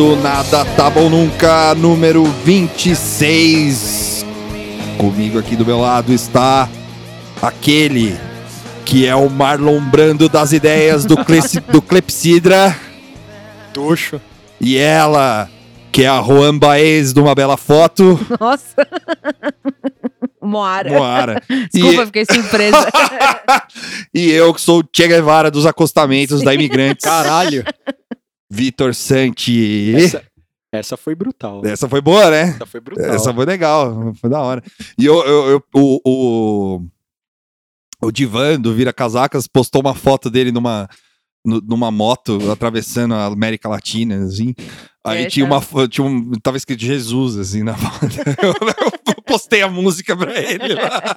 Começando Nada Tá Bom Nunca, número 26. Comigo aqui do meu lado está aquele que é o Marlon Brando das ideias do, do Clepsidra. Tuxo. E ela, que é a Juan Baez de uma bela foto, Nossa. Moara. Moara. Desculpa, fiquei surpresa. E eu que sou o Che Guevara dos acostamentos da Imigrantes, Caralho. Vitor Santi. Essa, essa foi brutal. Essa foi boa, né? Essa foi brutal. Essa foi legal, foi da hora. E eu, eu, eu- o, o, o Divan do Vira Casacas postou uma foto dele numa, nu- numa moto atravessando a América Latina, assim. Aí É, tinha tá. uma tinha um, tava escrito Jesus, assim, na foto. Eu, eu postei a música pra ele.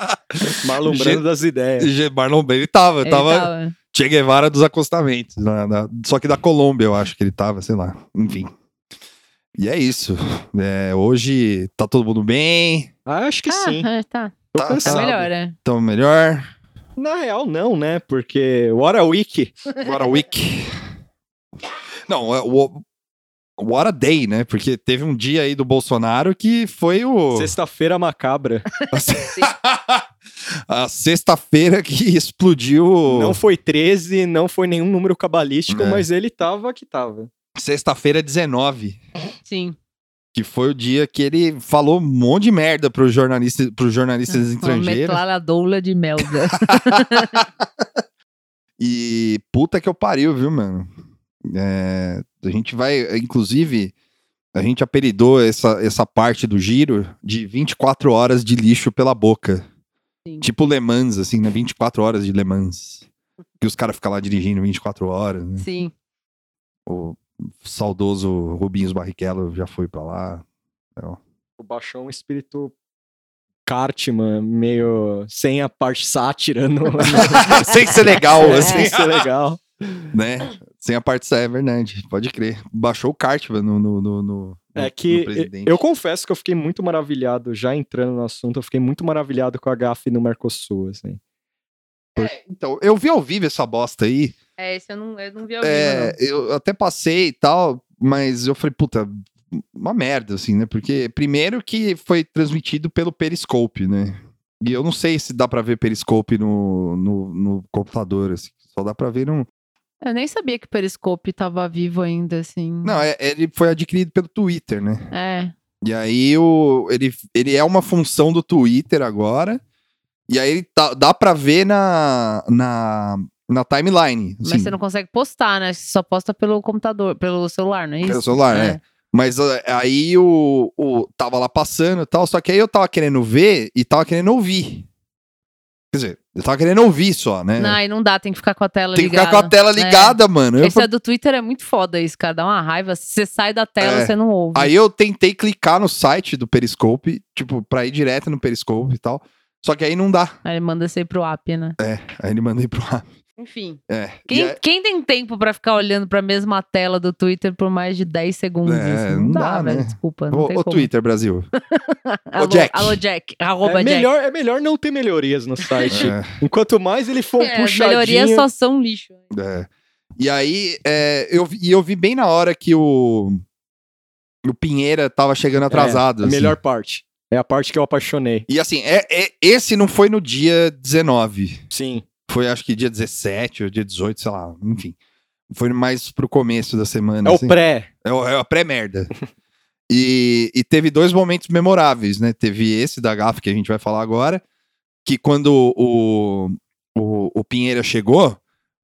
Marlon Brando das ideias. G- Marlon Brando, ele tava, Ele tava tava- Che Guevara dos acostamentos. na- na- só que da Colômbia, eu acho que ele tava, sei lá. Enfim. E é isso. É, hoje tá todo mundo bem, Ah, acho que Ah, sim. é, tá. Tô tá- Tá melhor, é. tamo melhor. Na real, não, né? Porque What a Week. What a week. Não, é o What a day, né? Porque teve um dia aí do Bolsonaro que foi o. Sexta-feira macabra. a sexta-feira que explodiu. Não foi 13, não foi nenhum número cabalístico, É. mas ele tava que tava. Sexta-feira 19. Sim. Que foi o dia que ele falou um monte de merda pros jornalistas, pros jornalistas Uma estrangeiros. metralhadoura de melga. E puta que eu pariu, viu, mano? É, a gente vai, inclusive, a gente apelidou essa, essa parte do giro de 24 horas de lixo pela boca. Sim. Tipo Le Mans, assim, né? 24 horas de Le Mans. Que os caras ficam lá dirigindo 24 horas, né? Sim. O saudoso Rubinhos Barrichello já foi pra lá. O baixou um espírito Cartman, meio sem a parte sátira, no, Sem ser legal, É. assim, sem ser legal. né? Sem a parte é verdade, pode crer. Baixou o Cartman no, no, no, no- É que presidente. eu confesso que eu fiquei muito maravilhado, já entrando no assunto, eu fiquei muito maravilhado com a gafe no Mercosul, assim. Então, eu vi ao vivo essa bosta aí. É, esse eu não, eu não vi ao vivo, É, eu até passei e tal, mas eu falei, puta, uma merda, assim, né? Porque primeiro que foi transmitido pelo Periscope, né? E eu não sei se dá pra ver Periscope no, no, no computador, assim. Só dá pra ver no. Eu nem sabia que o Periscope tava vivo ainda, assim. Não, é- ele foi adquirido pelo Twitter, né? É. E aí o, ele, ele é uma função do Twitter agora. E aí ele tá- dá pra ver na, na, na timeline. Mas assim. você não consegue postar, né? Você só posta pelo computador, pelo celular, não é isso? Pelo celular, é. Mas ah, aí o, o tava lá passando e tal, só que aí eu tava querendo ver e tava querendo ouvir. Quer dizer, eu tava querendo ouvir só, né? Não, aí não dá, tem que ficar com a tela Tem que ligada. ficar com a tela ligada, mano. Eu Esse é do Twitter é muito foda isso, cara. Dá uma raiva. Se você sai da tela, É. você não ouve. Aí eu tentei clicar no site do Periscope, tipo, pra ir direto no Periscope e tal. Só que aí não dá. Aí ele manda você ir pro app, né? Aí ele mandei pro ar. Enfim. É. Quem, aí- quem tem tempo pra ficar olhando pra mesma tela do Twitter por mais de 10 segundos? É, assim? Não, não dá, dá, velho. né? Desculpa. Não ô, como. Twitter, Brasil. Alô, Jack. Alô, Jack. Arroba É Jack. melhor, é melhor não ter melhorias no site. É, Enquanto mais ele for É, as puxadinho... melhorias só são lixo. é. E aí, é, eu, vi- e eu vi bem na hora que o, o Pinheira tava chegando atrasado. É, a assim. melhor parte. É a parte que eu apaixonei. E assim, é, é- esse não foi no dia 19. Sim. Foi acho que dia 17 ou dia 18, sei lá, enfim. Foi mais pro começo da semana. É assim. o pré. É, o- é a pré-merda. e, e teve dois momentos memoráveis, né? Teve esse da GAF que a gente vai falar agora, que quando o, o, o Pinheira chegou,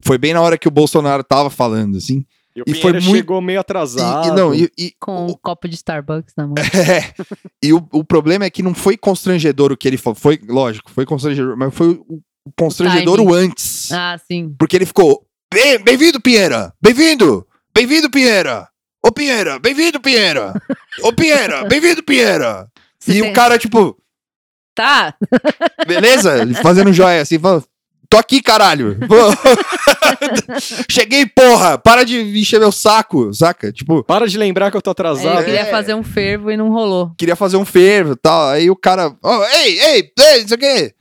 foi bem na hora que o Bolsonaro tava falando, assim. E o E Pinheira foi muito- chegou meio E, atrasado. e não, e, e- Com um copo de Starbucks na mão. é, e o, o problema é que não foi constrangedor o que ele falou. Foi, lógico, foi constrangedor, mas foi o, o constrangedor o antes. Ah, sim. Porque ele ficou. "Bem- Bem-vindo, Pinheira! Bem-vindo! Bem-vindo, Pinheira! Ô Pinheira, bem-vindo, Pinheira! Ô Pinheira, bem-vindo, Pinheira! Você e tem- o cara, tipo, Tá. beleza? Fazendo joia assim, falando, tô aqui, caralho! Cheguei, porra! Para de encher meu saco, saca? Tipo, Para de lembrar que eu tô É, atrasado. eu queria É. fazer um fervo e não rolou. queria fazer um fervo e tal. Aí o cara, "Ó, ei, ei, ei, isso aqui.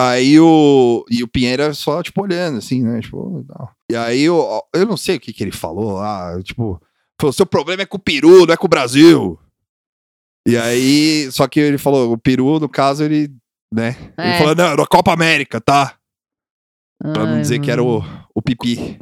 Aí o. E o Pinheira só, tipo, olhando, assim, né? Tipo, tal. E aí eu, eu não sei o que, que ele falou lá, tipo. Falou, seu problema é com o Peru, não é com o Brasil. E aí, só que ele falou, o Peru, no caso, ele, né? Ele É. falou, não, era a Copa América, tá? Pra não dizer que era mano. o, o pipi.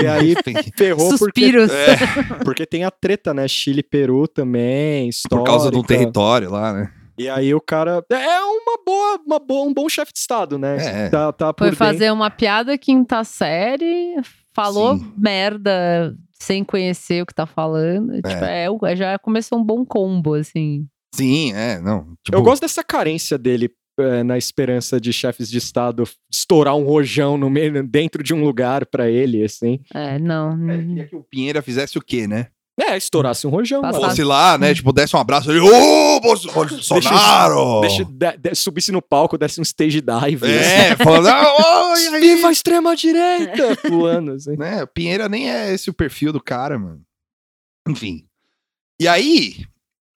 E aí ferrou porque, Suspiros. é, porque tem a treta, né? Chile, Peru também, histórica. por causa do território lá, né? E aí o cara é uma boa, uma boa um bom chefe de estado, né? É. Tá, tá por Foi dentro. fazer uma piada quinta série, falou Sim. merda sem conhecer o que tá falando. Tipo, é, o- já começou um bom combo, assim. Sim, é, não. Tipo, Eu gosto dessa carência dele é, na esperança de chefes de estado estourar um rojão no meio, dentro de um lugar pra ele, assim. É, não. É, queria que o Pinheira fizesse o quê, né? É, estourasse um rojão. Fosse lá, né? Tipo, desse um abraço ali, ô, Bolso- Bolsonaro! Deixa, de- de- subisse no palco, desse um stage dive. É, falando, ah, oi, aí. Viva a extrema-direita! Pulando, assim. né? O Pinheira nem é esse o perfil do cara, mano. Enfim. E aí,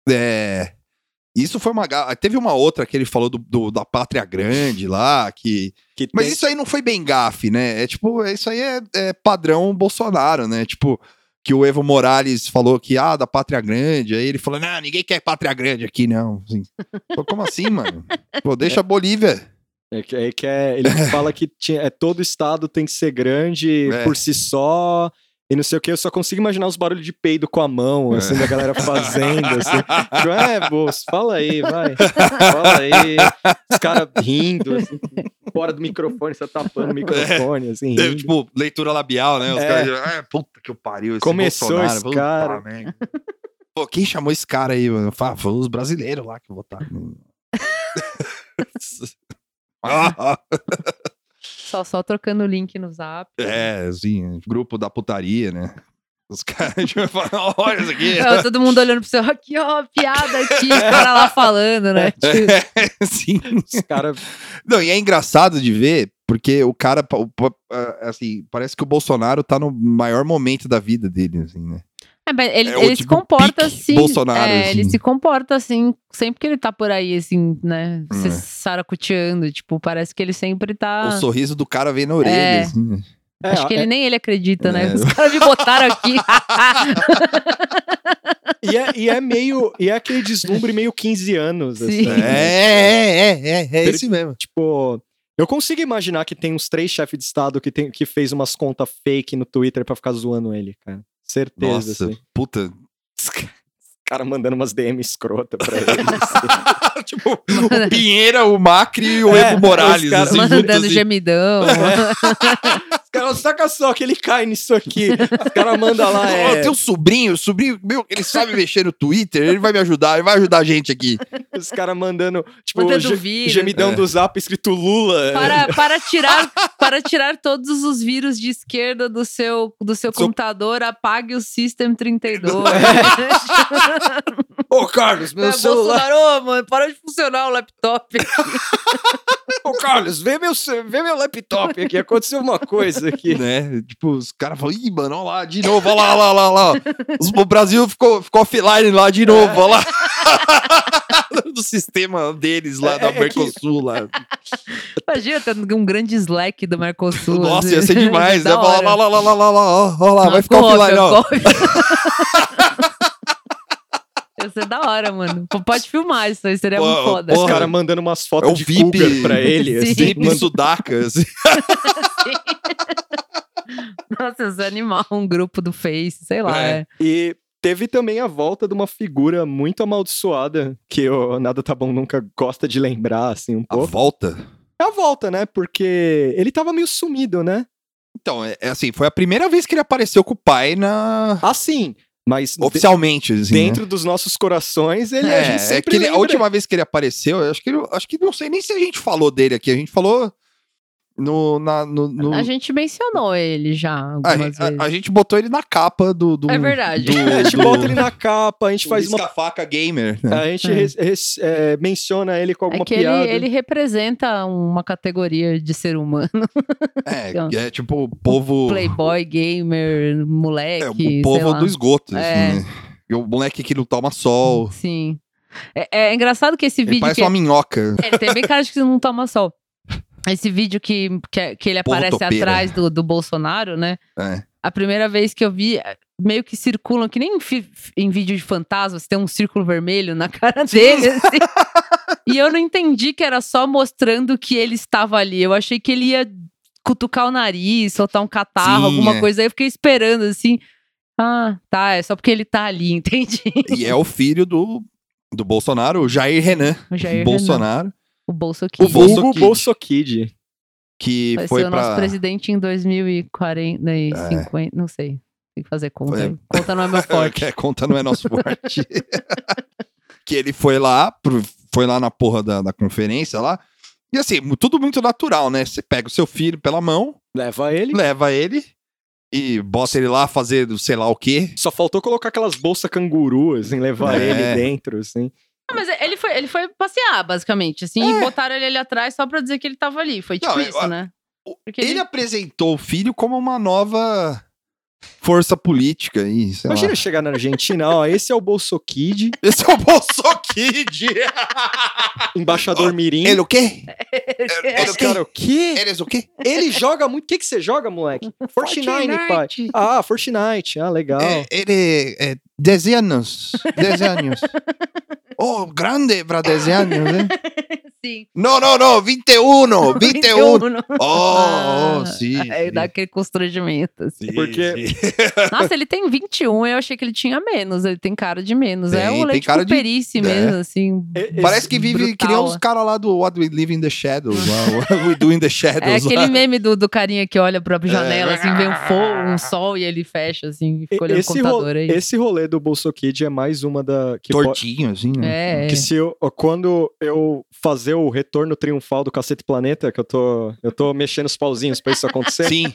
é, isso foi uma. Teve uma outra que ele falou do, do- da pátria grande lá, que. Que Mas tem- isso aí não foi bem gafe, né? É tipo, isso aí é, é padrão Bolsonaro, né? Tipo, que o Evo Morales falou que, ah, da pátria grande. Aí ele falou, não, ninguém quer pátria grande aqui, não. Assim, Pô, como assim, mano? Pô, deixa a Bolívia. É que, é que é- ele fala que tinha, é, todo estado tem que ser grande É. por si só. E não sei o que, eu só consigo imaginar os barulhos de peido com a mão, assim, da galera fazendo, assim. Tipo, é, moço, fala aí, vai. Fala aí. Os caras rindo, assim, fora do microfone, você tá tapando o microfone, assim, É, tipo, leitura labial, né? Os É. caras, ah, puta que o pariu, esse Começou Bolsonaro. esse cara. Pô, quem chamou esse cara aí, mano? Fala, foi os brasileiros lá que votaram. Ah, Só, só trocando o link no zap. é, assim, grupo da putaria, né? Os caras tipo, falam, olha isso aqui. Não, todo mundo olhando pro seu, aqui, ó, piada aqui, o cara lá falando, né? Tipo, É, sim. Os caras. Não, e é engraçado de ver, porque o cara, ah, assim, parece que o Bolsonaro tá no maior momento da vida dele, assim, né? É, mas ele, É ele se tipo comporta pique assim. Bolsonaro, é, ele assim. se comporta assim, sempre que ele tá por aí, assim, né? Se É. saracuteando. Tipo, parece que ele sempre tá. O sorriso do cara vem na orelha, É. assim. né? É, Acho que ele nem ele acredita, né? É. Os caras me botaram aqui. E é, e é meio. E é aquele deslumbre meio 15 anos, Sim. assim. É, é, é, é, é esse mesmo. Tipo, eu consigo imaginar que tem uns três chefes de estado que, tem, que fez umas contas fake no Twitter pra ficar zoando ele, cara. Certeza, Nossa, assim. puta. Os caras mandando umas DM escrota pra ele. assim. tipo, o Pinheira, o Macri e o É, Evo Morales. os caras assim, Mandando assim. gemidão. Os caras, saca só que ele cai nisso aqui. Os caras mandam lá, é, Tem um sobrinho, o sobrinho, meu, ele sabe mexer no Twitter, ele vai me ajudar, ele vai ajudar a gente aqui. os caras mandando, tipo, Mandando ge- vírus. gemidão É. do zap escrito Lula. Para, para, tirar, para tirar todos os vírus de esquerda do seu, do seu Seu- computador, apague o System 32. Ô, Carlos, meu É, celular. Bolsonaro, ô, mano, parou de funcionar o laptop. Ô, Carlos, vê meu, vê meu laptop aqui. Aconteceu uma coisa aqui. Né? Tipo, os caras falam, ih, mano, olha lá, de novo, olha lá, olha lá, olha lá. O Brasil ficou, ficou offline lá de novo, olha lá. Do sistema deles lá É, da é que- Mercosul lá. Imagina tendo um grande Slack do Mercosul. Nossa, assim. ia ser demais. Falar, hora. lá, lá, lá, lá, lá, ó lá, vai ficar offline, ó. Ia ser da hora, mano. Pô, Pode filmar isso aí, seria Pô, muito foda. Os caras mandando umas É fotos o de VIP. cougar pra ele. Sim. Assim, Sempre manda- sudaca, assim. Nossa, ser animal, um grupo do Face, sei lá. É. é. E teve também a volta de uma figura muito amaldiçoada, que o Nada Tá Bom nunca gosta de lembrar, assim, um A pouco. volta? É a volta, né? Porque ele tava meio sumido, né? Então, é, é assim, foi a primeira vez que ele apareceu com o pai na... Assim, mas Oficialmente, assim, né? dentro dos nossos corações, ele a É, gente é sempre que ele- a última vez que ele apareceu, eu acho que ele, acho que não sei nem se a gente falou dele aqui. A gente falou no. Na, no, no- A gente mencionou ele já a, algumas gente- a- vezes. a gente botou ele na capa do. do É verdade. Do, É, a gente do- bota ele na capa, a gente faz uma. Risca-faca gamer. né? A gente É. res- res- é, menciona ele com alguma É que ele, piada. ele representa uma categoria de ser humano. É, Então. é tipo o povo. Playboy, gamer, moleque, é, o sei povo lá. do esgoto. assim, É. né? E o moleque que não toma sol. Sim. É, é engraçado que esse Ele vídeo parece que... uma minhoca. Ele tem bem cara de que não toma sol. Esse vídeo que, que, que ele aparece atrás do, do Bolsonaro, né? É. a primeira vez que eu vi, eh, meio que circulam, que nem em, em vídeo de fantasma, você tem um círculo vermelho na cara dele, assim. E eu não entendi que era só mostrando que ele estava ali. Eu achei que ele ia cutucar o nariz, soltar um catarro, Sim, alguma é. coisa. Aí eu fiquei esperando, assim. Ah, tá, é só porque ele tá ali, entendi. E é o filho do, do Bolsonaro, o Jair Renan O Jair Renan, Bolsonaro, o Bolso O Kid. Bolso Vulgo Kid. Bolso Kid. que Vai foi ser o nosso pra... presidente em 2040 e É. 50, não sei. Tem que fazer conta. É. aí. Conta não é meu forte. a conta não é nosso forte. que ele foi lá, pro- foi lá na porra da, da conferência lá. E assim, tudo muito natural, né? Você pega o seu filho pela mão, Leva ele. leva ele e bota ele lá fazer sei lá o quê. Só faltou colocar aquelas bolsas canguru, assim, levar É. ele dentro, assim. Ah, mas ele foi, ele foi passear, basicamente, assim, e botaram ele ali atrás só pra dizer que ele tava ali. Foi tipo É. Não, eu- isso, né? Porque Ele ele- apresentou o filho como uma nova força política aí, sei Imagina lá. chegar na Argentina, ó, esse é o Bolso Kid, Esse é o Bolso Kid! embaixador Mirim. Ele o quê? Esse o quê? cara, o quê? Eles o quê? Ele joga muito. O que, que você joga, moleque? Fortnite, pai. Ah, Fortnite. Ah, legal. É, ele é 10 anos. 10 anos. Oh, grande para 10 anos, né? Sim. Não, não, não, 21, 21. 21. Oh, Ah, oh, sim. Aí sim. dá aquele constrangimento. assim. Sim, Porque- sim. Nossa, ele tem 21, eu achei que ele tinha menos. Ele tem cara de menos. é Tem, o tem leite cara de- perícia é. mesmo, assim. E- Parece que vive, brutal. que nem os caras lá do What We Live in the Shadows, lá, What We Do in the Shadows. É aquele lá. meme do, do carinha que olha pra janela, É. assim, vê um fogo, um sol e ele fecha, assim, e fica olhando o esse, computador ro- aí. esse rolê do Bolso Kid é mais uma da. Que, po- Tortinho, assim, né? É. que se eu, quando eu fazer o retorno triunfal do Cacete Planeta, que eu tô, eu tô mexendo os pauzinhos pra isso acontecer. Sim,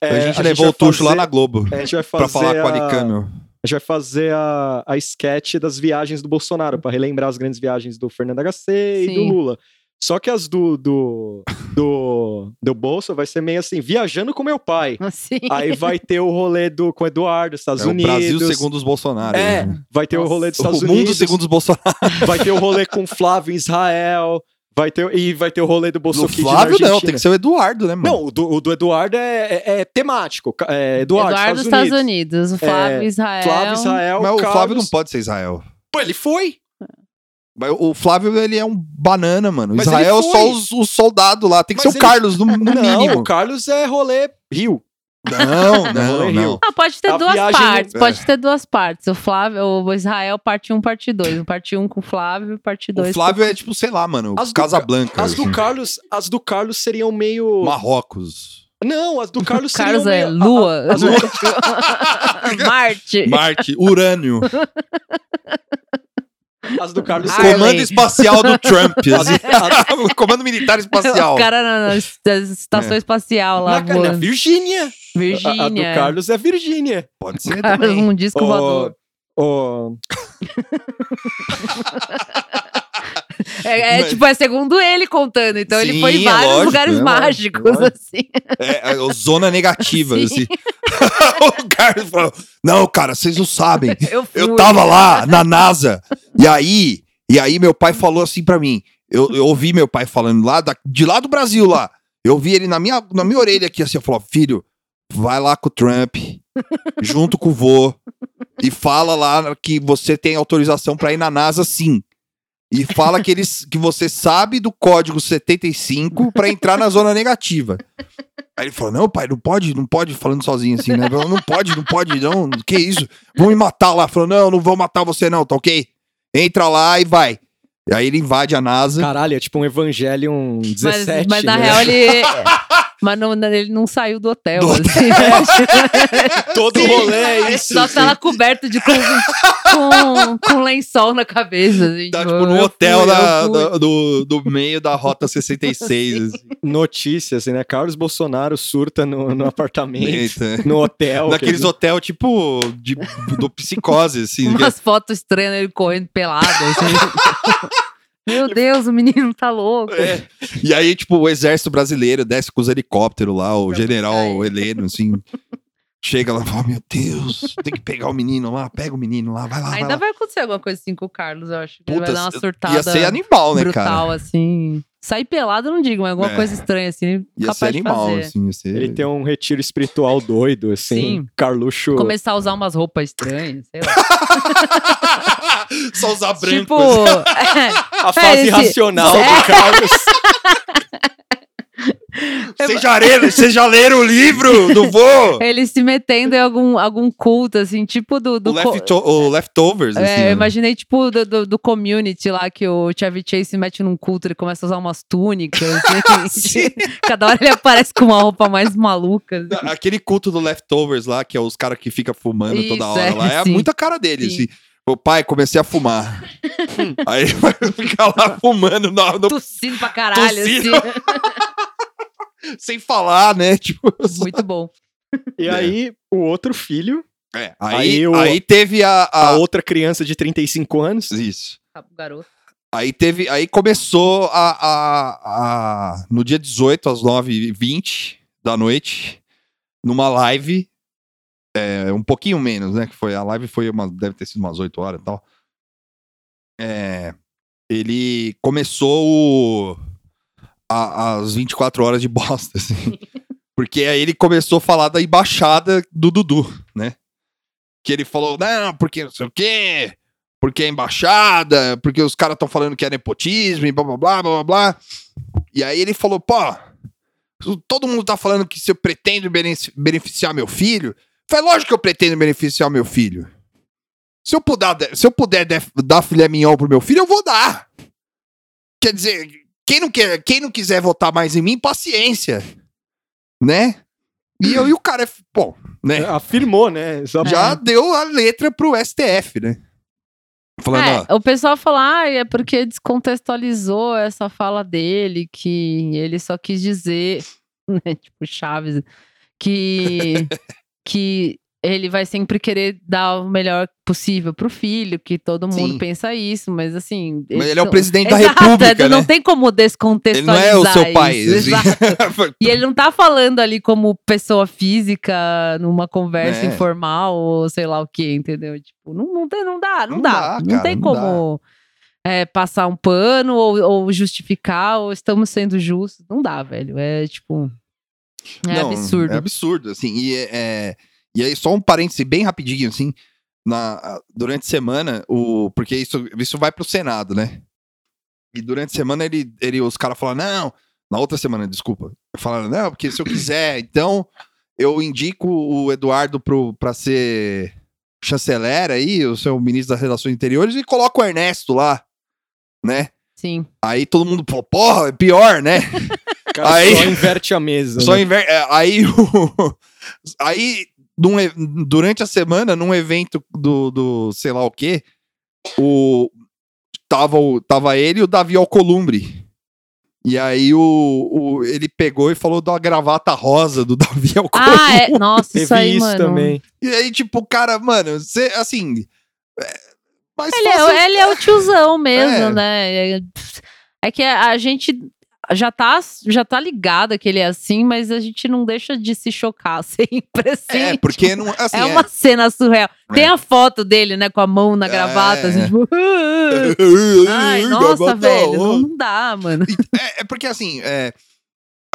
é, a gente levou vai o Tuxo lá na Globo A gente vai fazer pra falar com o a- Alicano. A gente vai fazer a, a sketch das viagens do Bolsonaro, pra relembrar as grandes viagens do Fernando HC e do Sim. Lula. Só que as do, do, do, do Bolso vai ser meio assim, viajando com meu pai. Assim. Aí vai ter o rolê do, com o Eduardo, Estados É o Unidos. Brasil segundo os Bolsonaro. É, né? vai ter o Nossa. rolê dos O Estados mundo Unidos. segundo os Bolsonaro. Vai ter o rolê com Flávio em Israel. Vai ter, e vai ter o rolê do Bolso No Kid na Flávio não, tem que ser o Eduardo, né, mano? Não, o do, o do Eduardo é, é- é temático. É Eduardo, Eduardo, Estados, Estados Unidos. Unidos. O Flávio, É, Israel. Flávio, Israel, Mas o Carlos... Flávio não pode ser Israel. Pô, ele foi. O Flávio, ele é um banana, mano. Mas Israel é só os, os soldados lá. Tem que Mas ser o ele- Carlos, no, no não, mínimo. o Carlos é rolê Rio. Não, não, Rolê não. Rio. Ah, pode ter A duas viagem partes. É. Pode ter duas partes. O Flávio, o Israel, parte 1, parte 2. Parte 1 com o Flávio, parte 2 O Flávio é tipo, sei lá, mano, As do Casablanca. As do assim. Carlos, as do Carlos seriam meio. Marrocos. Não, as do Carlos O seriam Carlos é meio. Lua. as- Marte. Marte, Urânio. As do Carlos Harley. Comando espacial do Trump. assim. o Comando militar espacial. O cara na, na estação espacial lá Na, na voando. Virgínia. A, a do Virgínia. Carlos é Virgínia. Pode ser Carlos, também. um disco voador. O, É, é, Mas- tipo, é segundo ele contando. Então ele Sim, foi em é vários lógico, lugares é mágicos, lógico. assim. É, é, zona negativa, Sim. assim. o Carlos falou: Não, cara, vocês não sabem. Eu, fui. Eu tava lá na NASA. E aí, e aí meu pai falou assim pra mim. Eu, eu ouvi meu pai falando lá da- de lá do Brasil lá. Eu ouvi ele na minha, na minha orelha aqui assim, eu falou: "Filho, vai lá com o Trump, junto com o vô e fala lá que você tem autorização pra ir na NASA sim. E fala que eles que você sabe do código 75 pra entrar na zona negativa. Aí ele falou: Não, pai, não pode, não pode, falando sozinho assim, né? Não pode, não pode, não. Que isso? Vão me matar lá. Falou: Não, não vão matar você, não, tá ok? Entra lá e vai. E aí ele invade a NASA. caralho, é tipo um Evangelion 17. mas, mas na né? real ele. Mas não, ele não saiu do hotel. Do assim. Todo rolê é isso. Só tá lá coberto de com, com, com lençol na cabeça. Assim, Tá tipo, tipo no hotel fui, da- fui. do, do, meio da Rota 66. assim. Notícia, assim, né? Carlos Bolsonaro surta no, no apartamento, Eita. no hotel. Naqueles quer hotel tipo de, do psicose, assim. Umas fotos estranhas ele correndo pelado. Assim. Meu Deus, o menino tá louco. É. E aí, tipo, o exército brasileiro desce com os helicópteros lá, o general Heleno, assim. Chega lá e fala: Meu Deus, tem que pegar o menino lá, pega o menino lá, vai lá. Ainda vai lá. vai acontecer alguma coisa assim com o Carlos, eu acho. Puta, vai dar uma surtada Ia ser animal, né, brutal, cara? assim. Sair pelado, não digo, mas alguma É. coisa estranha, assim, Ia capaz ser de animal, fazer. assim. Ser... Ele tem um retiro espiritual doido, assim. Sim. Carluxo. Começar a usar umas roupas estranhas, sei lá. Só usar branco. tipo. A fase esse- racional É. do Carlos. Vocês já, leram, vocês já leram o livro do vô? ele se metendo em algum, algum culto, assim, tipo do. do o, lefto- o Leftovers, assim. É, eu imaginei, tipo, do, do, do community lá, que o Chevy Chase se mete num culto, ele começa a usar umas túnicas. assim, cada hora ele aparece com uma roupa mais maluca. assim. Aquele culto do Leftovers lá, que é os caras que ficam fumando toda Isso, hora é, lá, é sim. muita cara dele, Sim. assim. O pai, comecei a fumar. Aí ele vai ficar lá fumando no, no- Tossindo pra caralho, Tossindo. assim. Sem falar, né? Tipo, Muito bom. E aí, o outro filho, é, aí, Aí o- aí teve a, a a- outra criança de 35 anos. Isso. Garoto. Aí teve. Aí começou a. a, a- no dia 18, às 9h20 da noite, numa live. é, um pouquinho menos, né? Que foi. A live foi uma, deve ter sido umas 8 horas e tal. É, ele começou o, a- as 24 horas de bosta, assim. Porque aí ele começou a falar da embaixada do Dudu, né? Que ele falou, não, porque não sei o quê, porque é embaixada, porque os caras estão falando que é nepotismo e blá blá blá blá blá. E aí ele falou, pô, todo mundo tá falando que se eu pretendo benefici- beneficiar meu filho, foi lógico que eu pretendo beneficiar meu filho. Se eu puder, se eu puder dar filé mignon pro meu filho, eu vou dar. Quer dizer, quem não, quer, quem não quiser votar mais em mim, paciência. Né? E, eu, e o cara, é, pô, né? Afirmou, né? Só Já deu a letra pro STF, né? Falando, ó, É, o pessoal fala, ah, é porque descontextualizou essa fala dele, que ele só quis dizer, né, tipo Chaves, que, que ele vai sempre querer dar o melhor possível pro filho, que todo mundo Sim. pensa isso, mas assim... Mas ele é o são- presidente da Exato, República, Não né? tem como ele não descontextualizar é o seu pai. assim. E ele não tá falando ali como pessoa física, numa conversa É. informal, ou sei lá o que, entendeu? Tipo, não, não, tem, não dá, não, Não dá. dá, não cara, tem não como é, passar um pano ou, ou justificar, ou estamos sendo justos. Não dá, velho. É tipo. É Não, absurdo. É absurdo, assim. E, é, é- e aí, só um parêntese bem rapidinho, assim. Na, durante a semana, o, porque isso, isso vai pro Senado, né? E durante a semana, ele, ele, os caras falaram, não, na outra semana, desculpa. Falaram, não, porque se eu quiser, então eu indico o Eduardo pro, pra ser chanceler aí, o seu ministro das Relações Interiores, e coloca o Ernesto lá, né? Sim. Aí todo mundo falou, porra, é pior, né? Cara Aí- só inverte a mesa. Só né? inver... é, aí, o- aí num durante a semana, num evento do, do sei lá o quê, o, tava, o, tava ele e o Davi Alcolumbre. E aí o, o, ele pegou e falou da gravata rosa do Davi Alcolumbre. Ah, é. Nossa, Teve isso aí, isso mano. também. E aí, tipo, cara, mano, você, assim... É, mas Ele fácil- é, ele é o tiozão mesmo, É. né? É que a gente já tá, já tá ligada que ele é assim, mas a gente não deixa de se chocar sempre, assim. É, porque não... Assim, É uma cena surreal. Tem É. a foto dele, né, com a mão na gravata, É. assim, tipo. Ai, nossa, velho, não, não dá, mano. É, é porque assim, é,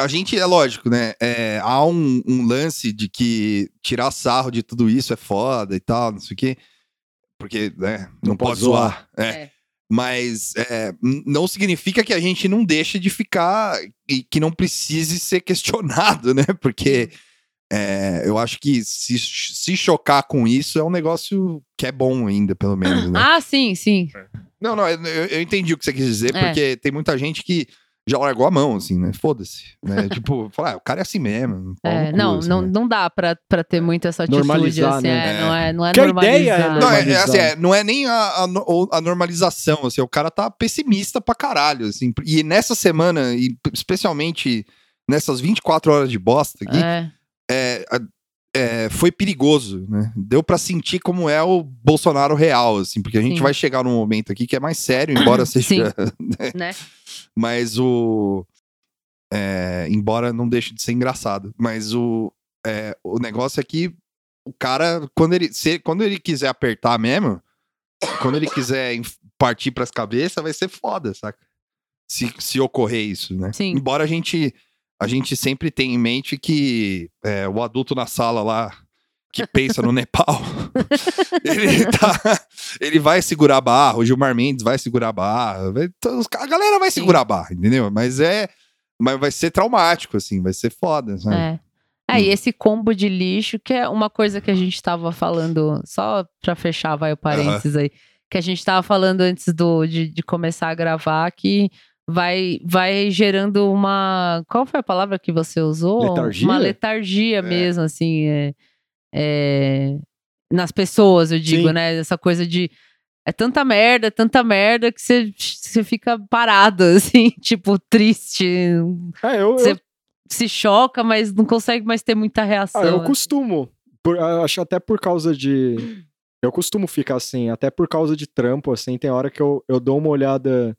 a gente, é lógico, né? é, há um, um lance de que tirar sarro de tudo isso é foda e tal, não sei o quê. Porque, né, não, Não pode pode zoar. É. É. Mas é, não significa que a gente não deixe de ficar e que não precise ser questionado, né? Porque é, eu acho que se, se chocar com isso é um negócio que é bom ainda, pelo menos, né? Ah, sim, sim. Não, não, eu, eu entendi o que você quis dizer, É. porque tem muita gente que já largou a mão, assim, né? Foda-se. Né? tipo, fala, ah, o cara é assim mesmo. É, no cu, não, assim, não, né? não dá pra, pra ter muito essa atitude, Normalizar, assim, né? é, não é, não é Que a ideia é normalizar. Não, é, é, normalizar. assim, é, não é nem a, a, a normalização, assim, o cara tá pessimista pra caralho, assim. E nessa semana, e especialmente nessas 24 horas de bosta aqui, É. é, é, foi perigoso, né? Deu pra sentir como é o Bolsonaro real, assim, porque a gente Sim. vai chegar num momento aqui que é mais sério, embora seja né? Mas o. é, embora não deixe de ser engraçado. Mas o, é, o negócio é que o cara, quando ele, se, quando ele quiser apertar mesmo, quando ele quiser partir pras cabeças, vai ser foda, saca? se, se ocorrer isso, né? Sim. Embora a gente, a gente sempre tenha em mente que é, o adulto na sala lá que pensa no Nepal, ele, tá, ele vai segurar a barra, o Gilmar Mendes vai segurar a barra, vai- então, a galera vai Sim. segurar a barra, entendeu? Mas é, mas vai ser traumático, assim, vai ser foda, sabe? É. É, e esse combo de lixo, que é uma coisa que a gente tava falando, só pra fechar, vai o parênteses aí, que a gente tava falando antes do, de, de começar a gravar, que vai, vai gerando uma. Qual foi a palavra que você usou? Letargia? Uma letargia mesmo, assim, é, é, nas pessoas, eu digo, Sim. né? Essa coisa de. É tanta merda, é tanta merda que você, você fica parado, assim, tipo, triste. É, eu, Você eu, se choca, mas não consegue mais ter muita reação. ah, eu né? costumo. Por- acho até por causa de. Eu costumo ficar assim, até por causa de trampo, assim. Tem hora que eu, eu dou uma olhada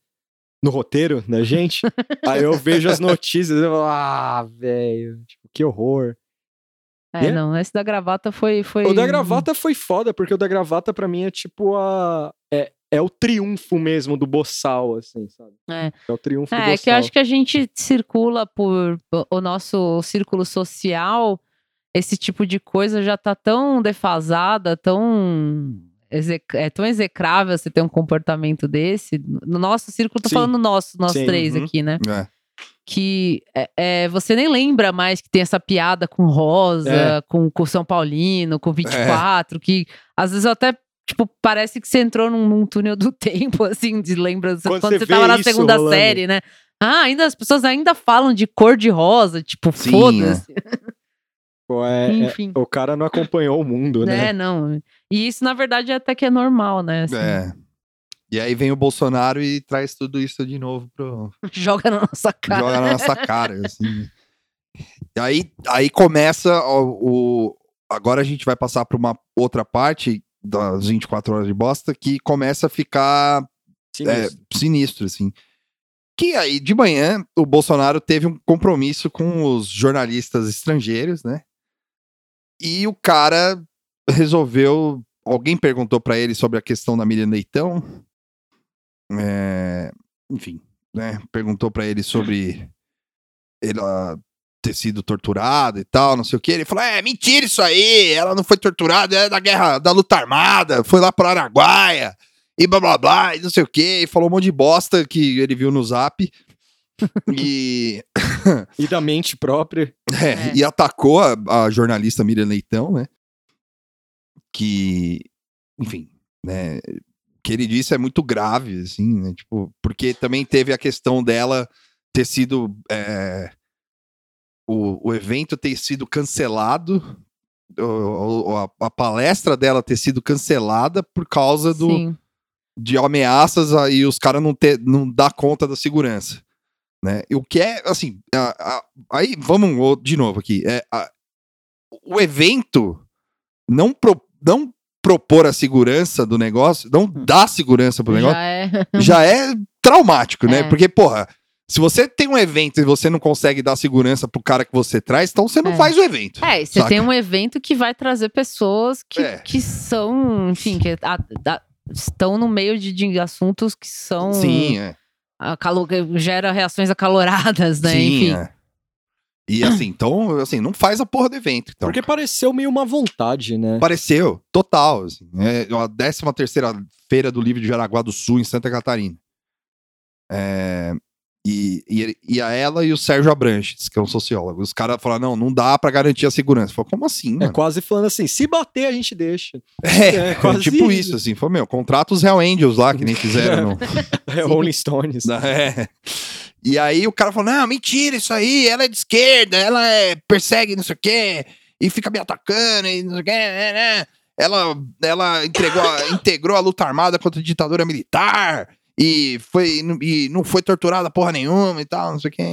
no roteiro da gente, aí eu vejo as notícias e eu falo, ah, velho, tipo, que horror. É, É? não, esse da gravata foi. foi... O da gravata foi foda, porque o da gravata pra mim é tipo a. É, é o triunfo mesmo do boçal, assim, sabe? É. o triunfo do É, boçal. que eu acho que a gente circula por o nosso círculo social, esse tipo de coisa já tá tão defasada, tão. É tão execrável você ter um comportamento desse. No nosso círculo, tô Sim. falando nosso, nós Sim, três uhum. aqui, né? É. que é, é, você nem lembra mais que tem essa piada com Rosa, É. com, com São Paulino, com 24, que às vezes eu até, tipo, parece que você entrou num, num túnel do tempo, assim, de lembrança, Quando quando, você você tava na segunda rolando. série, né? Ah, ainda as pessoas ainda falam de cor de rosa, tipo, foda-se. É- é- o cara não acompanhou o mundo, né? né? Não. E isso, na verdade, até que é normal, né? assim. É. E aí vem o Bolsonaro e traz tudo isso de novo pro, Joga na nossa cara. joga na nossa cara, assim. E aí, aí começa o, o- Agora a gente vai passar para uma outra parte das 24 horas de bosta que começa a ficar Sim, é, sinistro, assim. Que aí, de manhã, o Bolsonaro teve um compromisso com os jornalistas estrangeiros, né? E o cara resolveu. Alguém perguntou pra ele sobre a questão da Miriam Leitão. É, enfim, né? Perguntou pra ele sobre ela ter sido torturada e tal, não sei o que. Ele falou: é, mentira isso aí, ela não foi torturada, é da guerra, da luta armada, foi lá pro Araguaia e blá blá blá, e não sei o que, e falou um monte de bosta que ele viu no zap. e, E da mente própria. é, É. e atacou a, a jornalista Miriam Leitão, né? Que, enfim, né? Que ele disse é muito grave, assim, né? Tipo, porque também teve a questão dela ter sido. é, o, o evento ter sido cancelado, o- a, a palestra dela ter sido cancelada por causa do, Sim. de ameaças e os caras não ter não dar conta da segurança, né? E o que é assim, a- a- aí vamos de novo aqui, é o evento não pro- não propor a segurança do negócio, não dar segurança pro negócio, Já é. já é traumático, né? É. Porque porra, se você tem um evento e você não consegue dar segurança pro cara que você traz, então você não É. faz o evento. É, você Saca? tem um evento que vai trazer pessoas que, É. que são, enfim, que a- a- estão no meio de, de assuntos que são. Sim, é. acalo- gera reações acaloradas, né? Sim, enfim. é. E assim, então, assim, não faz a porra do evento. Então. Porque pareceu meio uma vontade, né? Pareceu, total. Assim, é a 13 terceira feira do livro de Jaraguá do Sul, em Santa Catarina. É, e, e, e a ela e o Sérgio Abranches, que é um sociólogo. Os caras falaram, não, não dá pra garantir a segurança. Falei, como assim, É mano? quase falando assim, se bater a gente deixa. É, é quase tipo isso. isso, assim. Foi, meu, contrata os Hell Angels lá, que nem fizeram no, É Rolling Stones. É. E aí o cara falou: não, mentira, isso aí, ela é de esquerda, ela é, persegue não sei o quê, e fica me atacando, e não sei o quê, né, né. Ela, ela entregou integrou a luta armada contra a ditadura militar, e, foi, e não foi torturada porra nenhuma e tal, não sei o quê.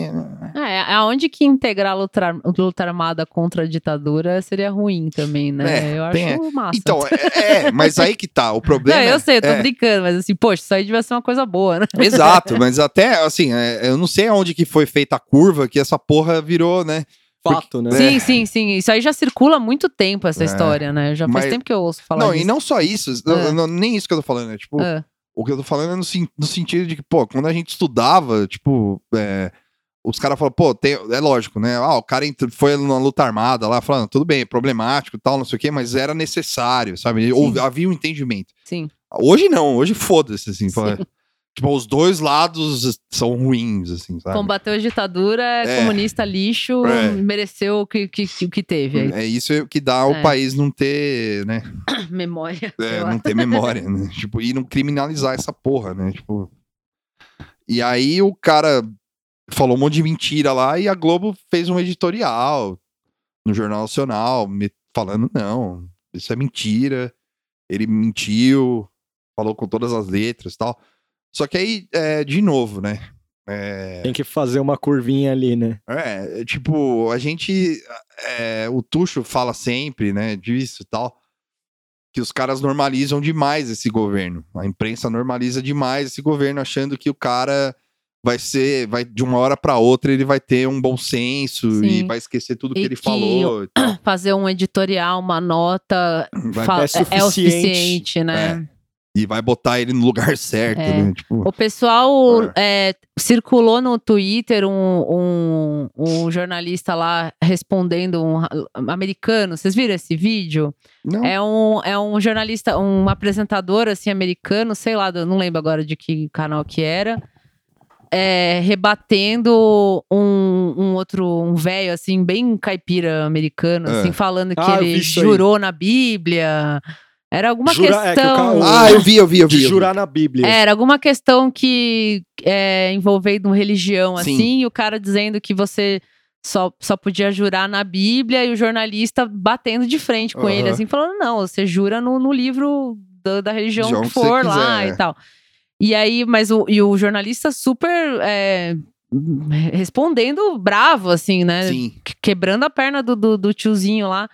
É, aonde que integrar a luta, luta armada contra a ditadura seria ruim também, né? É, eu tem- acho massa. Então, é, é, mas aí que tá, o problema. Não, eu sei, eu tô é, brincando, mas assim, poxa, isso aí devia ser uma coisa boa, né? Exato, mas até, assim, é, eu não sei aonde que foi feita a curva que essa porra virou, né? Fato, né? Sim, sim, sim. Isso aí já circula há muito tempo, essa É. história, né? Já faz Mas- tempo que eu ouço falar não, disso. e não só isso, não- É. não- nem isso que eu tô falando, é tipo, Ah, o que eu tô falando é no, no sentido de que, pô, quando a gente estudava, tipo, é, os caras falam, pô, tem- é lógico, né? Ah, o cara foi na luta armada lá, falando, tudo bem, é problemático e tal, não sei o quê, mas era necessário, sabe? Houve- havia um entendimento. Sim. Hoje não, hoje foda-se, assim. Sim. fala- Tipo, os dois lados são ruins, assim, sabe? Combateu a ditadura, É. comunista lixo, É. mereceu o que, que, que teve. aí. É isso que dá o É. país não ter, né? Memória. É, não ter memória, né? Tipo, e não criminalizar essa porra, né? Tipo. E aí o cara falou um monte de mentira lá e a Globo fez um editorial no Jornal Nacional, me- falando, não, isso é mentira, ele mentiu, falou com todas as letras e tal. Só que aí, é, de novo, né? É, Tem que fazer uma curvinha ali, né? é, tipo, a gente. é, o Tuxo fala sempre, né, disso e tal, que os caras normalizam demais esse governo. A imprensa normaliza demais esse governo, achando que o cara vai ser. vai De uma hora pra outra ele vai ter um bom senso e Sim. vai esquecer tudo que E ele que falou. e. Fazer um editorial, uma nota, Vai- fa- é é, é o suficiente. suficiente, né? E vai botar ele no lugar certo, É. né? Tipo, O pessoal é, circulou no Twitter um, um, um jornalista lá respondendo um americano. Vocês viram esse vídeo? não, É um, é um jornalista, um apresentador assim americano, sei lá, não lembro agora de que canal que era. é, rebatendo um, um outro, um velho, assim, bem caipira americano, É. assim, falando que Ah, ele jurou na Bíblia. Era alguma Jura- é, que questão. ca- o- Ah, eu vi, eu vi, eu vi. De jurar na Bíblia. Era alguma questão que é envolvendo religião, Sim. assim, e o cara dizendo que você só, só podia jurar na Bíblia e o jornalista batendo de frente com ele, Aham. assim, falando: não, você jura no, no livro da, da religião que que for lá quiser. e tal. E aí, mas o, e o jornalista super é, respondendo bravo, assim, né? Sim. que- quebrando a perna do, do, do tiozinho lá.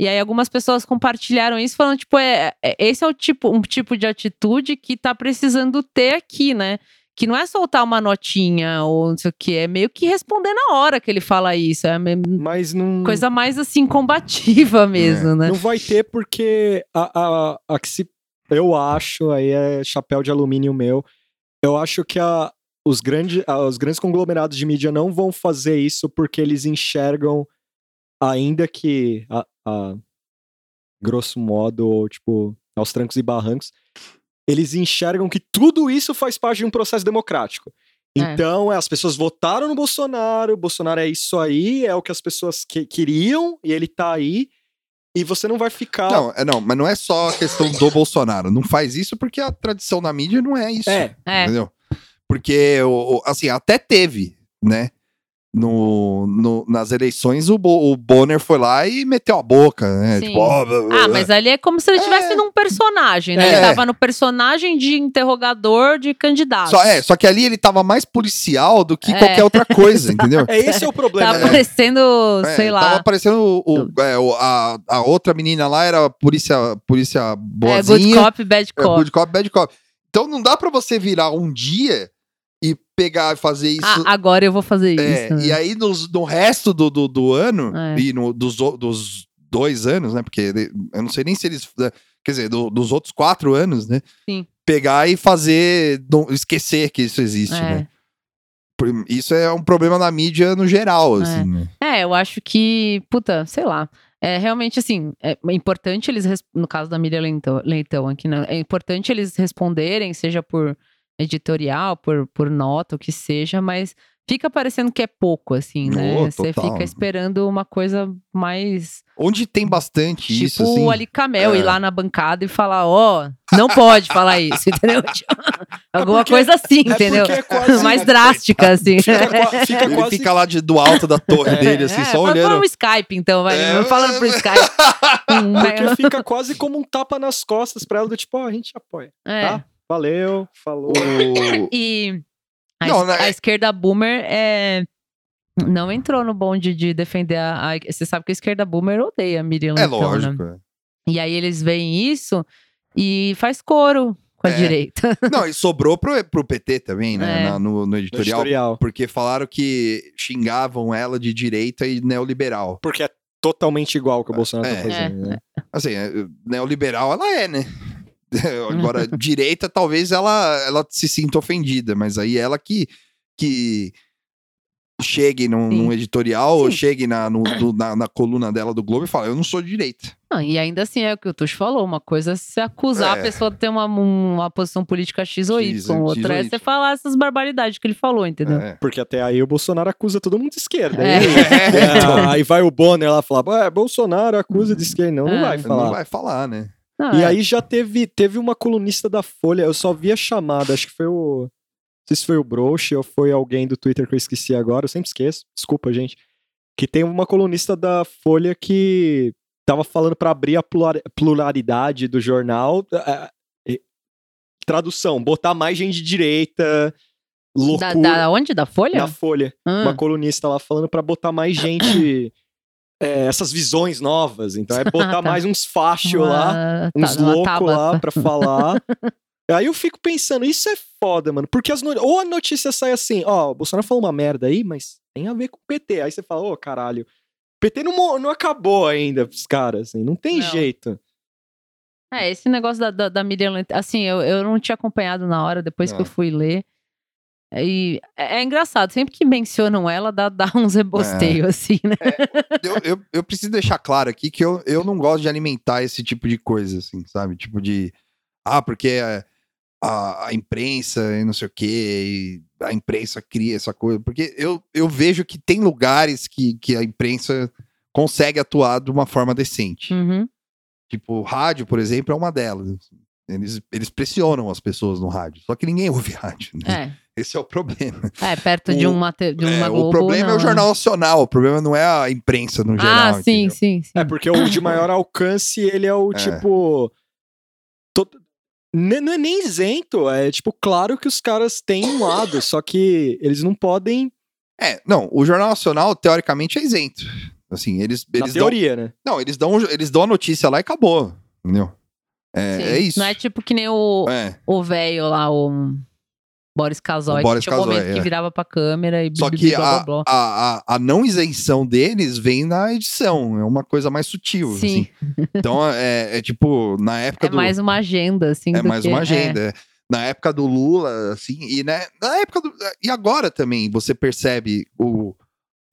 E aí algumas pessoas compartilharam isso, falando, tipo, é, é- esse é o tipo, um tipo de atitude que tá precisando ter aqui, né? Que não é soltar uma notinha ou não sei o que, é meio que responder na hora que ele fala isso. É Mas não. coisa mais assim, combativa mesmo, né? Não vai ter porque a, a, a que se. Eu acho, aí é chapéu de alumínio meu. Eu acho que a, os, grande, a- os grandes conglomerados de mídia não vão fazer isso porque eles enxergam, ainda que a, a grosso modo, ou tipo, aos trancos e barrancos, eles enxergam que tudo isso faz parte de um processo democrático. É. Então, é, as pessoas votaram no Bolsonaro, o Bolsonaro é isso aí, é o que as pessoas que- queriam, e ele tá aí, e você não vai ficar. Não, é, não, mas não é só a questão do Bolsonaro. Não faz isso porque a tradição da mídia não é isso. É, É. Entendeu? Porque, assim, até teve, né? No, no- nas eleições, o, Bo- o Bonner foi lá e meteu a boca, né? Sim. Tipo, ó, blá, blá, Ah, mas ali é como se ele estivesse É. num personagem, né? É. Ele tava no personagem de interrogador de candidato. Só, é, só que ali ele tava mais policial do que É. qualquer outra coisa, entendeu? é esse é o problema. Tava né? parecendo, É, sei lá. Tava aparecendo o, o- é, o- a, a outra menina lá era polícia, polícia É, boazinha. good cop, bad É, cop. good cop, bad cop. Então não dá pra você virar um dia pegar e fazer isso. Ah, agora eu vou fazer é, isso. né? E aí nos- no, resto do, do, do ano, É. e no, dos, dos dois anos, né? Porque eu não sei nem se eles. né, Quer dizer, do- dos outros quatro anos, né? Sim. Pegar e fazer. esquecer que isso existe, É. né? Isso é um problema na mídia no geral, É. assim. né? É, eu acho que, puta, sei lá. É realmente assim, é importante eles, no caso da Miriam Leitão, Leitão aqui, né? É importante eles responderem, seja por editorial, por, por nota, o que seja, mas fica parecendo que é pouco, assim, né? Oh, Você fica esperando uma coisa mais. Onde tem bastante Tipo isso, assim. o Ali Camel é. ir lá na bancada e falar, ó, não pode falar isso, entendeu? Tipo, Alguma porque- coisa assim, é entendeu? é quase- mais drástica, assim. Fica, qua- fica Ele quase. fica lá de- do alto da torre dele, assim, É, só olhando. Fala um Skype, então, vai. É. Falando pro Skype. Hum, Porque fica quase como um tapa nas costas pra ela, do tipo, ó, a gente apoia. é. Tá? Valeu, falou. E a, Não, né, a é- esquerda boomer é, não entrou no bonde de defender a, a- Você sabe que a esquerda boomer odeia a Miriam É Leitão, né? lógico. é. E aí eles veem isso e faz coro com a É. direita. Não, e sobrou pro, pro PT também, né? É. na- no, no No editorial, editorial. Porque falaram que xingavam ela de direita e neoliberal. Porque é totalmente igual o que o Bolsonaro É. tá fazendo, né? Assim, é, neoliberal ela é, né? Agora, direita, talvez ela, ela se sinta ofendida, mas aí ela que, que chegue num, num editorial ou Sim. chegue na, no- do- na, na coluna dela do Globo e fala: Eu não sou de direita. Não, e ainda assim é o que o Tuxo falou: uma coisa é se acusar É. a pessoa de ter uma, uma posição política X ou X, Y, outra ou é você falar essas barbaridades que ele falou, entendeu? É. Porque até aí o Bolsonaro acusa todo mundo de esquerda. É. Aí, É, aí vai o Bonner lá falar, "Ah, Bolsonaro acusa de esquerda. Não, não É. vai falar. não vai falar, né? Não, E é. aí já teve, teve uma colunista da Folha, eu só vi a chamada, acho que foi o. Não sei se foi o Broche ou foi alguém do Twitter que eu esqueci agora, eu sempre esqueço, desculpa, gente. Que tem uma colunista da Folha que tava falando pra abrir a plural- pluralidade do jornal. eh, eh, tradução, botar mais gente de direita, Da, loucura da onde? Da Folha? na Folha. Ah, Uma colunista lá falando pra botar mais gente. Eh, essas visões novas. Então é botar Ah, tá. mais uns fachos lá uns tá, uma loucos lá pra falar. Aí eu fico pensando, isso é foda, mano. Porque as ou a notícia sai assim, ó, o Bolsonaro falou uma merda aí, mas tem a ver com o PT. Aí você fala, ô, caralho, o PT não, não acabou ainda pros caras, assim, não tem Não. jeito. É, esse negócio da, da, da Miriam assim, eu, eu não tinha acompanhado na hora, depois que Não. eu fui ler. E é, é engraçado, sempre que mencionam ela, dá, dá uns rebosteios, assim, né? eu, eu, eu preciso deixar claro aqui que eu, eu não gosto de alimentar esse tipo de coisa, assim, sabe? Tipo de. Ah, porque a, a, a imprensa e não sei o quê, e a imprensa cria essa coisa. Porque eu, eu vejo que tem lugares que, que a imprensa consegue atuar de uma forma decente. Uhum. Tipo, rádio, por exemplo, é uma delas. Eles, eles pressionam as pessoas no rádio, só que ninguém ouve rádio. Né? É, Esse é o problema. é, perto de O- uma, te- de uma É, Globo, o problema é não, o né? Jornal Nacional, o problema não é a imprensa no geral. Ah, sim, sim, sim. É, porque o de maior alcance, ele é o É. tipo. to- Não é nem isento, é tipo, claro que os caras têm um lado, só que eles não podem, É, não, o Jornal Nacional, teoricamente, é isento. Assim, eles, na eles dão. teoria, né? Não, eles dão, eles dão a notícia lá e acabou. Entendeu? É, é isso. Não é tipo que nem o É. o velho lá, o Boris Casoy, O Boris tinha um momento Casoy, que é. virava pra câmera e Só que blá, a, blá, a, a, a não isenção deles vem na edição. É uma coisa mais sutil. Sim. assim. Então, é, é tipo, na época É do. mais uma agenda, assim. É mais que- uma é. agenda. é. Na época do Lula, assim, e né, na época do. E agora também você percebe o,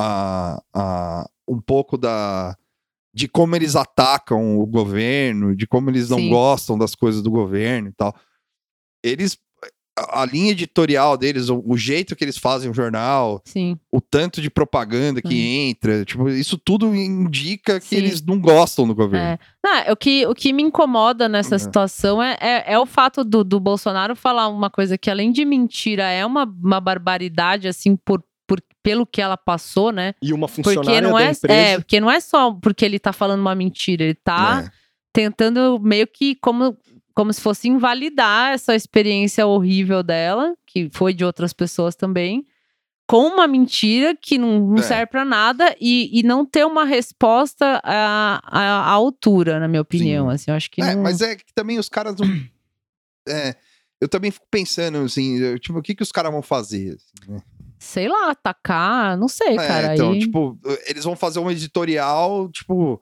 a, a, um pouco da. De como eles atacam o governo, de como eles não Sim. gostam das coisas do governo e tal. Eles. A, linha editorial deles, o, o jeito que eles fazem o jornal, Sim. o tanto de propaganda que entra, tipo, isso tudo indica que Sim. eles não gostam do governo. É. Ah, o, que, o que me incomoda nessa Uhum. situação é, é, é o fato do, do Bolsonaro falar uma coisa que, além de mentira, é uma, uma barbaridade, assim, por, por, pelo que ela passou, né? E uma Porque funcionária não da é, empresa. é, porque não é só porque ele tá falando uma mentira, ele tá É. tentando meio que como, como se fosse invalidar essa experiência horrível dela, que foi de outras pessoas também, com uma mentira que não, não É. serve pra nada e, e não ter uma resposta à, à, altura, na minha opinião. Sim. Assim, eu acho que É, não... mas é que também os caras não. É, eu também fico pensando, assim, tipo, o que, que os caras vão fazer? assim, né? Sei lá, atacar, não sei, É, cara. então, aí... tipo, eles vão fazer um editorial, tipo.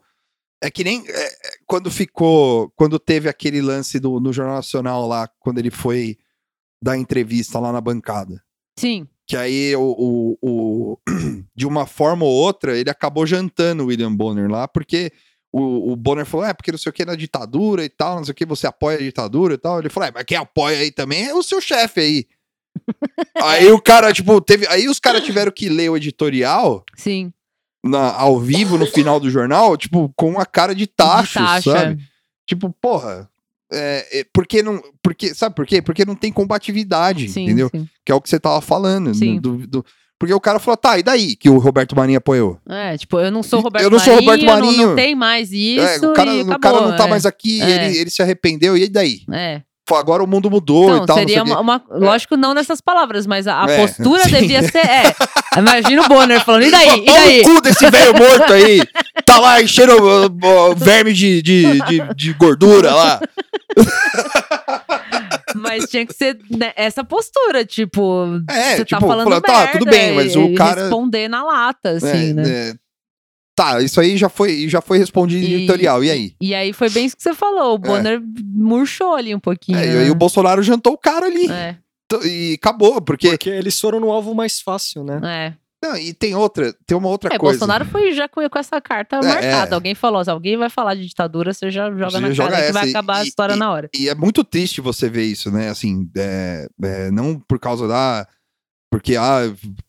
É que nem é, é, quando ficou. Quando teve aquele lance do, no Jornal Nacional lá, quando ele foi dar entrevista lá na bancada. Sim, Que aí, o, o, o- de uma forma ou outra, ele acabou jantando o William Bonner lá, porque o, o Bonner falou: é, porque não sei o que na ditadura e tal, não sei o que, você apoia a ditadura e tal. Ele falou: é, mas quem apoia aí também é o seu chefe aí. aí o cara, tipo, teve. Aí os caras tiveram que ler o editorial sim. Na, ao vivo no final do jornal, tipo, com uma cara de tacho, De taxa. sabe? Tipo, porra. É, é, porque não. Porque, sabe por quê? Porque não tem combatividade, Sim, entendeu? sim. Que é o que você tava falando. Sim. do- do- porque o cara falou, tá, e daí que o Roberto Marinho apoiou? É, tipo, eu não sou Roberto Eu não sou Marinho, Roberto não- Não, Marinho. tem mais isso É, o, cara, o acabou. cara não tá é. mais aqui, É. ele, ele se arrependeu, e daí? É. Agora o mundo mudou Então, e tal. não sei seria o uma, uma- Lógico, não nessas palavras, mas a, a É, postura sim. devia ser. É. Imagina o Bonner falando, e daí? E daí? cu desse velho morto aí. Tá lá enchendo uh, verme de, de, de, de gordura lá. Mas tinha que ser né, essa postura, tipo. É, você tipo, tá falando falando, tá, merda tudo bem, mas o cara- responder na lata, assim, É, né? é, Tá, isso aí já foi, já foi respondido em E- editorial. E aí? E aí foi bem isso que você falou. O Bonner murchou ali um pouquinho. É, e né? aí o Bolsonaro jantou o cara ali. É, E acabou, porque. Porque eles foram no alvo mais fácil, né? é. Não, e tem outra, tem uma outra É, coisa. Bolsonaro foi já com, com essa carta É, marcada. é. Alguém falou, se alguém vai falar de ditadura, você já joga Você na joga cara que vai essa, acabar a e- história e- na hora. E é muito triste você ver isso, né? Assim, é, é, não por causa da. Porque, ah,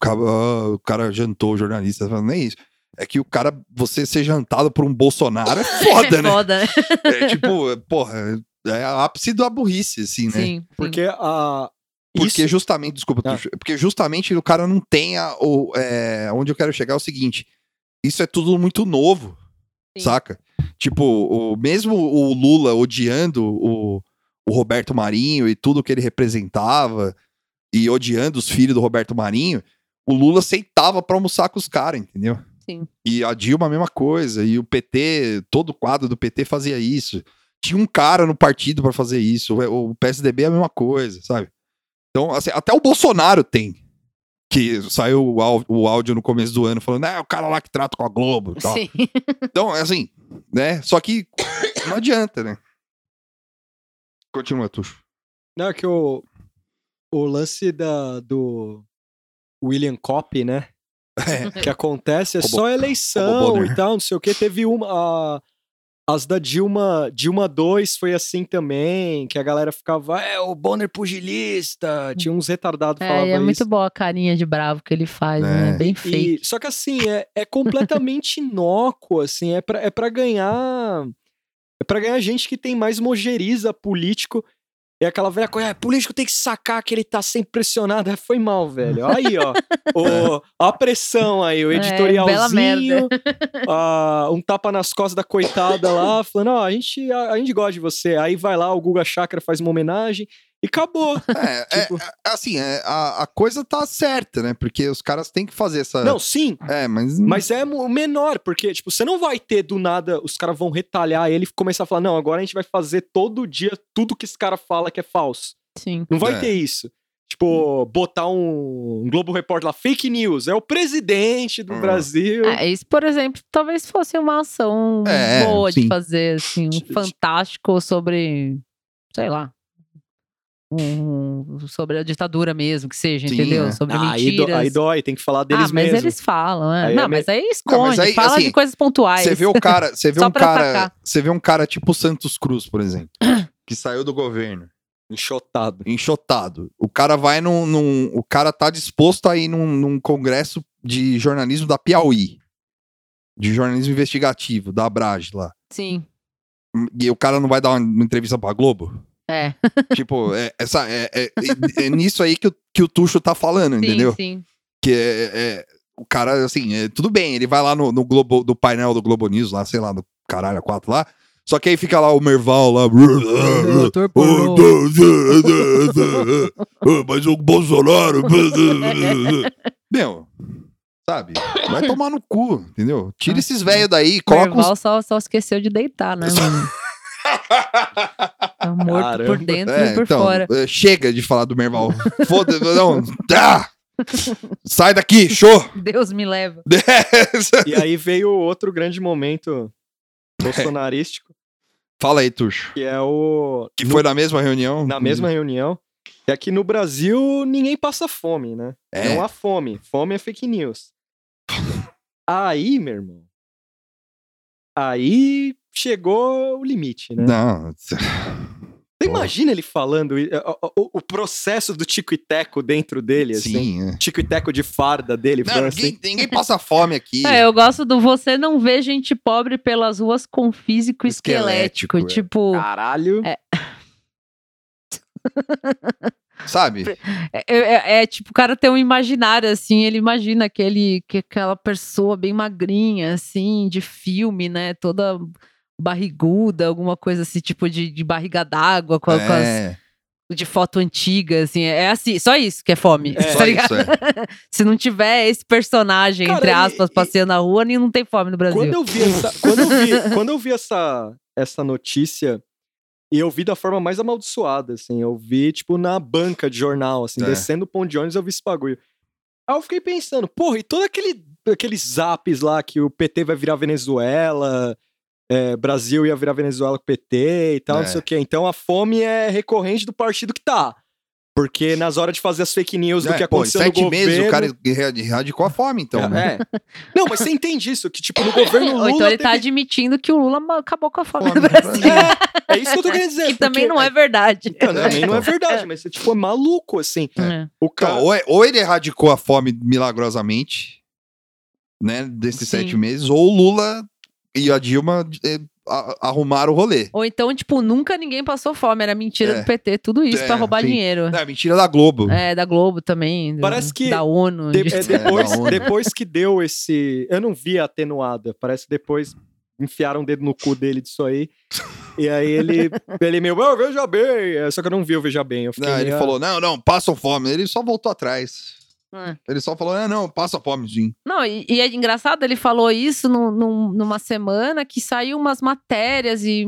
ah, o cara jantou o jornalista, falando, nem isso. É que o cara, você ser jantado por um Bolsonaro é foda, é né? foda, né? É tipo, porra, é a ápice da burrice, assim, né? Sim. Porque a. Porque isso- justamente, desculpa, Ah. Porque justamente o cara não tem a, o, é, onde eu quero chegar é o seguinte, isso é tudo muito novo, Sim. saca? Tipo, o, mesmo o Lula odiando o, o Roberto Marinho e tudo que ele representava e odiando os filhos do Roberto Marinho, o Lula aceitava pra almoçar com os caras, entendeu? Sim. E a Dilma a mesma coisa, e o PT, todo o quadro do PT fazia isso. Tinha um cara no partido pra fazer isso, o, PSDB é a mesma coisa, sabe? Então, assim, até o Bolsonaro tem. Que saiu o, áudio no começo do ano falando, é o cara lá que trata com a Globo e tal. Sim. Então, é assim, né? Só que não adianta, né? Continua, Tuxo. Não, é que o, o lance da, do William Kopp, né? É. Que acontece é só eleição e tal, não sei o que. Teve uma. a- as da Dilma, Dilma 2 foi assim também, que a galera ficava, é, o Bonner pugilista. Tinha uns retardados que É, falavam e é muito isso. boa a carinha de bravo que ele faz, né? É. Bem E- fake. só que assim, é, é completamente inócuo, assim, é pra, é pra ganhar. É pra ganhar gente que tem mais mojeriza político. É aquela velha coisa, ah, político tem que sacar que ele tá sempre pressionado. É, Foi mal, velho. Aí, ó. o, a pressão aí, o É, editorialzinho. ah, um tapa nas costas da coitada lá, falando, ó, a gente, a, a gente gosta de você. Aí vai lá, o Guga Chakra faz uma homenagem e acabou. É, é, Tipo- é, assim, é, a, a coisa tá certa, né? Porque os caras têm que fazer essa. Não, sim, É, mas. Mas é mo- menor, porque, tipo, você não vai ter do nada, os caras vão retalhar ele e começar a falar, não, agora a gente vai fazer todo dia tudo que esse cara fala que é falso. Sim. Não vai É. ter isso. Tipo, botar um, um Globo Repórter lá, fake news, é o presidente do Hum. Brasil. É, isso, por exemplo, talvez fosse uma ação É, boa sim. de fazer, assim, um fantástico sobre, sei lá, um, sobre a ditadura mesmo, que seja, Sim, entendeu? é. Sobre Ah, aí, do- mentiras. aí dói, tem que falar deles ah, mas mesmo. eles falam, é. Aí não, é me- mas aí esconde, mas aí, fala assim, de coisas pontuais. Você vê o cara, você vê um cara, atacar. você vê um cara tipo Santos Cruz, por exemplo, que saiu do governo, Enxotado. enxotado. O cara vai num, num- o cara tá disposto a ir num, num congresso de jornalismo da Piauí, de jornalismo investigativo da Abrage lá. Sim, E o cara não vai dar uma, uma entrevista pra Globo? É. tipo, é, essa, é, é- é- é nisso aí que o, que o Tuxo tá falando, Sim, entendeu? sim. Que é, é- o cara, assim, é, tudo bem, ele vai lá no, no Globo, do painel do Globo News, lá, sei lá, no caralho, a quatro lá. Só que aí fica lá o Merval lá. Mas o Bolsonaro. Meu, sabe? Vai tomar no cu, entendeu? Tira esses velhos daí, coloca uns. Merval só, só esqueceu de deitar, né, mano? Tá morto Caramba. por dentro É, e por então, fora. é, chega de falar do Merval. Foda-se, não. Ah! Sai daqui, show! Deus me leva. E aí veio outro grande momento bolsonarístico, Fala aí, Tuxo. que é o... Que no- foi na mesma reunião? na mesma reunião, é que no Brasil ninguém passa fome, né? É. Não há fome. Fome é fake news. Aí, meu irmão. Aí chegou o limite, né? Não. Você imagina ele falando o, o- o processo do Tico e Teco dentro dele, assim? Sim. é. Tico e Teco de farda dele, Não, falando ninguém, assim. ninguém passa fome aqui. É, eu gosto do você não ver gente pobre pelas ruas com físico Esquelético, esquelético. é. Tipo, Caralho. É. Sabe? é, é- é tipo, o cara tem um imaginário, assim, ele imagina aquele, que aquela pessoa bem magrinha, assim, de filme, né? Toda barriguda, alguma coisa assim, tipo de, de barriga d'água, com, a- com as- É, de foto antiga, assim. É assim, só isso que é fome, É. tá isso, é. Se não tiver esse personagem, Cara, entre e- aspas, e- passeando na rua, nem não tem fome no Brasil. Quando eu vi essa, quando eu vi, quando eu vi essa, essa notícia, e eu vi da forma mais amaldiçoada, assim, eu vi, tipo, na banca de jornal, assim, É. descendo o pão de ônibus, eu vi esse bagulho. Aí eu fiquei pensando, porra, e todo aquele aqueles zaps lá que o PT vai virar Venezuela, é, Brasil ia virar Venezuela com o PT e tal, É. não sei o quê. Então a fome é recorrente do partido que tá. Porque nas horas de fazer as fake news do É, que pô, em aconteceu sete no governo... meses o cara erra- erradicou a fome, então, né? É. Não, mas você entende isso? Que, tipo, no governo Lula Ou então ele tá teve- admitindo que o Lula acabou com a fome Fome no Brasil. É, é isso que eu tô querendo dizer. Que também não é verdade. Então, também não é Então. verdade, mas você, tipo, é maluco, assim. É. O cara... Então, ou, é- ou ele erradicou a fome milagrosamente, né, desses Sim. sete meses, ou o Lula e a Dilma eh, a- arrumaram o rolê. Ou então, tipo, nunca ninguém passou fome. Era mentira É. do PT, tudo isso É, pra roubar sim. dinheiro. É, mentira da Globo. É, da Globo também. do- Parece que Da ONU. De- de- é, depois, da ONU. depois que deu esse. Eu não vi a atenuada. Parece que depois enfiaram o dedo no cu dele disso aí. E aí ele, ele meio, "Ah, veja bem. É, Só que eu não vi o Veja Bem. Eu fiquei Não, ele meio, "Ah, falou, não, não, passam fome. Ele só voltou atrás. É. Ele só falou, ah, não, passa fome, sim. Não, e, e é engraçado, ele falou isso num- num- numa semana que saiu umas matérias e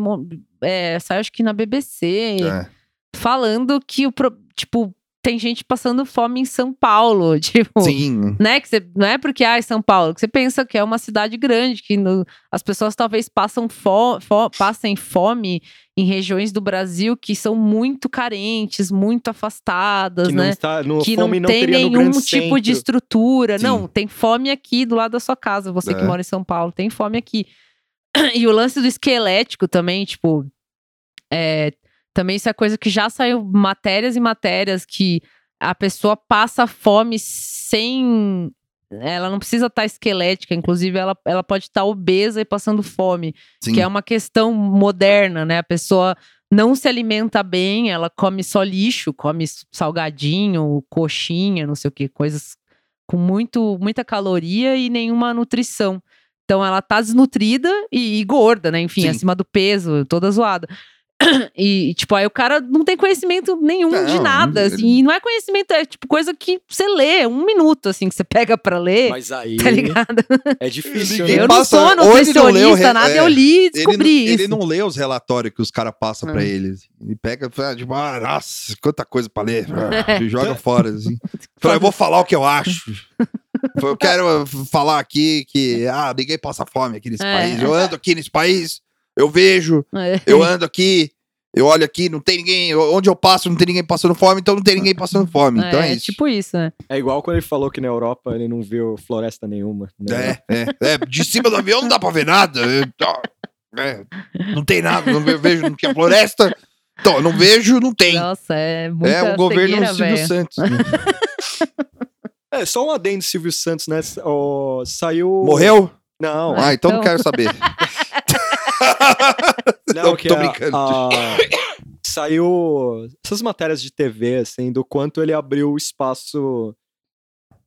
é, saiu acho que na BBC, É. falando que o tipo tem gente passando fome em São Paulo, tipo, Sim. né? Que você, não é porque ah, é São Paulo, que você pensa que é uma cidade grande, que no- as pessoas talvez passam fo, fo- passem fome em regiões do Brasil que são muito carentes, muito afastadas, que não né? está no que fome não tem no nenhum tipo de centro. estrutura. Sim. Não, tem fome aqui do lado da sua casa. Você que É. mora em São Paulo, tem fome aqui. E o lance do esquelético também, tipo, é, também isso é coisa que já saiu matérias e matérias que a pessoa passa fome sem. Ela não precisa estar esquelética, inclusive ela, ela pode estar obesa e passando fome sim. que é uma questão moderna, né? A pessoa não se alimenta bem, ela come só lixo, come salgadinho, coxinha, não sei o que, coisas com muito, muita caloria e nenhuma nutrição. Então ela tá desnutrida e, e gorda, né? Enfim, Sim. acima do peso, toda zoada. E, tipo, aí o cara não tem conhecimento nenhum de Não, nada, ele- assim. E não é conhecimento, é tipo coisa que você lê, um minuto, assim, que você pega pra ler, Mas aí tá ligado? é difícil, né? Eu não passa- sou ele não nutricionista, nada, é, eu li e Ele, descobri não- isso. ele não lê os relatórios que os caras passam pra Ah. ele. Ele pega e fala, tipo, ah, nossa, quanta coisa pra ler. Ah, e joga fora, assim. Fala, eu vou falar o que eu acho. Eu quero falar aqui que, ah, ninguém passa fome aqui nesse É. país. Eu ando aqui nesse país, eu vejo, É. eu ando aqui, eu olho aqui, não tem ninguém, onde eu passo não tem ninguém passando fome, então não tem ninguém passando fome. Então é, é, isso. tipo isso, né? É igual quando ele falou que na Europa ele não viu floresta nenhuma. né? É, é, é. De cima do avião não dá pra ver nada. É, é, não tem nada, não ve- vejo, não tinha floresta. Então, eu não vejo, não tem. Nossa, é muita É o governo cegueira, Silvio. Santos. né? É, só um adendo Silvio Santos, né? Ó, saiu. Morreu? Não, Ah, então não então. quero saber. não, Não, que tô brincando. a- saiu essas matérias de TV, assim, do quanto ele abriu espaço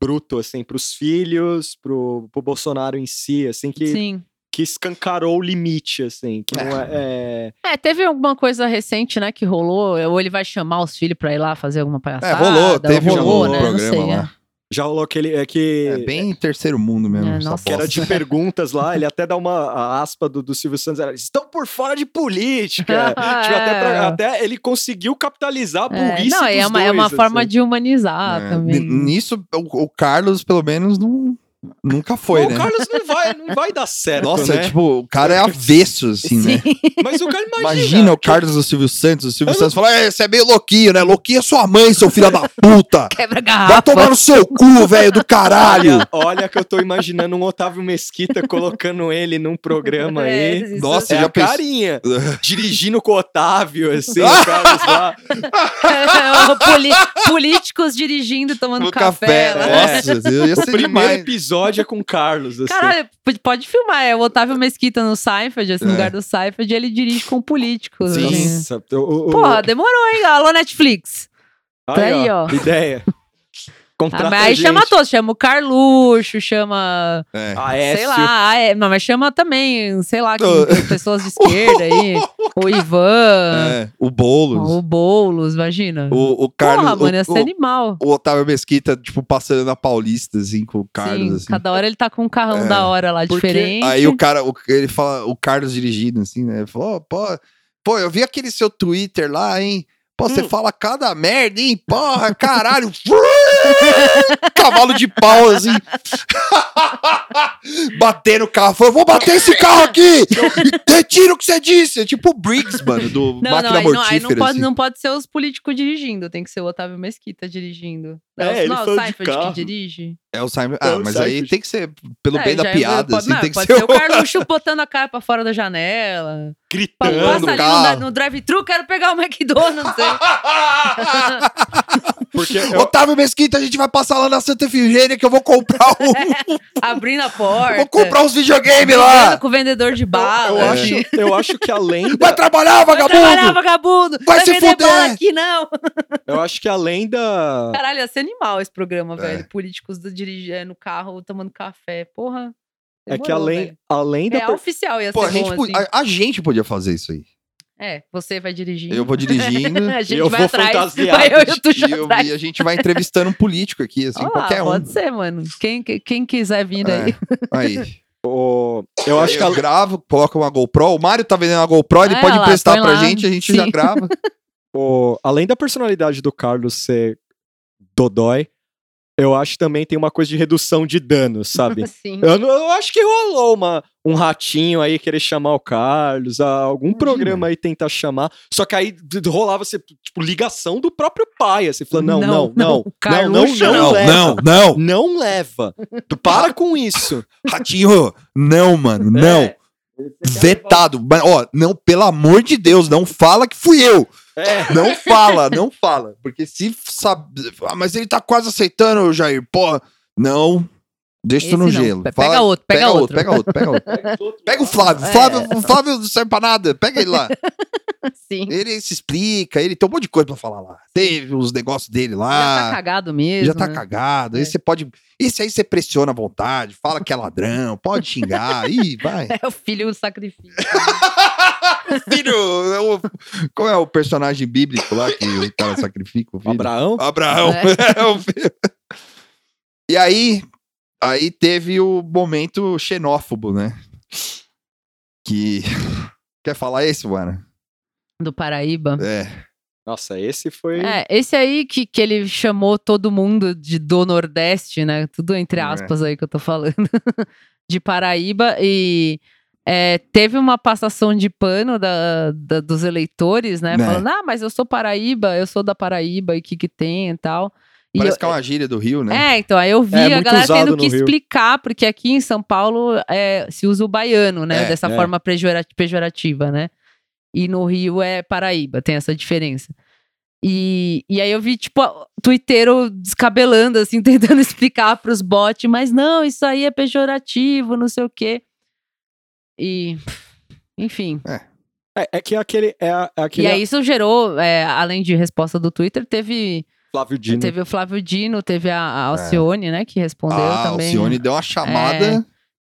bruto, assim, pros filhos, pro, pro Bolsonaro em si, assim, que, Sim. que escancarou o limite, assim, que não é... é- É, teve alguma coisa recente, né, que rolou, ou ele vai chamar os filhos pra ir lá fazer alguma palhaçada. É, rolou, teve ou um rolou, né? Não programa sei, lá. Já rolou aquele... É que... É bem terceiro mundo mesmo. É, essa nossa. Que era de perguntas lá, ele até dá uma a aspa do, do Silvio Santos, era, estão por fora de política. Tipo, até, pra- até ele conseguiu capitalizar a É, burrice não, é uma, é uma dois, forma assim. de humanizar É, também. n- Nisso, o, o Carlos, pelo menos, não, nunca foi, Não, né? O Carlos não vai, não vai dar certo, Nossa, né? tipo, o cara é avesso, assim, né? Sim. Mas o cara imagina. Imagina o Carlos do Silvio Santos. O Silvio Eu não- Santos fala: é, você é meio louquinho, né? Louquinho é sua mãe, seu filho da puta. Quebra Vai garrafa. tomar no seu cu, velho do caralho. Olha, olha que eu tô imaginando um Otávio Mesquita colocando ele num programa É, aí. isso- Nossa, É já a pensou? carinha. Dirigindo com o Otávio, assim, o Carlos lá. O poli- políticos dirigindo, tomando No café. café. lá. É. Nossa, ia O ser primeiro demais. episódio é com Carlos, assim. Caralho, pode- filmar. É o Otávio Mesquita no Seinfeld, assim, no É. lugar do Seinfeld, ele dirige com políticos. Sim. assim. Nossa, o- Porra, demorou, hein? Alô, Netflix. tá aí, ó. Ideia. Ah, Contrata mas a aí gente. chama todos, chama o Carluxo, chama. É. Aécio. Sei lá, ah, é, não, mas chama também, sei lá, que- Oh. pessoas de esquerda aí. O Ivan, É, o Boulos. o Boulos, imagina. O, o Carlos. Porra, mano, ia o, ser animal. o, o Otávio Mesquita, tipo, passando na Paulista, assim, com o Carlos, Sim, assim. cada hora ele tá com um carrão É. da hora lá, Porque diferente. Aí o cara, o- ele fala, o Carlos dirigindo, assim, né? Ele falou, "Ô, pô, pô, eu vi aquele seu Twitter lá, hein? Pô, você Hum. fala cada merda, hein? Porra, caralho. Cavalo de pau, assim. Batendo o carro. Falou, vou bater esse carro aqui! Retira o que você disse! É tipo o Briggs, mano, do Não, Máquina não, aí, não, aí não, Mortífera. pode, assim. não pode ser os políticos dirigindo, tem que ser o Otávio Mesquita dirigindo. É, Não, ele não é o Seinfeld que dirige? É o Simon. É Ah, mas aí tem que ser pelo É, bem da é- piada, pode, assim, não, tem que pode ser ser o Carluxo botando a cara pra fora da janela. Gritando. Passa ali no, no drive-thru, quero pegar o McDonald's. Porque eu, Otávio Mesquita, a gente vai passar lá na Santa Efigênia que eu vou comprar um, Abrindo a porta. vou comprar uns videogames lá. com o vendedor de bala. eu, assim. acho, eu acho que além Vai trabalhar, Vai trabalhar, vagabundo! vagabundo! Vai se fuder! bala aqui, não! eu acho que além da Caralho, ia ser animal esse programa, É. velho. Políticos do dirigir no carro, tomando café. Porra. é que demorou, além velho. além da É per- oficial, ia Pô, ser a gente, bom, assim. a, a gente podia fazer isso aí. É, você vai dirigindo. Eu vou dirigindo a gente eu vai vou atrás. fantasiado Vai eu e eu- e a gente vai entrevistando um político aqui, assim, Olha lá, qualquer um. Pode ser, mano. Quem, quem- quiser vir É, aí. Aí. o- eu acho que eu gravo, coloco uma GoPro. O Mário tá vendendo uma GoPro, ele Ah, pode lá, emprestar pra lá. gente, a gente Sim. já grava. o- além da personalidade do Carlos ser dodói, eu acho que também tem uma coisa de redução de danos, sabe? Sim. Eu, eu acho que rolou uma, um ratinho aí querer chamar o Carlos, algum Imagina. programa aí tentar chamar. Só que aí rolava você, tipo, ligação do próprio pai. Assim, falando: não, Não, não, não, não, não, não, não, não. leva. não. Não leva. Tu para com isso. Ratinho, não, mano, não. É. Vetado. Mas, Ó, não, pelo amor de Deus, não fala que fui eu. É. Não fala, não fala. Porque se sabe. Ah, mas ele tá quase aceitando, Jair. Pô, não. Deixa Esse no não. gelo. Pega Fala- outro, pega outro. Pega outro, pega outro. Pega o Flávio. É. Flávio, o Flávio não serve pra nada. Pega ele lá. Sim. Ele se explica, ele tem um monte de coisa pra falar lá. Teve os negócios dele Já tá lá. cagado mesmo. Já tá né? cagado. Aí É. você pode. Esse aí você pressiona à vontade, fala que é ladrão, pode xingar. Ih, vai. É o filho do sacrifício. Filho, é o- qual é o personagem bíblico lá que o cara sacrifica o filho? Abraão? Abraão. É o filho. E aí, aí teve o momento xenófobo, né? Que. Quer falar esse, mano? Do Paraíba. É. Nossa, esse foi. É, esse aí que, que ele chamou todo mundo de do Nordeste, né? Tudo entre É. aspas aí que eu tô falando. de Paraíba. E é, teve uma passação de pano da, da- dos eleitores, né? Né. Falando, ah, mas eu sou Paraíba, eu sou da Paraíba, e o que que tem e tal. E Parece eu- que é uma gíria do Rio, né? É, então, aí eu vi É a galera tendo que Rio. explicar, porque aqui em São Paulo é, se usa o baiano, né? É, dessa é. forma pejora- pejorativa, né? E no Rio é Paraíba, tem essa diferença. E, e aí eu vi, tipo, twitteiro descabelando, assim, tentando explicar pros bots, mas não, isso aí é pejorativo, não sei o quê. E, enfim. É, é que aquele. É, a- é aquele E aí isso gerou, é, além de resposta do Twitter, teve, Flávio Dino. teve o Flávio Dino, teve a, a Alcione, né, que respondeu É. ah, também. o Cione deu uma chamada,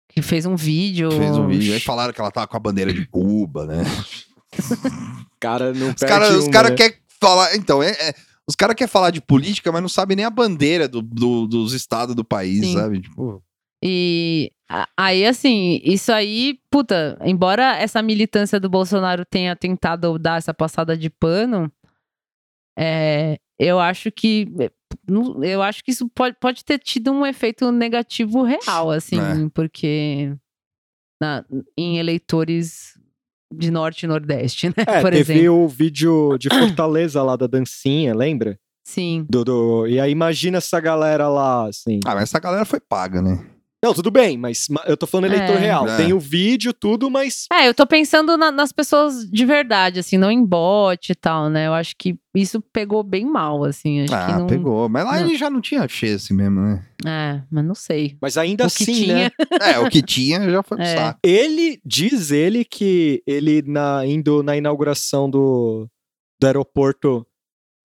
que fez um vídeo. fez um vídeo. Aí falaram que ela tava com a bandeira de Cuba, né? cara não Os perde caras os uma, cara né? querem falar. Então, é, é- os caras querem falar de política, mas não sabem nem a bandeira do, do- dos estados do país, Sim. sabe? Tipo, E aí, assim, isso aí, puta, embora essa militância do Bolsonaro tenha tentado dar essa passada de pano, é, eu acho que. não- Eu acho que isso pode, pode ter tido um efeito negativo real, assim, É. porque na- em eleitores de norte e nordeste, né? É, por teve exemplo. o vídeo de Fortaleza lá da dancinha, lembra? Sim. Do, do- E aí imagina essa galera lá, assim. ah, mas essa galera foi paga, né? Não, tudo bem, mas ma- eu tô falando eleitor É. real. É. Tem o vídeo, tudo, mas. É, eu tô pensando na- nas pessoas de verdade, assim, não em bot e tal, né? Eu acho que isso pegou bem mal, assim. Acho que ah, não. pegou. Mas lá não. ele já não tinha chance mesmo, né? É, mas não sei. Mas ainda o que assim, tinha. né? É, o que tinha já foi pro É. saco. Ele diz ele que ele na, indo na inauguração do, do aeroporto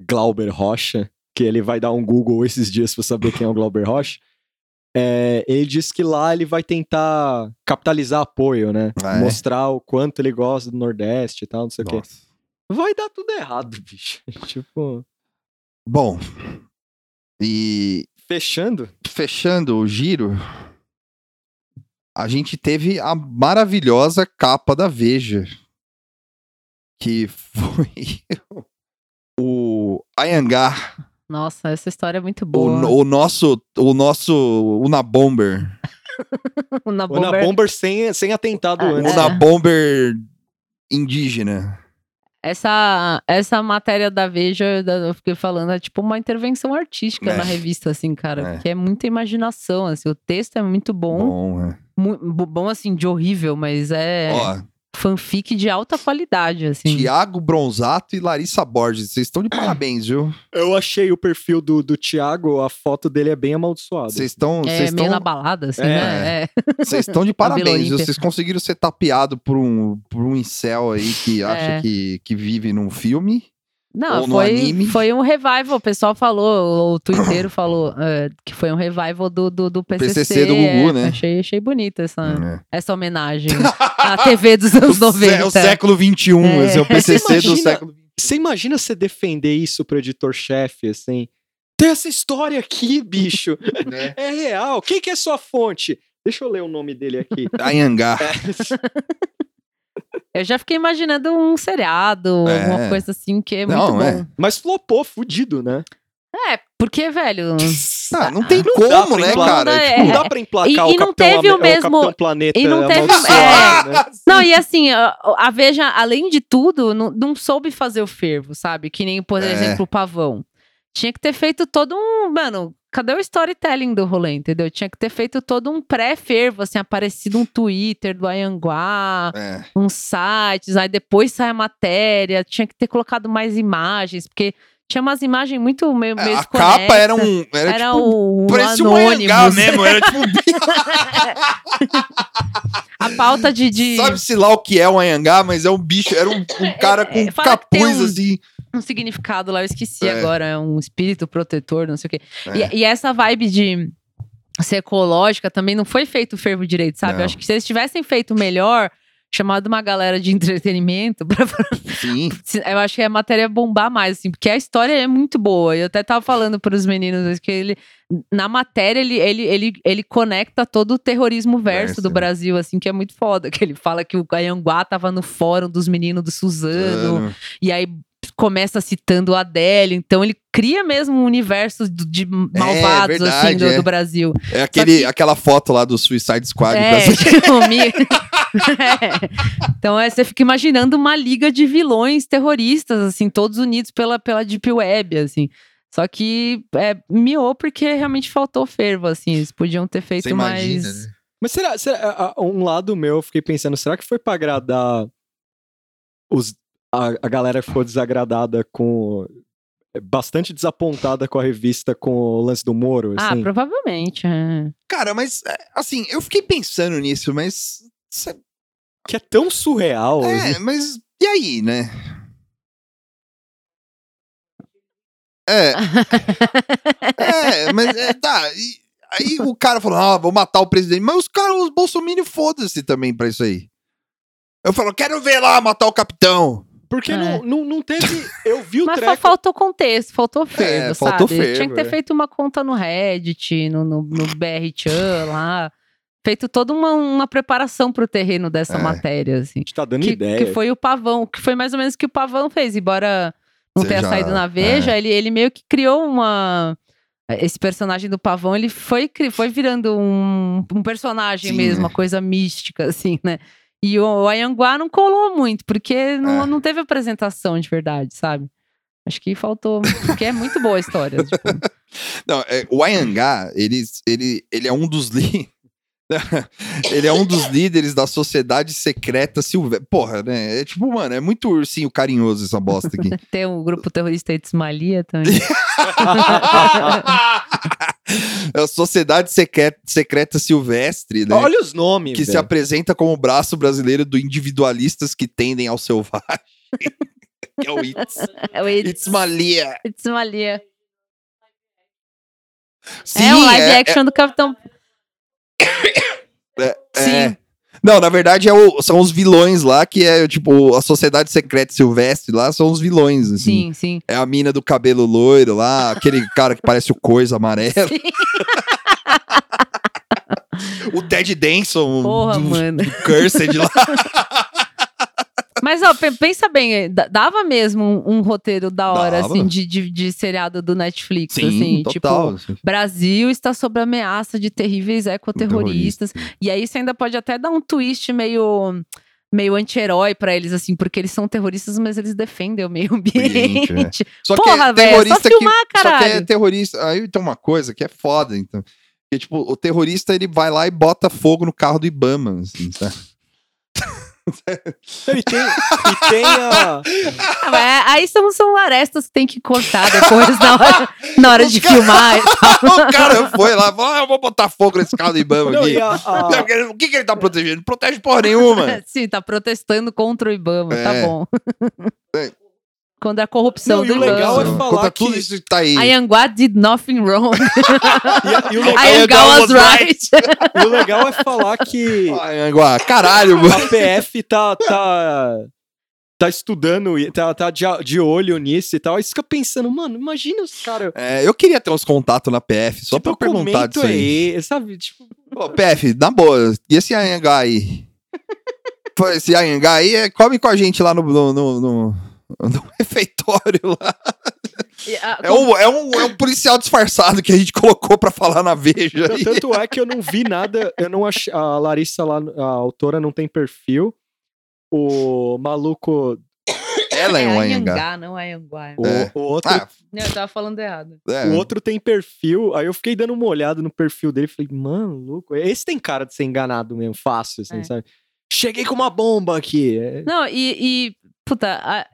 Glauber Rocha, que ele vai dar um Google esses dias pra saber quem é o Glauber Rocha. É, ele diz que lá ele vai tentar capitalizar apoio, né? Ah, é? Mostrar o quanto ele gosta do Nordeste e tal, não sei o quê. Nossa. Vai dar tudo errado, bicho. tipo, Bom, e fechando. fechando o giro, a gente teve a maravilhosa capa da Veja, que foi o Ayangar Nossa, essa história é muito O, boa. o nosso, o nosso Unabomber. O Na Ou na Bomber- Bomber sem, sem atentado Ah, antes. é. Unabomber indígena. Essa, essa matéria da Veja, eu fiquei falando, é tipo uma intervenção artística É. na revista, assim, cara. É. Porque é muita imaginação, assim. O texto é muito bom. Bom, é. mu- bo- bom assim, de horrível, mas é Ó, fanfic de alta qualidade, assim. Tiago Bronzato e Larissa Borges. Vocês estão de parabéns, viu? Eu achei o perfil do, do Thiago, a foto dele é bem amaldiçoada. Vocês estão. É Vocês meio estão. na balada, assim, É. né? É. Vocês estão de parabéns. Vocês conseguiram ser tapeado por um, por um incel aí que acha É. que, que vive num filme. Não, Ou no foi, anime. foi um revival. O pessoal falou, o Twitter falou é, que foi um revival do, do, do PCC. PCC do Gugu, é, né? Achei, achei bonita essa, É. essa homenagem à TV dos anos O sé- 90. O século XXI, É. esse é o PCC do Imagina- século Você imagina você defender isso pro editor-chefe, assim? Tem essa história aqui, bicho. né? É real. Quem que é sua fonte? Deixa eu ler o nome dele aqui. Anhangá. Eu já fiquei imaginando um seriado, É. alguma coisa assim, que é muito Não, bom. é. Mas flopou, fudido, né? É, porque, velho. Ah, não tem Não como, né, emplacar. cara? É. Tipo, Não dá pra emplacar E- o, e não Capitão teve o mesmo- Capitão Planeta e não teve- amaldiçoado, né? Não, e assim, a, a Veja, além de tudo, não, não soube fazer o fervo, sabe? Que nem, por É. exemplo, o Pavão. Tinha que ter feito todo um. Mano, cadê o storytelling do rolê, entendeu? Tinha que ter feito todo um pré-fervo, assim, aparecido um Twitter do Ayanguá, é. uns sites, aí depois sai a matéria. Tinha que ter colocado mais imagens, porque tinha umas imagens muito meio, É, a capa era um. Era, Era tipo. o, Parecia um Anonymous. mesmo. Era tipo. A pauta de. de... Sabe-se lá o que é um Anhangá, mas é um bicho. Era um, um cara com é, capuz um- assim. Um significado lá, eu esqueci É. agora, é um espírito protetor, não sei o quê. É. E, e essa vibe de ser ecológica também não foi feito o fervo direito, sabe? Não. Eu acho que se eles tivessem feito melhor, chamado uma galera de entretenimento, pra- Sim. eu acho que a matéria ia bombar mais, assim, porque a história é muito boa. Eu até tava falando pros meninos que ele, na matéria, ele, ele, ele, ele conecta todo o terrorismo verso Verso, do? Brasil, assim, que é muito foda. Que ele fala que o Anhanguá tava no fórum dos meninos do Suzano, e aí começa citando a Adele, então ele cria mesmo um universo de malvados assim verdade, do, é. do Brasil. É aquele, que- aquela foto lá do Suicide Squad. É, brasileiro. tipo, É. Então é, você fica imaginando uma liga de vilões terroristas, assim, todos unidos pela, pela Deep Web, assim. Só que é, miou porque realmente faltou fervo, assim. Eles podiam ter feito Você imagina, mais. né? Mas será, será um lado meu, eu fiquei pensando, será que foi pra agradar os, a, a galera ficou desagradada com. Bastante desapontada com a revista com o lance do Moro, Ah, assim? provavelmente. é. Cara, mas é, assim, eu fiquei pensando nisso, mas. cê- Que é tão surreal. assim. É, mas. E aí, né? É. É, mas é, tá. e aí o cara falou: ah, vou matar o presidente. Mas os caras, os Bolsonaro, foda-se também pra isso aí. Eu falo, quero ver lá matar o capitão. Porque É. não, não, não teve. Eu vi o Mas treco. faltou contexto, faltou fervo, É, faltou sabe? Tinha que ter é. feito uma conta no Reddit, no, no, no BR Chan lá. Feito toda uma, uma preparação pro terreno dessa É. matéria, assim. A gente tá dando Que, ideia. que foi o Pavão, que foi mais ou menos o que o Pavão fez, embora não tenha Seja- saído na Veja, ele, ele meio que criou uma. Esse personagem do Pavão, ele foi, foi virando um, um personagem Sim, mesmo, né? uma coisa mística, assim, né? E o Ayanguá não colou muito, porque não, É. não teve apresentação de verdade, sabe? Acho que faltou, porque é muito boa a história. tipo, Não, é, o Ayangá, ele, ele, ele é um dos li... ele é um dos líderes da sociedade secreta silvestre. Porra, né? É tipo, mano, é muito ursinho carinhoso essa bosta aqui. tem o grupo terrorista Itzmalia também. é a sociedade secreta, secreta silvestre, né? Olha os nomes. que se apresenta como o braço brasileiro do individualistas que tendem ao selvagem. que é o It's. É o Itz- It's Malia. Itzmalia. Sim, é um live é- action do Capitão. é- Sim. Não, na verdade é o- são os vilões lá, que é tipo a sociedade secreta silvestre lá, são os vilões, assim. Sim, sim. É a mina do cabelo loiro lá, aquele cara que parece o coisa amarelo. Sim. o Ted Danson Porra, do, mano. do Cursed lá. Mas, ó, pe- pensa bem, da- dava mesmo um, um roteiro da hora, Dava. assim, de, de, de seriado do Netflix, Sim, assim, total. tipo, Brasil está sob ameaça de terríveis ecoterroristas. E aí você ainda pode até dar um twist meio meio anti-herói pra eles, assim, porque eles são terroristas, mas eles defendem o meio Ambiente, ambiente. Só Porra, que é velho, só terrorista filmar, que, Só que é caralho. terrorista. Aí tem uma coisa que é foda, então. Que, tipo, o terrorista ele vai lá e bota fogo no carro do Ibama, assim, sabe? E tem, e tem a. Ah, é- aí são, são arestas que tem que cortar depois na hora, na hora de cara- filmar. o cara foi lá falou: ah, eu vou botar fogo nesse carro do Ibama Não, aqui. a- a- Não, porque- O que, que ele tá protegendo? Não protege porra nenhuma. Sim, tá protestando contra o Ibama, tá É. bom. É. Contra a corrupção Não, e do o legal é falar Contra que- tudo isso que tá aí. Anhangá did nothing wrong. e a- e o legal, Anhangá was right. e o legal é falar que Ai, Anguá, caralho, mano. a PF tá, tá, tá estudando, e tá, tá de, de olho nisso e tal. Aí você fica pensando, mano, imagina os caras. É, eu queria ter uns contatos na PF, só Tipo, pra perguntar disso aí. aí, sabe? Tipo, Pô, PF, na boa, e esse Anhangá aí? Pô, esse Anhangá aí, é, come com a gente lá no, no, no, no- no refeitório lá. E, ah, É um, é, um, é um policial disfarçado que a gente colocou pra falar na Veja. Não, tanto é que eu não vi nada, eu não achei. A Larissa lá, a autora, não tem perfil. O maluco. Ela é um Anhangá. Anhangá, não é Anhangá. O, É. o outro, Ah, Não, eu tava falando errado. é. o outro tem perfil. Aí eu fiquei dando uma olhada no perfil dele e falei, mano, louco. Esse tem cara de ser enganado mesmo, fácil, assim, É. sabe? Cheguei com uma bomba aqui. É, Não, e, e, puta, a,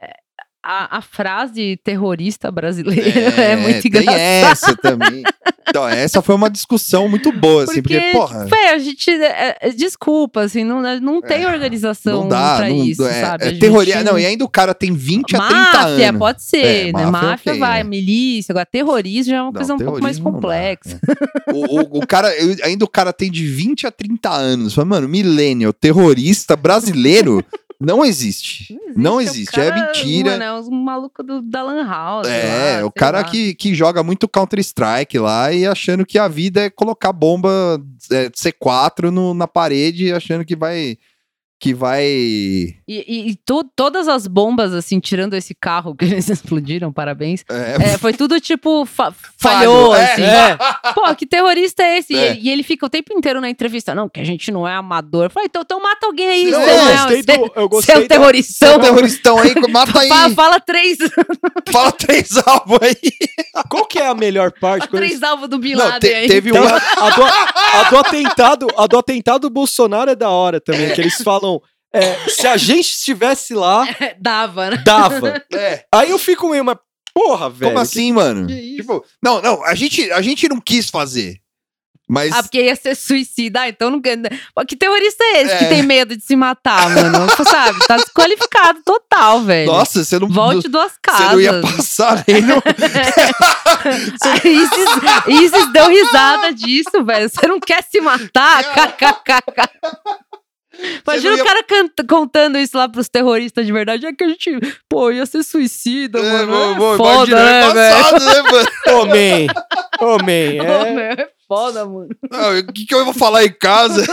a, a frase terrorista brasileira é, muito tem engraçada. essa também. Então, essa foi uma discussão muito boa, assim, porque, porra. Fé, a gente. é, é, desculpa, assim, não, não tem É, organização Não dá, pra não, isso, é, sabe? é terroria- Não, e ainda o cara tem 20 a 30 Máfia, anos. pode ser, É, né? máfia, Máfia ok, vai, é. milícia, agora terrorismo já é uma Não, coisa um pouco mais dá, complexa. é. O, o- o cara, ainda o cara tem de 20 a 30 anos. Mano, millennial, terrorista brasileiro não existe. Não o existe, é cara, mentira. Mano, é os malucos do, da Lan House. É, lá, o cara lá. que, que joga muito Counter-Strike lá e achando que a vida é colocar bomba é, C4 no- na parede, achando que vai. Que vai. E, e- e to- todas as bombas, assim, tirando esse carro que eles explodiram, parabéns. É, é, foi tudo tipo, fa- Falho, falhou, é, assim. é. Pô, que terrorista é esse? E É. ele- E, ele fica o tempo inteiro na entrevista, não, que a gente não é amador. Falei, então, então mata alguém aí, Não, você eu é, gostei você, do. Eu você é gostei um da- terroristão. São terroristão aí, mata aí. Fala, fala três, Fala três alvos aí. Qual que é a melhor parte? quando três alvos do Bin Não, Laden te- aí. teve uma. a, do, a do atentado, a do atentado do Bolsonaro é da hora também, que eles falam, é, se a gente estivesse lá, Dava, né? dava. É, Aí eu fico meio, mas porra, velho. como assim, mano? que? Tipo, não, não, a gente, a gente não quis fazer. Mas. Ah, porque ia ser suicida. Ah, então não. Pô, Que terrorista é esse É. que tem medo de se matar, mano? Sabe? Tá desqualificado total, velho. nossa, você não. Volte duas Você casas. não ia passar nem no. A Isis, Isis deu risada disso, velho. Você não quer se matar? KKKK. Imagina ia- o cara canta- contando isso lá pros terroristas de verdade. É que a gente, pô, ia ser suicida, mano. É, vou- vou- foda, né, é velho? passado, né, mano? Man. Pô, É... meu, é foda, mano. O que, que eu vou falar em casa?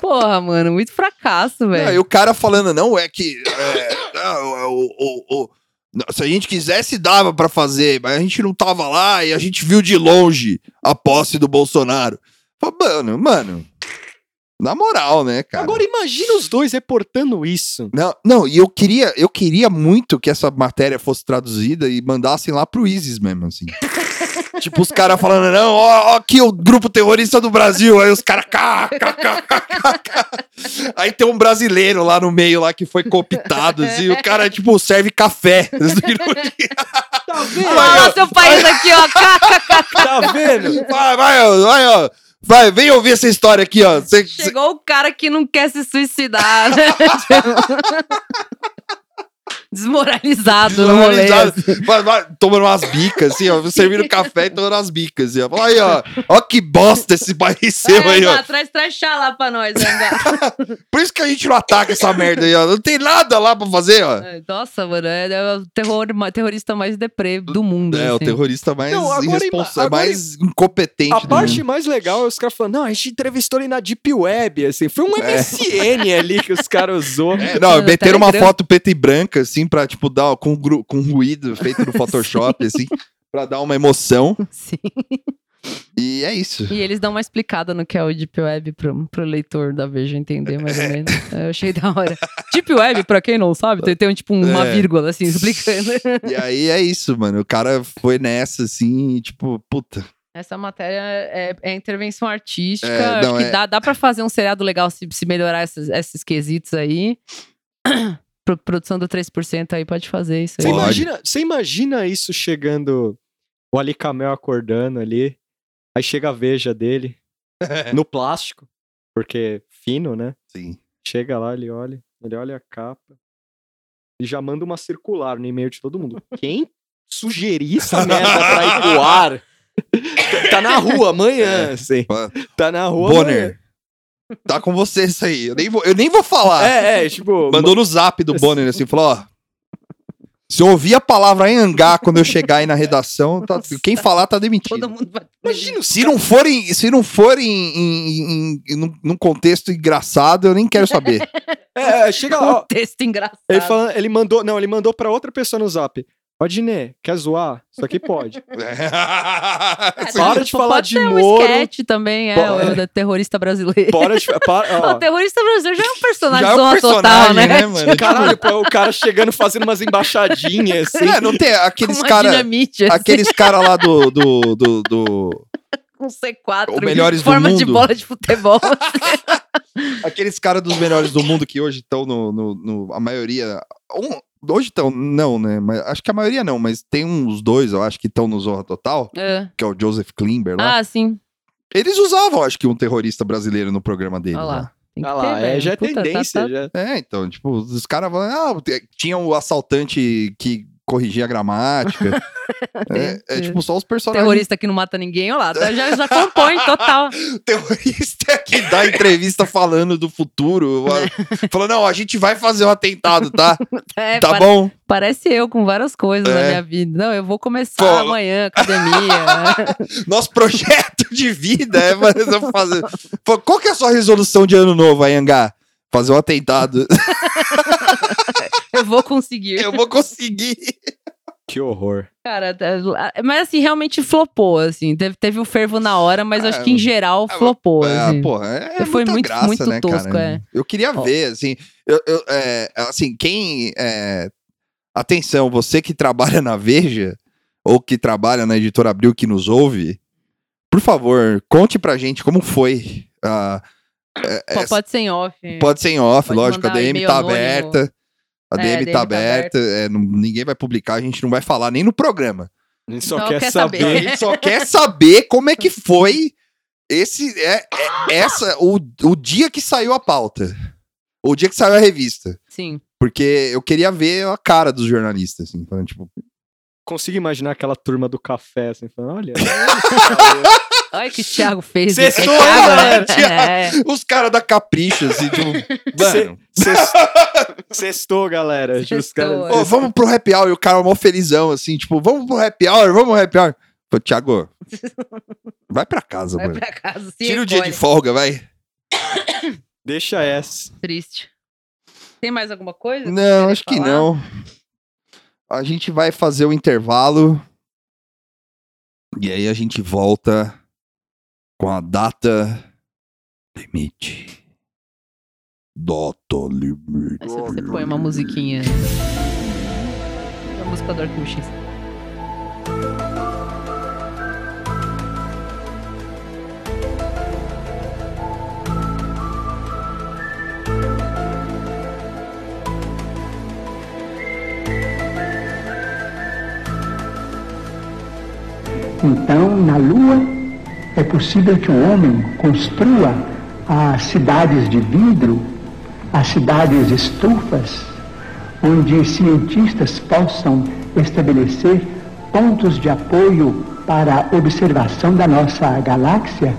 Porra, mano, muito fracasso, velho. E o cara falando, não, é que. é, não, o, o- o- não, se a gente quisesse, dava pra fazer, mas a gente não tava lá e a gente viu de longe a posse do Bolsonaro. Fala, Mano, mano. Na moral, né, cara? Agora imagina os dois reportando isso. Não, não, e eu queria, eu queria muito que essa matéria fosse traduzida e mandassem lá pro ISIS mesmo, assim. tipo, os caras falando, não, ó, ó aqui o grupo terrorista do Brasil. Aí os caras, cá, cá, cá, cá, cá, cá. Aí tem um brasileiro lá no meio lá que foi cooptado, assim, o cara, tipo, serve café. Tá vendo? Olha lá seu país aqui, ó. Tá vendo? vai, vai, ó, vai, ó. Vai, vem ouvir essa história aqui, ó. Cê- cê- Chegou o cara que não quer se suicidar, né? Desmoralizado no rolê. Desmoralizado. assim. Tomando umas bicas, assim, ó. Servindo café e tomando umas bicas, assim, ó. Fala aí, ó. Ó que bosta esse país seu É, aí, ó. Traz, traz chá lá pra nós. Por isso que a gente não ataca essa merda aí, ó. Não tem nada lá pra fazer, ó. É, Nossa, mano, é, é o terror, terrorista mais deprê do mundo. É, o assim. terrorista mais Não, agora irresponsável, agora mais incompetente A do parte mundo. mais legal é os caras falando, não, a gente entrevistou ele na Deep Web, assim. Foi um MSN ali que os caras usou. É, não, meteram uma Telegram. foto preta e branca, assim, pra, tipo, dar com, com ruído feito no Photoshop, assim, pra dar uma emoção. Sim. E é isso. E eles dão uma explicada no que é o Deep Web pro, pro leitor da Veja entender mais ou menos. Eu achei da hora. Deep Web, pra quem não sabe, tem, tem um, tipo uma É. vírgula assim explicando. E aí é isso, mano. O cara foi nessa, assim, e, tipo, puta. Essa matéria é, é intervenção artística. É, acho não, que é- dá, dá pra fazer um seriado legal se, se melhorar esses, esses quesitos aí. Pro- produção do 3% aí pode fazer isso aí. Você imagina, você imagina isso chegando, o Ali Camel acordando ali, aí chega a veja dele, no plástico, porque fino, né? Sim. Chega lá, ele olha, ele olha a capa e já manda uma circular no e-mail de todo mundo. Quem sugerir essa merda pra ir pro ar? tá na rua amanhã, assim. Tá na rua amanhã. Tá com você isso aí. Eu nem vou, eu nem vou falar. É, é, tipo... Mandou no zap do Bonner, assim, falou, ó. Se eu ouvir a palavra Anhangá quando eu chegar aí na redação, tá- quem falar tá demitido. Todo mundo vai. Imagina Se não for em, se não for em, em, em- em- num, num contexto engraçado, eu nem quero saber. É, chega lá, ó, Texto engraçado. Ele, falando, ele mandou, não, ele mandou pra outra pessoa no zap. Ó, Dinê, quer zoar? Isso aqui pode. É, Para pode- de falar pode de ser Moro. um sketch também, é, Pode- o da terrorista brasileiro. Bora de. Para, O ó. terrorista brasileiro já é um personagem Já é um personagem, total, né? né, mano? Caralho, pô, o cara chegando fazendo umas embaixadinhas, assim. É, não tem aqueles Com uma cara, dinamite, assim, aqueles cara lá do, do, do, do- com C4. o melhores em do forma de mundo. bola de futebol. aqueles cara dos melhores do mundo que hoje estão no, no, no- a maioria, um- hoje estão, não, né, mas acho que a maioria não, mas tem uns dois, eu acho que estão no Zorra Total, É. que é o Joseph Klimber lá. Ah, sim. Eles usavam, acho que um terrorista brasileiro no programa dele. Olha lá. lá. Tem que Ah ter, lá, é, velho. já é Puta, tá- tendência. tá- já. É, então, tipo, os caras falam, ah, tinha o assaltante que corrigia a gramática. é, é, tipo, só os personagens. Terrorista que não mata ninguém, olha lá. tá- Já, já compõe total. Terrorista que dá entrevista falando do futuro. Falou, não, a gente vai fazer um atentado, tá? É, tá pare- bom? Parece eu com várias coisas na É. minha vida. Não, eu vou começar Pô. amanhã, academia. Nosso projeto de vida é fazer. fazer- Pô, Qual que é a sua resolução de ano novo, Ayangá? Fazer um atentado. eu vou conseguir. Eu vou conseguir. Que horror. Cara, tá- mas assim, realmente flopou, assim. Teve, teve o fervo na hora, mas Ah, acho que em geral ah, flopou, Ah, assim. porra, é Foi muita muito- graça, muito né, tosco, cara? é. Eu queria Ó. ver, assim, eu, eu, é, assim, quem, é, atenção, você que trabalha na Veja, ou que trabalha na Editora Abril que nos ouve, por favor, conte pra gente como foi. ah, é, pode ser em off. pode ser em off, pode lógico, a DM e-mail tá anônimo. aberta. A É, DM, DM tá tá aberta, é, não- ninguém vai publicar, a gente não vai falar nem no programa. A gente só Não, quer, quer saber. saber. A gente só quer saber como é que foi esse é, é- essa o, o dia que saiu a pauta. O dia que saiu a revista. Sim. Porque eu queria ver a cara dos jornalistas, assim, falando, tipo, Consigo imaginar aquela turma do café, assim, falando, olha. Olha o que o Thiago fez. Sextou, É galera. né? É. os caras da Capricha, assim, tipo, mano, Ses- Sextou, galera. Sextou, é. ô, vamos pro happy hour, e o cara mó felizão, assim, tipo, vamos pro happy hour, vamos pro happy hour. Pô, Thiago, vai pra casa, Vai mano. pra casa. se Tira o dia de folga, vai. Deixa essa. Triste. Tem mais alguma coisa? Não, Querem acho que falar? não. A gente vai fazer o intervalo. E aí a gente volta com a data limite. Data limite. Aí você, põe uma musiquinha. A música do Arquivo X. Então, na Lua, é possível que o homem construa as cidades de vidro, as cidades estufas, onde cientistas possam estabelecer pontos de apoio para a observação da nossa galáxia,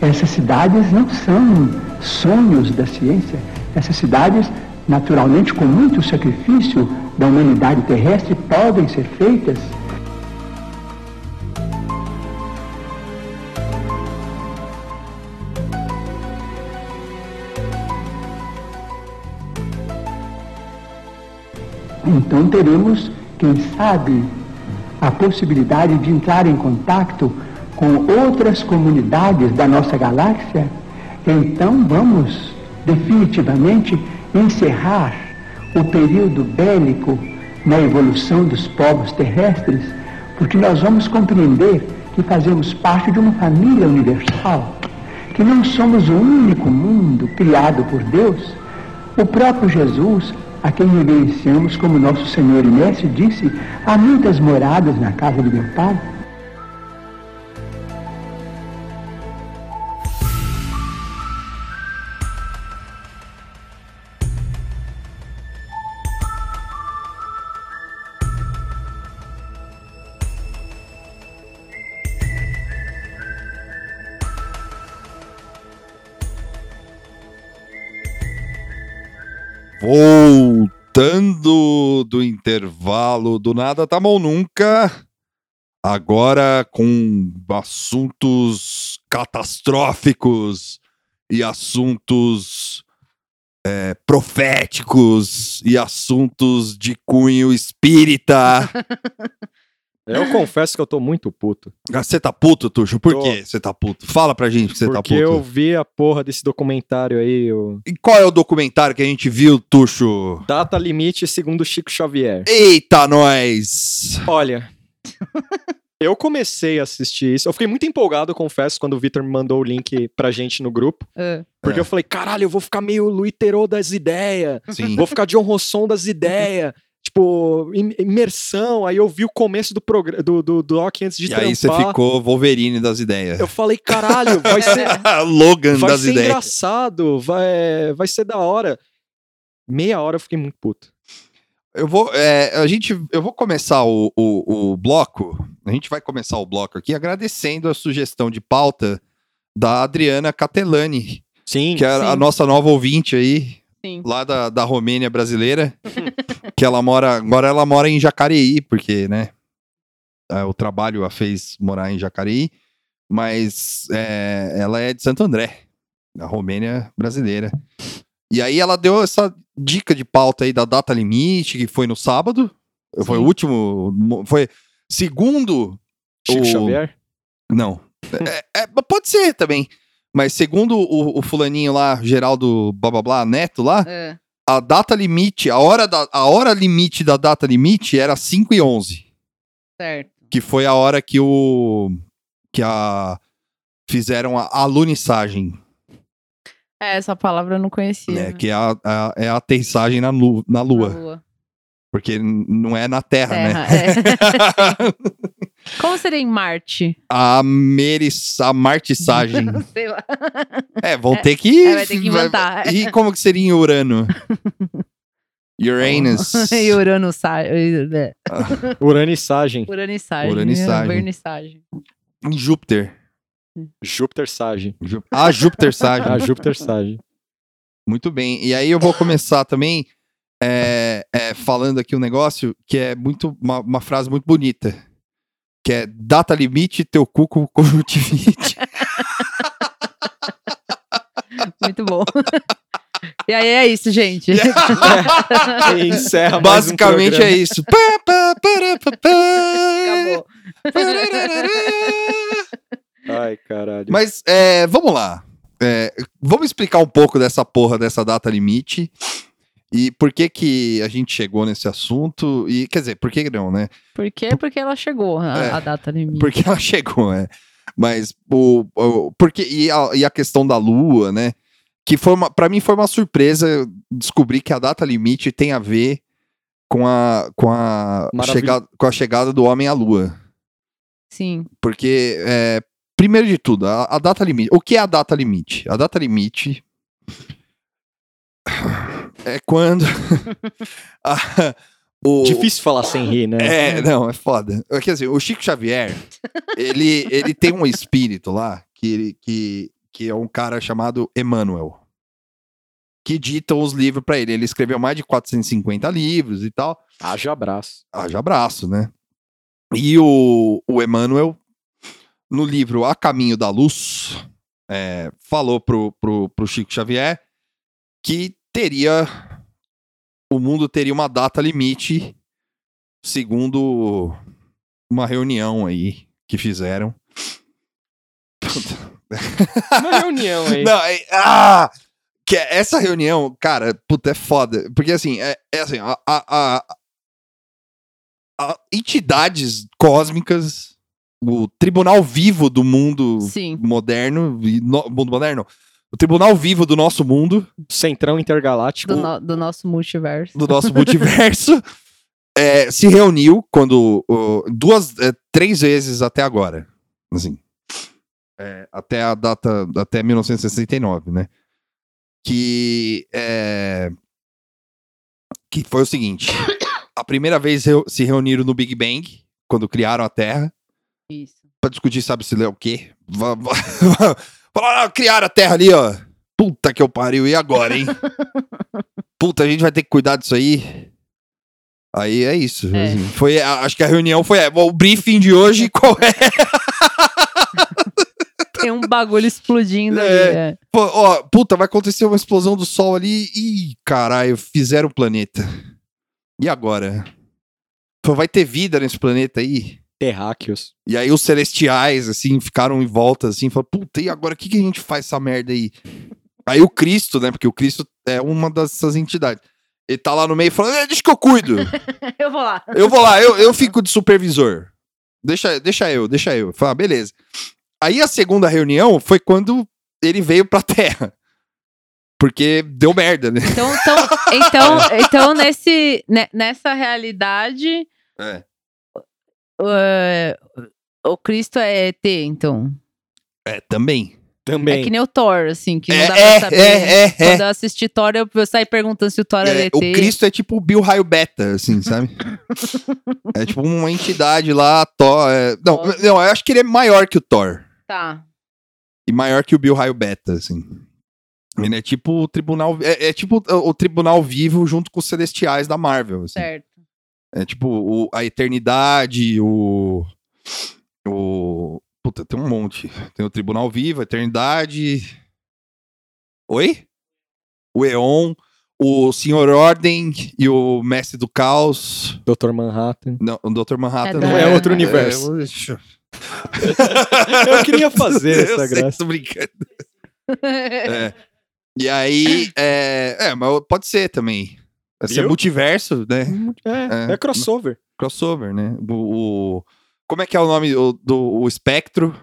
essas cidades não são sonhos da ciência. Essas cidades, naturalmente, com muito sacrifício da humanidade terrestre, podem ser feitas. Então teremos, quem sabe, a possibilidade de entrar em contato com outras comunidades da nossa galáxia, então vamos definitivamente encerrar o período bélico na evolução dos povos terrestres, porque nós vamos compreender que fazemos parte de uma família universal, que não somos o único mundo criado por Deus. O próprio Jesus a quem reverenciamos como nosso Senhor e Mestre, disse: Há muitas moradas na casa de meu Pai. Voltando do intervalo do Nada Tá Bom Nunca, agora com assuntos catastróficos e assuntos é, proféticos e assuntos de cunho espírita. Eu confesso que eu tô muito puto. Você tá puto, Tuxo? Por Tô. que você tá puto? Fala pra gente que você tá porque puto. eu vi a porra desse documentário aí, o E qual é o documentário que a gente viu, Tuxo? Data Limite segundo Chico Xavier. Eita, nós! Olha, eu comecei a assistir isso. Eu fiquei muito empolgado, confesso, quando o Victor me mandou o link pra gente no grupo. É. Porque É. eu falei, caralho, eu vou ficar meio Louis Theroux das ideias. Vou ficar John Rosson das ideias. Tipo, im- imersão. Aí eu vi o começo do, programa do, do doc antes de E trampar. aí você ficou Wolverine das ideias. Eu falei, caralho, vai ser, Logan vai das ser ideias. engraçado, vai, vai ser da hora. Meia hora eu fiquei muito puto. Eu vou, é, a gente, eu vou começar o, o, o bloco. A gente vai começar o bloco aqui agradecendo a sugestão de pauta da Adriana Catelani, Sim, que é a Sim. nossa nova ouvinte aí, Sim. lá da, da Romênia brasileira. que ela mora, agora ela mora em Jacareí, porque, né? é, o trabalho a fez morar em Jacareí, mas é, ela é de Santo André, da Romênia brasileira. E aí ela deu essa dica de pauta aí da data limite, que foi no sábado. Foi o Sim. último. mo- Foi segundo. Chico o- Xavier. Não. É, é, pode ser também. Mas segundo o, o fulaninho lá, Geraldo blá blá blá, Neto lá, É. a data limite, a hora, da, a hora limite da data limite era 5 e 11. Certo. Que foi a hora que o. Que a. Fizeram a alunissagem, É, essa palavra eu não conhecia. né? né? Que é a, a- é a aterrissagem na, lu- na Na Lua. Lua. Porque não é na Terra, Terra, né? é. Como seria em Marte? a meris, a martissagem. Sei lá. é, vão ter que. É, vai ter que inventar. E como que seria em Urano? Uranus. e uranissagem. É. Uranissagem. Uranissagem. Uranissagem. Vernissagem. Em Júpiter. Júpiter Sage. Ah, Júpiter Ah, Sage. Júpiter Sage. Muito bem. E aí eu vou começar também é, é, falando aqui um negócio que é muito uma, uma frase muito bonita. Que é data limite, teu cu com conjuntivite. Muito bom. E aí é isso, gente. E encerra um Basicamente programa. é isso. Acabou. Ai, caralho. Mas é, vamos lá. É, vamos explicar um pouco dessa porra dessa data limite e por que que a gente chegou nesse assunto e quer dizer, por que não, né? Por quê? Porque ela chegou, a, É. a data limite. Porque ela chegou, né? Mas o, o porque e a, e a questão da lua, né? Que foi uma, para mim foi uma surpresa descobrir que a data limite tem a ver com a com a Maravilha. chegada com a chegada do homem à lua. Sim. Porque, é, primeiro de tudo, a, a data limite. O que é a data limite? A data limite. É quando. a- o, Difícil falar sem rir, né? É, não, é foda. É que assim, o Chico Xavier, ele, ele tem um espírito lá, que, que, que é um cara chamado Emmanuel, que dita os livros pra ele. Ele escreveu mais de 450 livros e tal. Haja abraço. Haja abraço, né? E o, o Emmanuel, no livro A Caminho da Luz, é, falou pro, pro, pro Chico Xavier que teria. O mundo teria uma data limite, segundo uma reunião aí que fizeram. Uma reunião aí. Não, é- ah! Que é- essa reunião, cara, puta, é foda. Porque assim, é, é assim, a, a- a- entidades cósmicas, o tribunal vivo do mundo Sim. moderno, no- mundo moderno, o tribunal vivo do nosso mundo, Centrão intergaláctico. Do, no- do nosso multiverso. do nosso multiverso, é, se reuniu quando o, duas, é, três vezes até agora, assim, É, até a data, até 1969, né? Que é, que foi o seguinte: a primeira vez se reuniram no Big Bang quando criaram a Terra Isso. pra discutir, sabe se lê o quê? Falaram, ah, criaram a Terra ali, ó. Puta que eu pariu, e agora, hein? Puta, a gente vai ter que cuidar disso aí. Aí é isso. É. assim. Foi, acho que a reunião foi. é, bom, o briefing de hoje, qual é? Tem um bagulho explodindo É. ali. é. Pô, ó, puta, vai acontecer uma explosão do Sol ali. Ih, caralho, fizeram o planeta. E agora? Pô, vai ter vida nesse planeta aí? Terráqueos. E aí os celestiais, assim, ficaram em volta, assim, falaram, puta, e agora o que, que a gente faz essa merda aí? Aí o Cristo, né, porque o Cristo é uma dessas entidades. Ele tá lá no meio falando, "É, deixa que eu cuido. Eu vou lá. Eu vou lá, eu, eu fico de supervisor. Deixa, deixa eu, deixa eu. Fala, beleza. Aí a segunda reunião foi quando ele veio pra Terra. Porque deu merda, né? Então, então, então, então nesse, ne- nessa realidade, É. é, o Cristo é ET, então. É, também. Também. É que nem o Thor, assim, que não É, dá é, pra saber. é, é, é. Quando eu assisti Thor, eu, eu saí perguntando se o Thor era É, ET. o Cristo é tipo o Bill Raio Beta, assim, sabe? é tipo uma entidade lá, Thor. é- Não, não, eu acho que ele é maior que o Thor. Tá. E maior que o Bill Raio Beta, assim. Ele é tipo o tribunal. É, é tipo o, o tribunal vivo junto com os celestiais da Marvel. Assim. Certo. É tipo o- a eternidade, o. O. Puta, tem um monte. Tem o Tribunal Vivo, a Eternidade. Oi? O Eon, o Senhor Ordem e o Mestre do Caos. Dr. Manhattan. Não, o Dr. Manhattan É não é. É outro universo. deixa- Eu queria fazer Eu essa sei, graça. tô brincando. É. E aí, é, é, mas pode ser também. Ser Viu? multiverso, né? É, É. é crossover. crossover, né? O, o- como é que é o nome o- do o Espectro?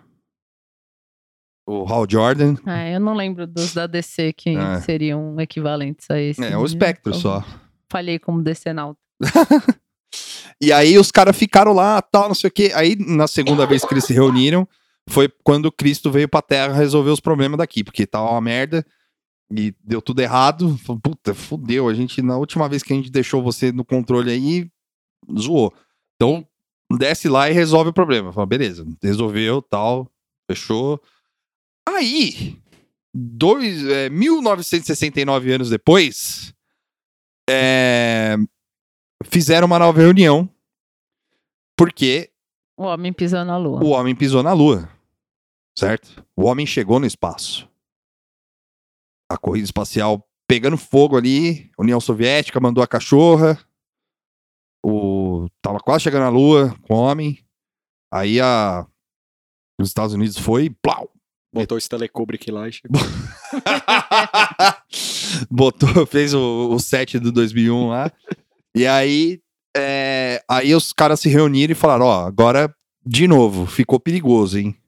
O Hal Jordan. Ah, eu não lembro dos da DC que É. seriam equivalentes a esse. É, o Espectro Eu só. Falhei como DC nauta. E aí os caras ficaram lá, tal, não sei o quê. Aí, na segunda vez que eles se reuniram, foi quando Cristo veio pra Terra resolver os problemas daqui, porque tava uma merda e deu tudo errado. Puta, fudeu. A gente, na última vez que a gente deixou você no controle aí, zoou. Então, desce lá e resolve o problema. Fala, beleza, resolveu, tal, fechou. Aí, dois, é, 1969 anos depois, é, fizeram uma nova reunião, porque O homem pisou na lua. o homem pisou na Lua, certo? O homem chegou no espaço. A corrida espacial pegando fogo ali, União Soviética mandou a cachorra, o tava quase chegando na Lua com homem, aí a os Estados Unidos foi, e plau, Botou o Stanley Kubrick lá e chegou. Botou, fez o, o set do 2001 lá. e aí, é, aí os caras se reuniram e falaram: Ó, agora de novo, ficou perigoso, hein?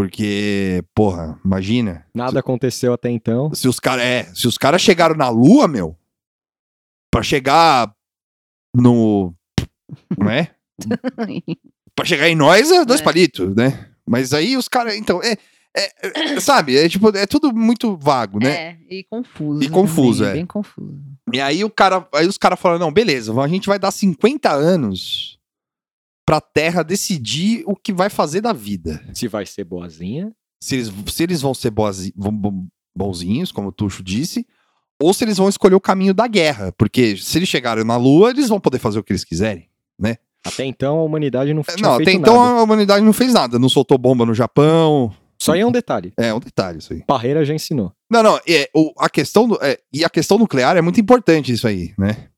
Porque, porra, imagina. Nada aconteceu até então. Se os caras é, se os caras chegaram na Lua, meu, pra chegar no. Não é? Pra chegar em nós é dois É. palitos, né? Mas aí os caras. Então, é, É, é, sabe, é tipo, é tudo muito vago, né? É, e confuso. E confuso, também, é. Bem confuso. E aí o cara, aí os caras falaram, não, beleza, a gente vai dar 50 anos pra Terra decidir o que vai fazer da vida. Se vai ser boazinha. Se eles, se eles vão ser boazi- bonzinhos, como o Tuxo disse, ou se eles vão escolher o caminho da guerra. Porque se eles chegarem na Lua, eles vão poder fazer o que eles quiserem. Até então a humanidade não tinha não, feito até então nada. a humanidade não fez nada. Não soltou bomba no Japão. Só aí é um detalhe. É um detalhe isso aí. Parreira já ensinou. Não, não, é, o, a questão do, é, e a questão nuclear é muito importante isso aí, né?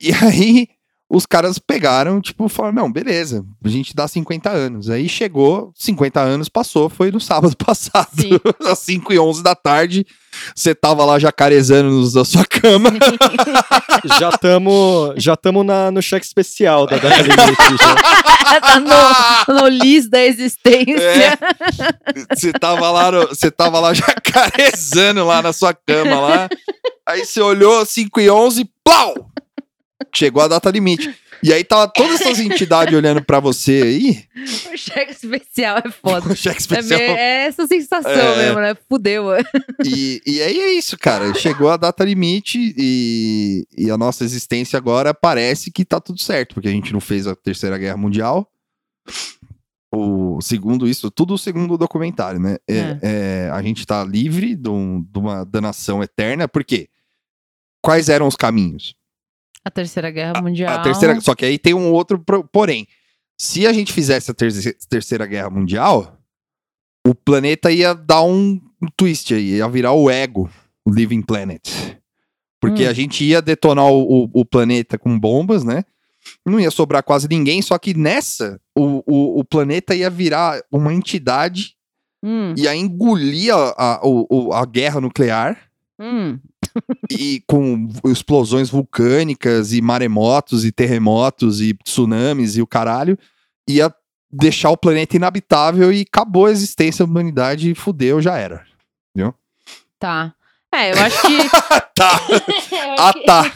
E aí os caras pegaram, tipo, falaram, não, beleza, a gente dá 50 anos. Aí chegou, 50 anos passou, foi no sábado passado, Sim. às 5 e 11 da tarde, você tava lá jacarezando na sua cama. Já estamos já tamo na, no cheque especial da data tá no, no lis da existência. É. Você tava lá, você tava lá jacarezando lá na sua cama lá. Aí você olhou 5 e 11, plau! Chegou a data limite. E aí tava todas essas entidades olhando pra você aí. O cheque especial é foda. O cheque É, especial. meio- é essa sensação É. mesmo, né? Fudeu. E, e aí é isso, cara. Chegou a data limite e, e a nossa existência agora parece que tá tudo certo, porque a gente não fez a Terceira Guerra Mundial. O segundo isso, tudo segundo o documentário, né? É, é, a gente tá livre de, um- de uma danação eterna, porque quais eram os caminhos? A Terceira Guerra Mundial. A terceira, só que aí tem um outro porém. Se a gente fizesse a terce- terceira guerra mundial, o planeta ia dar um, twist aí, ia virar o ego, o Living Planet. Porque Hum. a gente ia detonar o, o- o planeta com bombas, né? Não ia sobrar quase ninguém, só que nessa, o, o, o planeta ia virar uma entidade, Hum, ia engolir a, a, o- a guerra nuclear hum. E com explosões vulcânicas e maremotos e terremotos e tsunamis e o caralho, ia deixar o planeta inabitável e acabou a existência da humanidade e fudeu, já era. Tá. É, eu acho que. Tá. Ah, tá.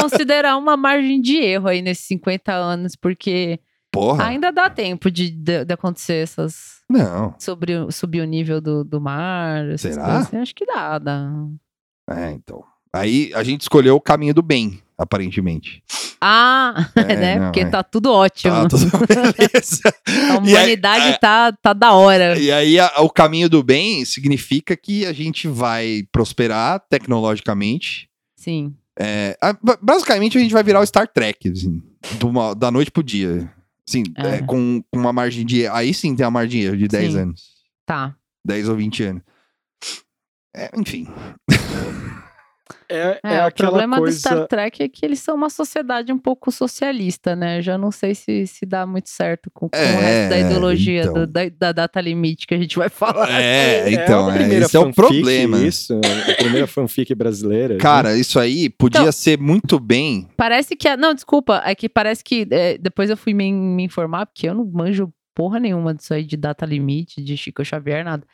considerar uma margem de erro aí nesses 50 anos, porque Porra. ainda dá tempo de, de, de acontecer essas. Não. Sobre, subir o nível do, do mar. essas Será? coisas. Acho que dá, dá. É, então. Aí a gente escolheu o caminho do bem, aparentemente. Ah, É, né? não, Porque é. tá tudo ótimo. Tá tudo beleza. A E aí- humanidade é. tá, tá da hora. E aí, a- o caminho do bem significa que a gente vai prosperar tecnologicamente, Sim. É, a- ba- basicamente a gente vai virar o Star Trek, assim, uma- da noite pro dia. Assim, É. é, com, com uma margem de. Aí sim tem a margem de 10 Sim. anos. Tá. 10 ou 20 anos. É, enfim. É, É, é o problema do coisa. Star Trek é que eles são uma sociedade um pouco socialista, né? Já não sei se, se dá muito certo com, com o resto da É, ideologia então. do- da, da data limite que a gente vai falar. É, É então, a é, primeira esse é o problema. Isso, a primeira fanfic brasileira. Cara, isso aí podia Então- ser muito bem. Parece que. a- Não, desculpa. É que parece que. é, depois eu fui me, me informar, porque eu não manjo porra nenhuma disso aí de data limite, de Chico Xavier, nada.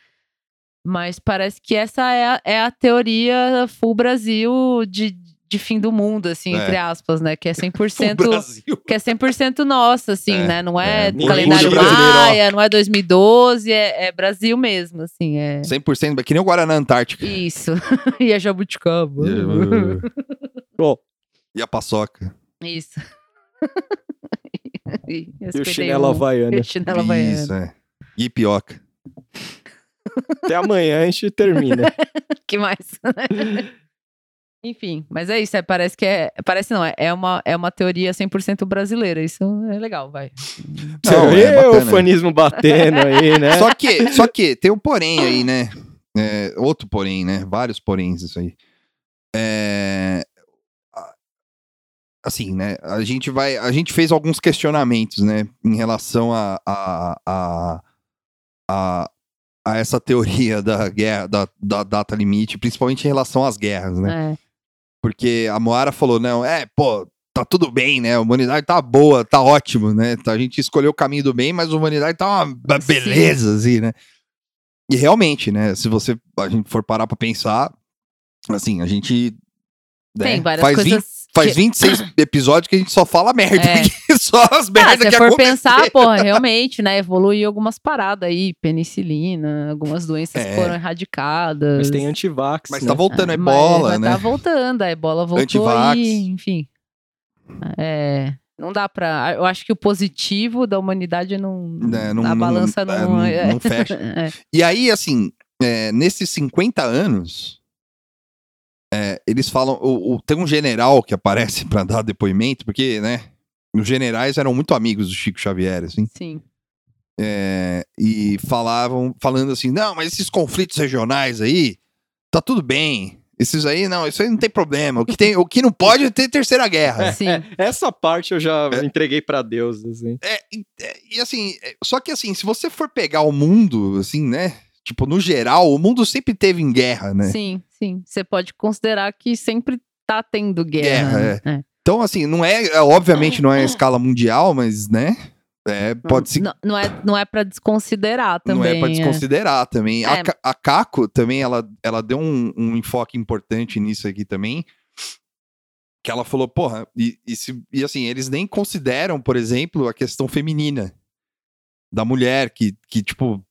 Mas parece que essa é a, é a teoria full Brasil de, de fim do mundo, assim, É. entre aspas, né? Que é O 100%. Brasil. que é 100% nossa, assim, É, né? Não é, é, calendário. Maia, não é 2012, é, é Brasil mesmo, assim, é 100% que nem o Guaraná Antártica. isso. e a jabuticaba. Bom, E a paçoca. isso. e, e o chinelo havaiano. E o chinelo havaiano. Isso, é. E pioca. Até amanhã a gente termina. que mais? Enfim, mas é isso, é, parece que é. Parece não, é, é, uma, é uma teoria 100% brasileira. Isso é legal, vai. Você Não, vê é o bacana. fanismo batendo aí, né? Só que, só que tem um porém aí, né? É, outro porém, né? Vários poréns isso aí. É, a- assim, né? A gente vai, a gente fez alguns questionamentos, né? Em relação a a, a, a, a essa teoria da guerra, da, da data limite, principalmente em relação às guerras, né? É. Porque a Moara falou, não, é, pô, tá tudo bem, né? A humanidade tá boa, tá ótimo, né? A gente escolheu o caminho do bem, mas a humanidade tá uma ba- Sim. beleza, assim, né? E realmente, né? Se você a gente for parar pra pensar, assim, a gente Tem né? várias faz coisas. 20 Faz que- 26 episódios que a gente só fala merda. É. só as Ah, merdas se que for pensar, porra, realmente, né? Evoluiu algumas paradas aí, penicilina, algumas doenças É. foram erradicadas. Mas tem antivax, Mas né? tá voltando a Ah, mas ebola, vai né? Tá voltando, a ebola voltou Antivax. aí, enfim. É, não dá pra. Eu acho que o positivo da humanidade não. Né, não- a não- balança é, não. não- é. não fecha. É. E aí, assim, é, nesses 50 anos, é, eles falam. O, o- tem um general que aparece pra dar depoimento, porque, né? Os generais eram muito amigos do Chico Xavier, assim. Sim. é, e falavam, falando assim: não, mas esses conflitos regionais aí, tá tudo bem. Esses aí, não, isso aí não tem problema. O que, tem, o que não pode é ter terceira guerra. Sim. Essa parte eu já É. entreguei pra Deus, assim. É, e, é, e assim, é, só que assim, se você for pegar o mundo, assim, né? Tipo, no geral, o mundo sempre teve em guerra, né? Sim, sim. Você pode considerar que sempre tá tendo guerra. Guerra, né? Então, assim, não é, é, obviamente não é a escala mundial, mas, né? É, pode se. Não, não é, não é pra desconsiderar também. Não é pra é. desconsiderar também. A, É. A Caco também, ela, ela deu um, um enfoque importante nisso aqui também. Que ela falou, porra, e, e, se- e assim, eles nem consideram, por exemplo, a questão feminina da mulher, que, que tipo,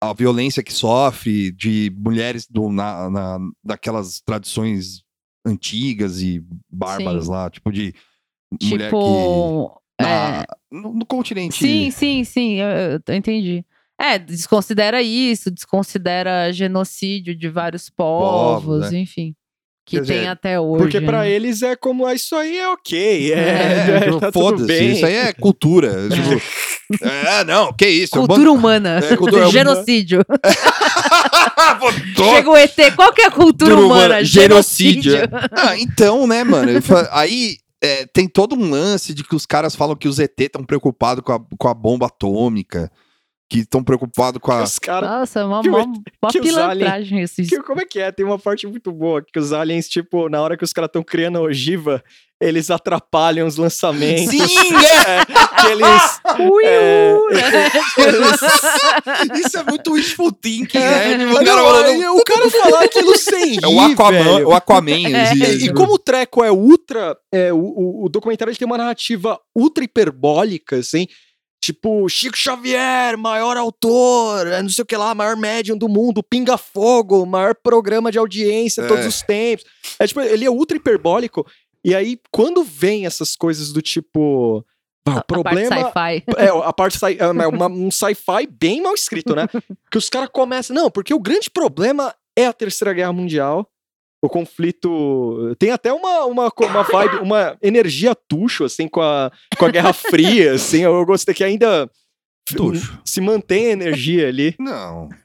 a violência que sofre de mulheres do, na, na, daquelas tradições antigas e bárbaras Sim. lá, tipo de mulher que. Tipo. é, na- no, no continente. Sim, sim, sim, eu, eu- eu entendi. É, desconsidera isso, desconsidera genocídio de vários povos, Povos, né? enfim. Que Quer dizer, tem até hoje. Porque pra né? eles é como, ah, isso aí é ok, é, É, tipo, tá tudo foda-se, bem. isso aí é cultura. tipo, é, não, que isso. é Cultura humana. É, cultura. Genocídio. Chega o ET, qual que é a cultura humana? humana, genocídio. Ah, então, né, mano? Aí é, tem todo um lance de que os caras falam que os ET estão preocupados com a, com a bomba atômica, que estão preocupados com a. Os caras Nossa, uma, que o- uma, uma que pilantragem isso. Que- como é que é? Tem uma parte muito boa que os aliens, tipo, na hora que os caras estão criando a ogiva, eles atrapalham os lançamentos. Sim, é! É, que eles. Ui, É, ui, né? Isso é muito wishful thinking, né? É, Tipo, o cara o cara falar aquilo sem rir, É o Aquaman, velho. o Aquaman. É. E, e como o treco é ultra. É, o, o, o documentário ele tem uma narrativa ultra hiperbólica, assim. Tipo, Chico Xavier, maior autor, é, não sei o que lá, maior médium do mundo, Pinga Fogo, maior programa de audiência todos É. os tempos. É tipo, ele é ultra hiperbólico. E aí, quando vem essas coisas do tipo. ah, o A problema. parte sci-fi. É, a parte sci- é uma- um sci-fi bem mal escrito, né? que os caras começam. Não, porque o grande problema é a Terceira Guerra Mundial. O conflito. Tem até uma, uma, uma vibe, uma energia tucho, assim, com a, com a Guerra Fria, assim. Eu gostei que ainda Tuxo. se mantém a energia ali. Não.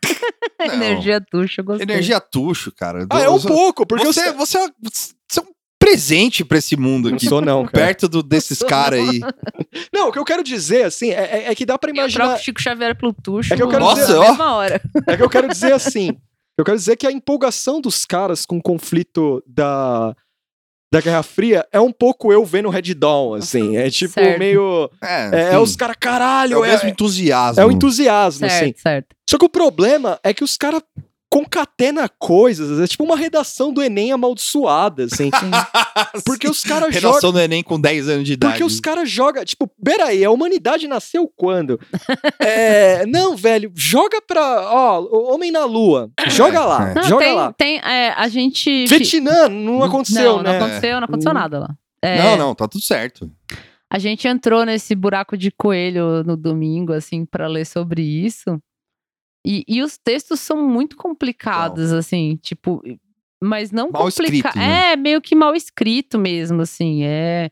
Não. Energia tuxa, eu gostei. Energia tuxo, cara. Ah, é um Você- pouco, porque você, os- você, é- você é um presente pra esse mundo Não aqui. sou, não, cara. Perto do- desses caras aí. Não, o que eu quero dizer, assim, é, é- é que dá pra Eu imaginar. troco Chico Xavier pelo tuxo É que eu quero na dizer- Nossa, ó. É que eu quero dizer assim. Eu quero dizer que a empolgação dos caras com o conflito da, da Guerra Fria é um pouco eu vendo Red Dawn, assim. É tipo Certo. meio. É, É, é os caras, É caralho, o é, mesmo entusiasmo. é o entusiasmo, assim. Certo, certo. Só que o problema é que os caras concatena coisas, é tipo uma redação do Enem amaldiçoada, assim. Porque os caras jogam. Redação do Enem com 10 anos de idade. Porque os caras jogam. Tipo, peraí, a humanidade nasceu quando? É, não, velho, joga pra. Ó, Homem na Lua. Joga lá, É. Não, joga tem, lá. tem é, a gente... Vietnã, não aconteceu, não, né? Não aconteceu, não aconteceu Hum. nada lá. É, Não, não, tá tudo certo. A gente entrou nesse buraco de coelho no domingo, assim, pra ler sobre isso. E, e os textos são muito complicados, assim, tipo. Mas não escrito, né? É, meio que mal escrito mesmo, assim. É.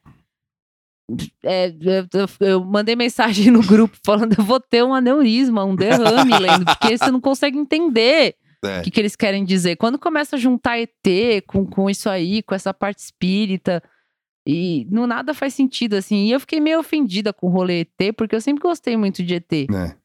É, eu, eu- mandei mensagem no grupo falando: eu vou ter um aneurisma, um derrame lendo, porque você não consegue entender É. o que, que eles querem dizer. Quando começa a juntar ET com, com isso aí, com essa parte espírita, e no nada faz sentido, assim. E eu fiquei meio ofendida com o rolê ET, porque eu sempre gostei muito de ET. né?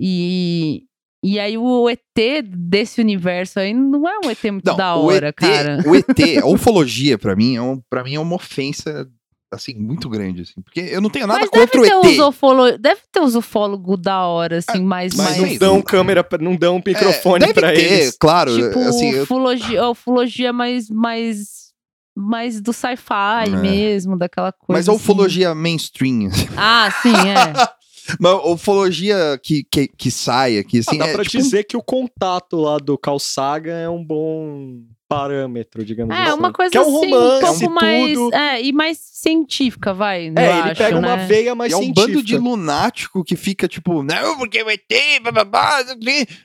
E, e aí o ET desse universo aí não é um ET muito Não, da o hora, ET, cara. O ET, a ufologia, pra mim, é um, pra mim é uma ofensa, assim, muito grande, assim. Porque eu não tenho nada Mas contra o deve ter, ET. uns ufolo... deve ter uns ufólogos da hora, assim, mais... mas mais... Não dão câmera, pra- não dão microfone É, deve pra ter, eles. claro. Tipo, assim, eu- ufologia, ufologia mais, mais mais do sci-fi É. mesmo, daquela coisa. Mas a assim. ufologia mainstream. assim. Ah, sim, é. Mas a ufologia que, que, que sai aqui, assim. Ah, dá é, pra tipo, dizer que o contato lá do Carl Sagan é um bom parâmetro, digamos assim. É, uma coisa que é um assim, romance, um pouco mais. tudo. É, e mais científica, vai. eu É, ele acho, pega né? uma veia mais é um científica. bando de lunático que fica tipo, não, porque o ET, bababá,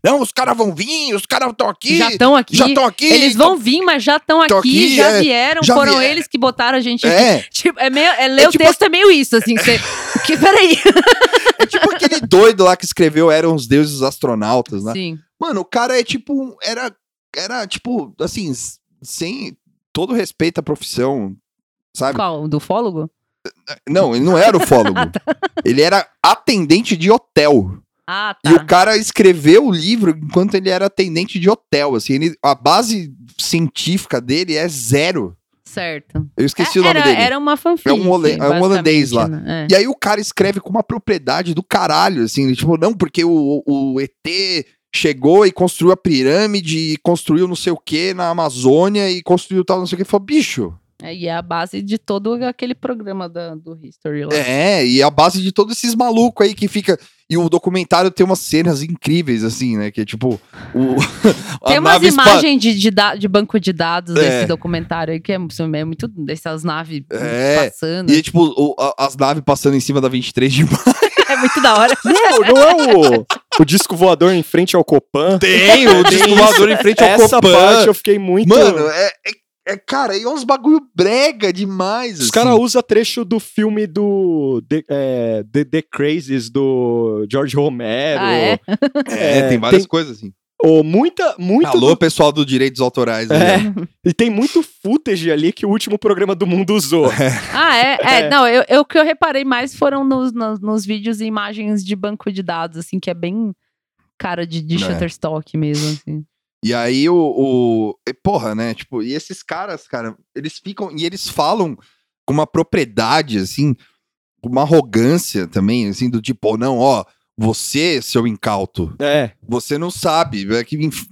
não, os caras vão vir, os caras estão aqui, Já estão aqui. já estão aqui. Eles vão vir, mas já estão aqui, aqui, já é, vieram, já foram vieram. eles que botaram a gente aqui. É, Tipo, é meio, é, ler É o tipo- texto é meio isso, assim. Você, que, peraí. é tipo aquele doido lá que escreveu Eram os Deuses Astronautas, né? Sim. Mano, o cara é tipo, um- era, era tipo, assim, sem todo respeito à profissão, sabe? Qual? Do fólogo? Não, ele não era ufólogo. ele era atendente de hotel. Ah, tá. E o cara escreveu o livro enquanto ele era atendente de hotel, assim, ele- a base científica dele é zero. Certo. Eu esqueci É, o nome era, dele. Era uma fanfic. É um é um holandês lá. né? E aí o cara escreve com uma propriedade do caralho, assim, ele, tipo, não, porque o, o ET chegou e construiu a pirâmide, e construiu não sei o que na Amazônia e construiu tal, não sei o que. Falou, bicho, É, e é a base de todo aquele programa da, do History lá. é, e a base de todos esses malucos aí que fica. E o documentário tem umas cenas incríveis, assim, né? Que é tipo. O, Tem umas imagens de, de, da- de banco de dados É. desse documentário aí, que é, é muito dessas naves É, passando. E é tipo, o- as naves passando em cima da 23 de maio. Muito da hora. Não, não é o, o disco voador em frente ao Copan? Tem o Tem disco voador em frente ao Essa Copan. parte eu fiquei muito... Mano, é, é- é, Cara, e é uns bagulho brega demais. Os assim. caras usam trecho do filme do The, é, The, The Crazies, do George Romero. Ah, é? É, É, tem várias tem- coisas assim. Ou muita, muito Alô, do- pessoal do direitos autorais. É. ó. E tem muito footage ali que o último programa do mundo usou. Ah, é? É, É. não, eu, eu- o que eu reparei mais foram nos, nos, nos vídeos e imagens de banco de dados, assim, que é bem cara de, de É. Shutterstock mesmo, assim. E aí o, o. Porra, né? Tipo, e esses caras, cara, eles ficam. E eles falam com uma propriedade, assim, com uma arrogância também, assim, do tipo, "Oh, não, ó, você, seu incauto, É, você não sabe. É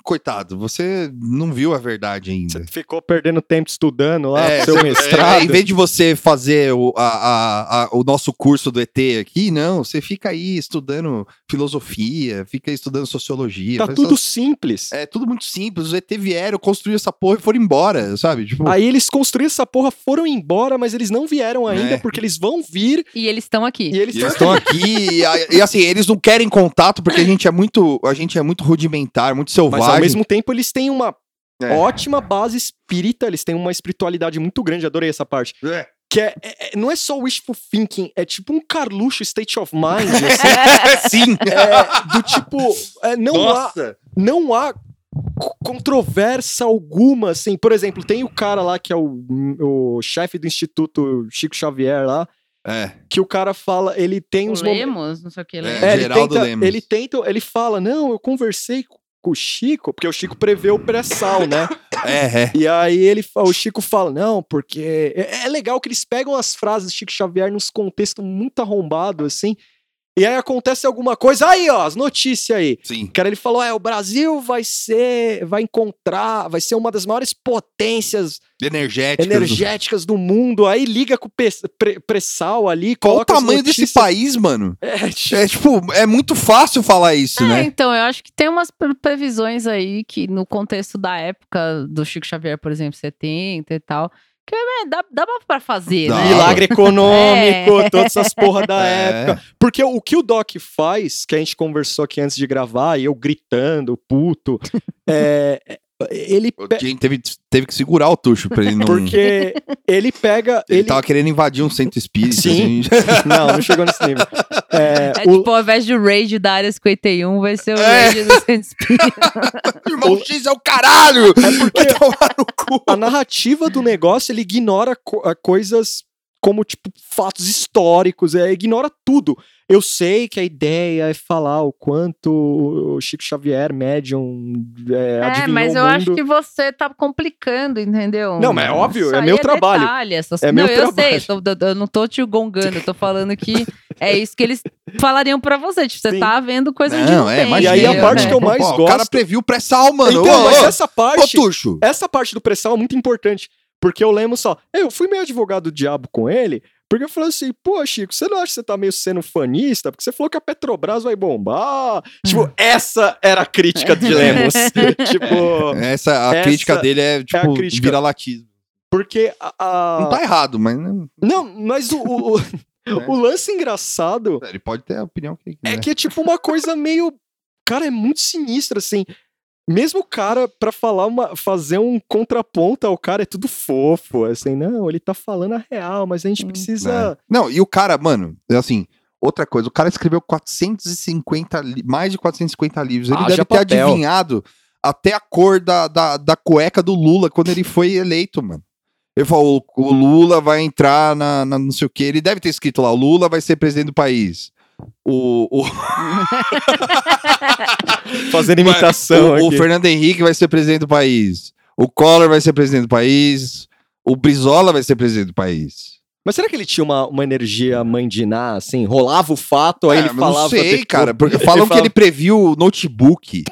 coitado, você não viu a verdade ainda. você ficou perdendo tempo estudando lá É, pro seu você- mestrado. é, em vez de você fazer o, a- a- a- o nosso curso do ET aqui, não, você fica aí estudando filosofia, fica estudando sociologia. Tá tudo essas- simples. É tudo muito simples. Os ET vieram, construíram essa porra e foram embora, sabe? Tipo, Aí eles construíram essa porra, foram embora, mas eles não vieram ainda, É. porque eles vão vir E eles estão aqui. e eles, eles estão aqui. e, e, assim, eles não querem contato porque a gente é muito, a gente é muito rudimentar, muito Mas selvagem. ao mesmo tempo eles têm uma É. ótima base espírita, eles têm uma espiritualidade muito grande, adorei essa parte. É. Que é, é- é- não é só wishful thinking, é tipo um Carluxo state of mind, assim, Sim. é, do tipo, não há Nossa. não há co- controvérsia alguma, assim. Por exemplo, tem o cara lá que é o, o chefe do Instituto Chico Xavier lá, É. que o cara fala, ele tem O uns momentos... Lemos, não sei o que, É. Lemos. É, ele Geraldo tenta, Lemos. ele tenta, ele fala, não, eu conversei com o Chico, porque o Chico prevê o pré-sal, né? É, é. E aí ele, o Chico fala, não, porque é, é legal que eles pegam as frases do Chico Xavier nos contextos muito arrombados, assim, e aí acontece alguma coisa, aí ó, as notícias aí. Sim. Cara, ele falou: é, o Brasil vai ser, vai encontrar, vai ser uma das maiores potências Energéticas. energéticas do mundo. Aí liga com o pré-sal ali, Qual o tamanho desse país, mano? É, tipo, É tipo, é muito fácil falar isso, É, né? então, eu acho que tem umas pre- previsões aí que no contexto da época do Chico Xavier, por exemplo, 70 e tal, que é, dá, dá pra fazer, Dá. né? milagre econômico, É. todas essas porra da É. época. Porque o que o Doc faz, que a gente conversou aqui antes de gravar, e eu gritando, puto, é, ele. O pe- teve, teve que segurar o tucho pra ele não. Porque ele pega. ele, Ele, tava querendo invadir um centro espírita. Sim. assim. Não, não chegou nesse nível. É, É o- tipo, ao invés de raid da área 51, vai ser o É. raid do Centro Espírita. Irmão X é o caralho! É porque Vai tomar no cu. a narrativa do negócio ele ignora co- a coisas como tipo fatos históricos, é, ignora tudo. Eu sei que a ideia é falar o quanto o Chico Xavier, médium, é, É, mas o eu mundo. acho que você tá complicando, entendeu? Não, mas é óbvio, Isso é meu trabalho. Detalhe, essas... É não, meu eu trabalho. sei, eu, tô- eu não tô te gongando, eu tô falando que é isso que eles falariam pra você. Tipo, você Sim. tá vendo coisa de Não, um é, imagina, E aí a entendeu? parte que eu É. mais Pô, O cara gosto- previu pré-sal, mano. Então, Ô, mas ô, essa Ô, parte, Tuxo. essa parte do pressão é muito importante. Porque o Lemos só, eu fui meio advogado do diabo com ele, porque eu falei assim, pô, Chico, você não acha que você tá meio sendo fanista? Porque você falou que a Petrobras vai bombar. Tipo, essa era a crítica de Lemos. tipo, Essa, a Essa crítica dele é, tipo, crítica. vira-latismo. porque a... a- Não tá errado, mas Não, mas o, o, o- o lance engraçado ele pode ter a opinião que ele é quiser. que é tipo uma coisa meio. Cara, é muito sinistra, assim. Mesmo o cara, pra falar uma. fazer um contraponto ao cara, é tudo fofo. Assim, não, ele tá falando a real, mas a gente Hum. precisa. É. Não, e o cara, mano, é assim, outra coisa, o cara escreveu 450, li- mais de 450 livros. Ele Haja deve ter papel. adivinhado até a cor da, da, da cueca do Lula quando ele foi eleito, mano. Ele falou, o, o Lula vai entrar na, na não sei o que. Ele deve ter escrito lá, o Lula vai ser presidente do país. O, o, Fazendo imitação. o, o. Fernando Henrique vai ser presidente do país. O Collor vai ser presidente do país. O Brizola vai ser presidente do país. Mas será que ele tinha uma, uma energia mãe de Ná, assim? Rolava o fato, aí É, ele falava. Não sei, cara. Porque falam que fala- ele previu o notebook.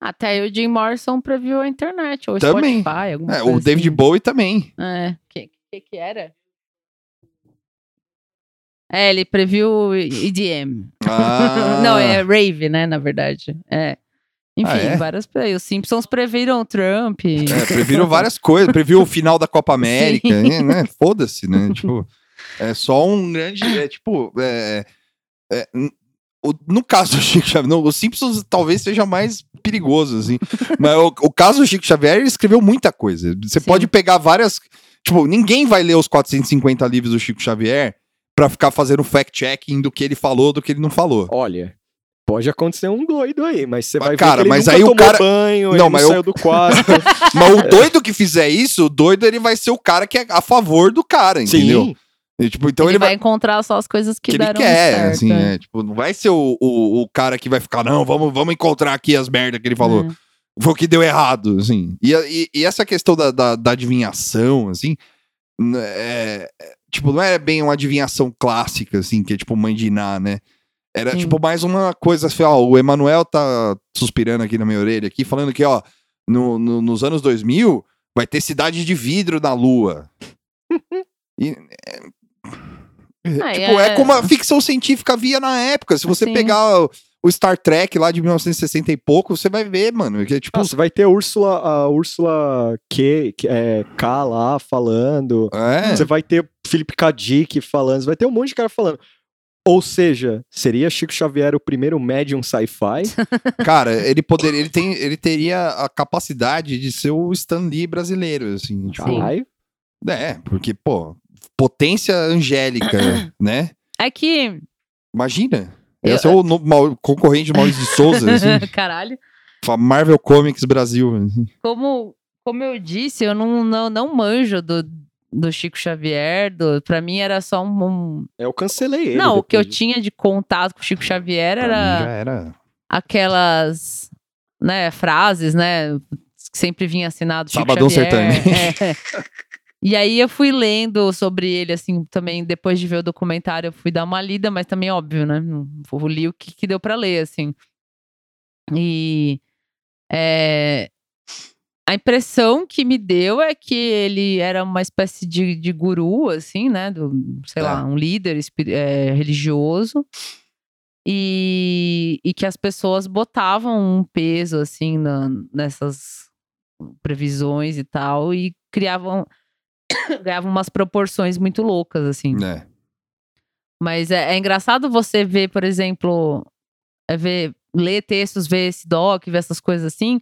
Até aí o Jim Morrison previu a internet, ou Também. Spotify, alguma É, coisa o David assim. Bowie também. É, que, que que era? É, ele previu EDM. Ah. Não, é rave, né, na verdade. É. Enfim, Ah, é? várias. Os Simpsons previram Trump. É, previram várias coisas. Previu o final da Copa América, Sim. né? Foda-se, né? Tipo, é só um grande. É, tipo, é, é, n- o- no caso do Chico Xavier, no, o Simpsons talvez seja mais perigoso, assim. Mas o, o caso do Chico Xavier, ele escreveu muita coisa. Você Sim. pode pegar várias. Tipo, ninguém vai ler os 450 livros do Chico Xavier pra ficar fazendo fact-checking do que ele falou, do que ele não falou. Olha, pode acontecer um doido aí, mas você Mas, vai cara, ver que ele mas nunca aí o tomou cara- banho, Não, ele não mas eu- saiu do quarto. Mas o doido que fizer isso, o doido ele vai ser o cara que é a favor do cara, entendeu? Sim, E, tipo, então ele, ele vai vai. encontrar só as coisas que, que ele deram quer, certo. assim, é. é. Tipo, não vai ser o, o, o cara que vai ficar, não, vamos, vamos encontrar aqui as merdas que ele falou. É. Foi o que deu errado, assim. E, e, e essa questão da, da, da adivinhação, assim, é, tipo, não é bem uma adivinhação clássica, assim, que é tipo mãe de Iná, né? Era, Sim. tipo, mais uma coisa assim, ó, o Emanuel tá suspirando aqui na minha orelha, aqui, falando que, ó, no, no- nos anos 2000 vai ter cidade de vidro na Lua. E, é, Ah, tipo, é... é- como a ficção científica via na época. Se você Sim. pegar o, o Star Trek lá de 1960 e pouco, você vai ver, mano, que é tipo... Nossa, vai ter a Úrsula, a Úrsula que é, K lá falando. é, Você vai ter Felipe Kadik falando. Vai ter um monte de cara falando. Ou seja, seria Chico Xavier o primeiro médium sci-fi? cara, ele poderia, ele tem, ele teria a capacidade de ser o Stan Lee brasileiro, assim, tipo. Caralho. é, porque, pô, potência angélica, né? É que. Imagina. Eu- Esse é o no- concorrente de Maurício de Souza, assim, Caralho. Marvel Comics Brasil. assim. Como, como eu disse, eu não, não, não manjo do, do Chico Xavier. Do, pra mim era só um. um- Eu cancelei ele. Não, o que eu tinha de contato com o Chico Xavier Pra mim era. já era. aquelas né, frases, né, que sempre vinha assinado Chico Sabadão Xavier. É. E aí eu fui lendo sobre ele, assim, também, depois de ver o documentário, eu fui dar uma lida, mas também, óbvio, né, eu li o que, que deu pra ler, assim. E é, a impressão que me deu é que ele era uma espécie de, de guru, assim, né, do, sei Tá. lá, um líder é, religioso. E, e que as pessoas botavam um peso, assim, na- nessas previsões e tal, e criavam, ganhavam umas proporções muito loucas, assim. É. Mas é, é engraçado você ver, por exemplo, é ver, ler textos, ver esse doc, ver essas coisas assim.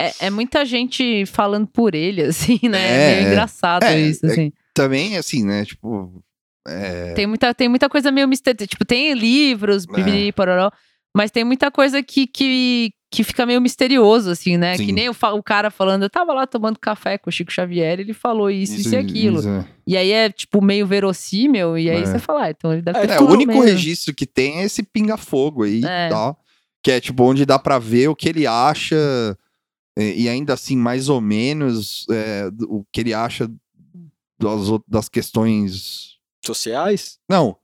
É, é muita gente falando por ele, assim, né? É, É, meio é. engraçado É, isso, é- assim. Também, assim, né, tipo... é, Tem muita, tem muita coisa meio misteriosa. Tipo, tem livros, É. piriri, pororó, mas tem muita coisa que, que, que fica meio misterioso, assim, né? Sim. Que nem o, o cara falando, eu tava lá tomando café com o Chico Xavier, ele falou isso, isso, e aquilo. isso, é. E aí é, tipo, meio verossímil, e aí É. você fala, ah, então ele deve É, ter É, o falado único mesmo. registro que tem é esse pinga-fogo aí É. tal. Que é tipo onde dá pra ver o que ele acha, é, e ainda assim, mais ou menos, é, o que ele acha das, das questões. Sociais? Não,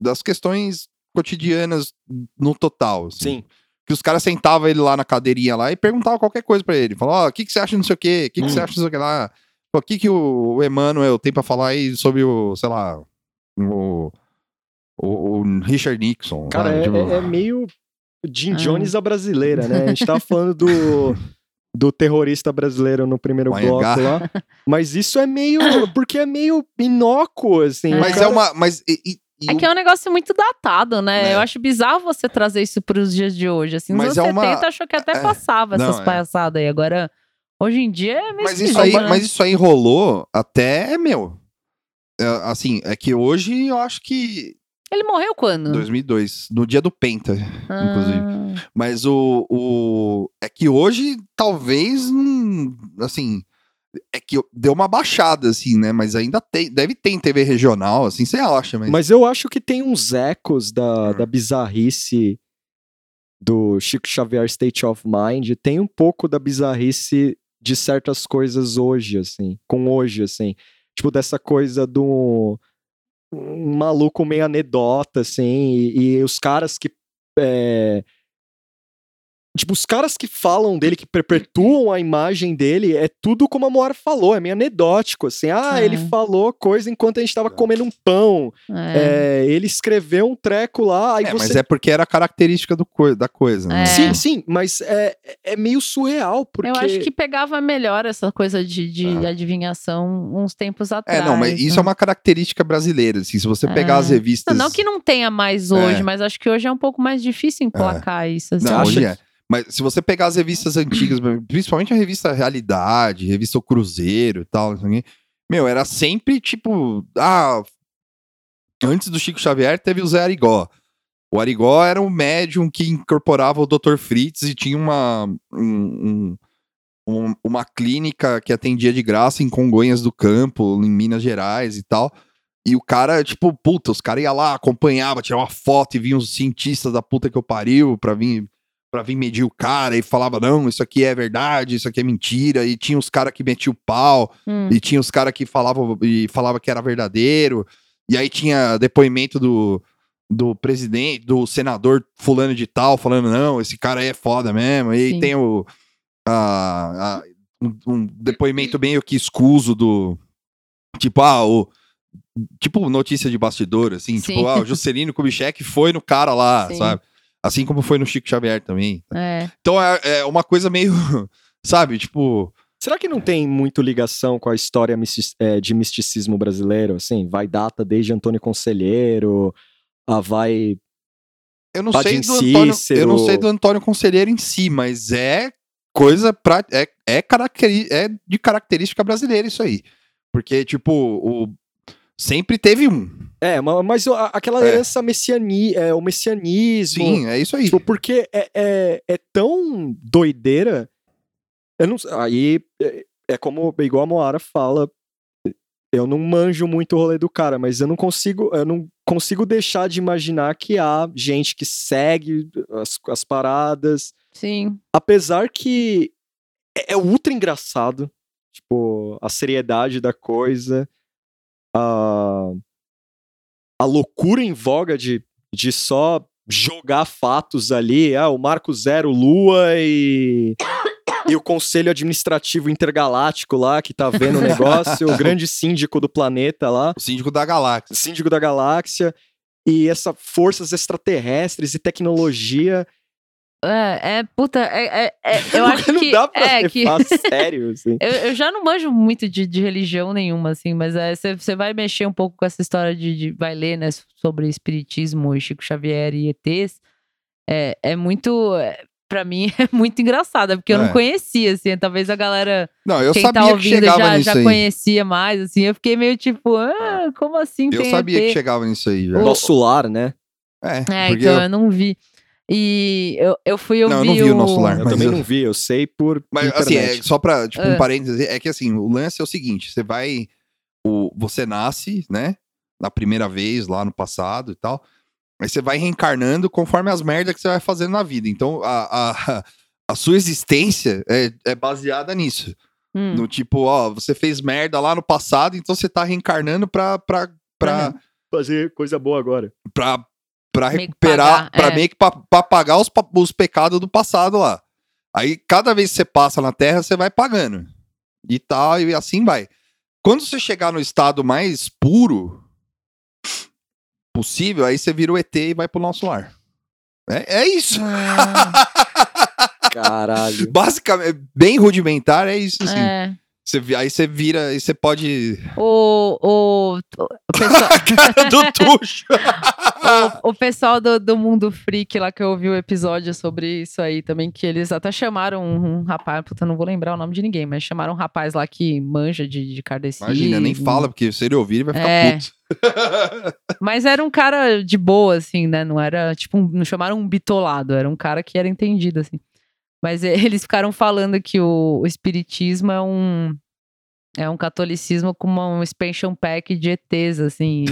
das questões cotidianas no total. assim. Sim. Que os caras sentavam ele lá na cadeirinha lá e perguntavam qualquer coisa pra ele. Falavam, ó, o que, que você acha não sei o quê? O que, que você Hum. acha não sei o que lá? O que que o, Emmanuel tem pra falar aí sobre o, sei lá, o, o, o Richard Nixon? Cara, sabe? é, Tipo, é- é meio Jim Ah. Jones a brasileira, né? A gente tava falando do, do terrorista brasileiro no primeiro bloco lá. Mas isso é meio. Porque é meio inócuo, assim. o Mas cara- é uma. Mas, e- e- e É que é um negócio muito datado, né? É. Eu acho bizarro você trazer isso pros dias de hoje. Assim, nos Mas anos é uma- 70 achou que até é. passava Não, essas é. palhaçadas aí. Agora, hoje em dia é meio Mas isso, aí, né? mas isso aí rolou até, meu. é, assim, é que hoje eu acho que. Ele morreu quando? 2002, no dia do Penta, inclusive. Ah, Mas o, o. É que hoje, talvez. hum, Assim. É que deu uma baixada, assim, né? Mas ainda tem. Deve ter em TV regional, assim, você acha, mas. Mas eu acho que tem uns ecos da, Hum. da bizarrice do Chico Xavier State of Mind. Tem um pouco da bizarrice de certas coisas hoje, assim. Com hoje, assim. Tipo, dessa coisa do. Um maluco meio anedota, assim. E, e os caras que. é, Tipo, os caras que falam dele, que perpetuam a imagem dele, é tudo como a Moara falou, é meio anedótico, assim. Ah, É. ele falou coisa enquanto a gente tava comendo um pão. é. É, ele escreveu um treco lá, aí É, você. mas é porque era a característica do coi- da coisa, né? É. Sim, sim, mas é, é meio surreal, porque. Eu acho que pegava melhor essa coisa de, de adivinhação uns tempos É, atrás. não, mas isso né? é uma característica brasileira, assim, se você pegar É. as revistas... Não, não que não tenha mais hoje, É. mas acho que hoje é um pouco mais difícil emplacar isso. assim. Não, hoje que- é. Mas se você pegar as revistas antigas, principalmente a revista Realidade, revista O Cruzeiro e tal, meu, era sempre tipo, ah, antes do Chico Xavier teve o Zé Arigó. O Arigó era um médium que incorporava o Dr. Fritz e tinha uma, um- um- um- uma clínica que atendia de graça em Congonhas do Campo, em Minas Gerais e tal. E o cara, tipo, puta, os caras iam lá, acompanhava, tirava uma foto e vinham os cientistas da puta que eu pariu pra vir, pra vir medir o cara e falava, não, isso aqui é verdade, isso aqui é mentira. E tinha os caras que metiam o pau, Hum. e tinha os caras que falavam e falava que era verdadeiro. E aí tinha depoimento do, do presidente, do senador fulano de tal, falando, não, esse cara aí é foda mesmo. E Sim. tem o a- a- um, um depoimento meio que escuso do tipo, ah, o tipo notícia de bastidor, assim, Sim. tipo, ah, o Juscelino Kubitschek foi no cara lá, Sim. sabe? Assim como foi no Chico Xavier também. É. Então é, é uma coisa meio, sabe, tipo, Será que não tem muito ligação com a história é, de misticismo brasileiro? Assim, vai data desde Antônio Conselheiro, a vai. Eu não Padim sei do Antônio, Cícero. eu não sei do Antônio Conselheiro em si, mas é coisa pra, é, é, caracteri- é de característica brasileira isso aí. Porque, tipo, o, sempre teve um. É, ma- mas aquela É. herança messiani, é, o messianismo. Sim, é isso aí. Tipo, porque é, é, é tão doideira. Eu não Aí é, é como, igual a Moara fala. Eu não manjo muito o rolê do cara, mas eu não consigo, eu não consigo deixar de imaginar que há gente que segue as, as paradas. Sim. Apesar que é, é ultra engraçado. Tipo, a seriedade da coisa. A, a loucura em voga de, de só jogar fatos ali. Ah, o Marco Zero Lua e. E o Conselho Administrativo Intergaláctico lá, que tá vendo o negócio, o grande síndico do planeta lá O síndico da galáxia. síndico da galáxia e essa forças extraterrestres e tecnologia. É, é puta, é, é- é- eu acho não que. dá pra é, que sério, assim. eu, eu já não manjo muito de, de religião nenhuma, assim, mas você vai mexer um pouco com essa história de, de- vai ler, né, sobre espiritismo e Chico Xavier e ETs. É, é muito. É, pra mim é muito engraçado, porque eu É. não conhecia, assim. Talvez a galera. Não, eu quem sabia tá que ouvindo chegava já, nisso já aí. conhecia mais, assim. Eu fiquei meio tipo, ah, como assim? Eu tem sabia ET? que chegava nisso aí já. O- Nosso lar, né? É, É, então eu- eu não vi. E eu, eu fui ouvir Não, eu não vi o Nosso Lar. Eu também eu- não vi, eu sei por Mas internet. assim, é, só pra, tipo, um Ah. parênteses, é que assim, o lance é o seguinte: você vai. O, você nasce, né? Na primeira vez, lá no passado e tal. Aí você vai reencarnando conforme as merdas que você vai fazendo na vida. Então, a, a, a sua existência é, é baseada nisso. Hum, No tipo, ó, você fez merda lá no passado, então você tá reencarnando pra, pra, pra, Uhum. Fazer coisa boa agora. pra, que recuperar, é. meio que pra, pra pagar os, os pecados do passado lá. Aí, cada vez que você passa na Terra, você vai pagando. E tal, e assim vai. Quando você chegar no estado mais puro possível, aí você vira o ET e vai pro nosso lar. É, é isso. Caralho. Basicamente, bem rudimentar, é isso, assim. É. Você aí você vira e você pode. O, o, o pessoal, Cara do tucho. o, o pessoal do, do Mundo Freak lá que eu ouvi o episódio sobre isso aí também, que eles até chamaram um, um rapaz, puta, não vou lembrar o nome de ninguém, mas chamaram um rapaz lá que manja de, de kardecismo. Imagina, nem fala, porque se ele ouvir, ele vai ficar É. puto. Mas era um cara de boa, assim, né? Não era, tipo, um- não chamaram um bitolado, era um cara que era entendido, assim. Mas e- eles ficaram falando que o, o espiritismo é um é um catolicismo com uma, um expansion pack de ETs, assim.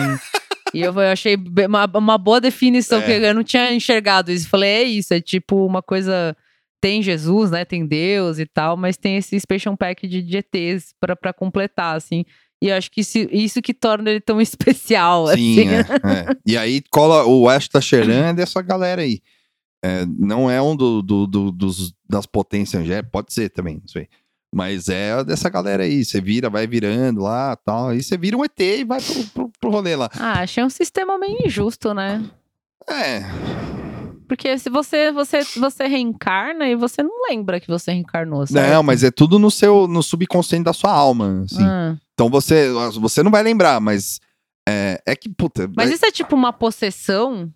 E, e eu, eu achei uma, uma boa definição, É. que eu não tinha enxergado isso. Falei, é isso, é tipo uma coisa. Tem Jesus, né? Tem Deus e tal, mas tem esse expansion pack de, de ETs pra, pra completar, assim. E eu acho que isso, isso que torna ele tão especial, Sim, assim. é, é. E aí cola o West tá cheirando essa galera aí. É, não é um do, do- do- dos, das potências angélicas, pode ser também, não sei. Mas é dessa galera aí. Você vira, vai virando lá tal. Aí você vira um ET e vai pro, pro, pro rolê lá. Ah, achei um sistema meio injusto, né? É. Porque se você, você, você reencarna e você não lembra que você reencarnou, certo? Não, mas é tudo no seu no subconsciente da sua alma. Assim. Ah, Então você, você não vai lembrar, mas. É, é que, puta. mas é- isso é tipo uma possessão?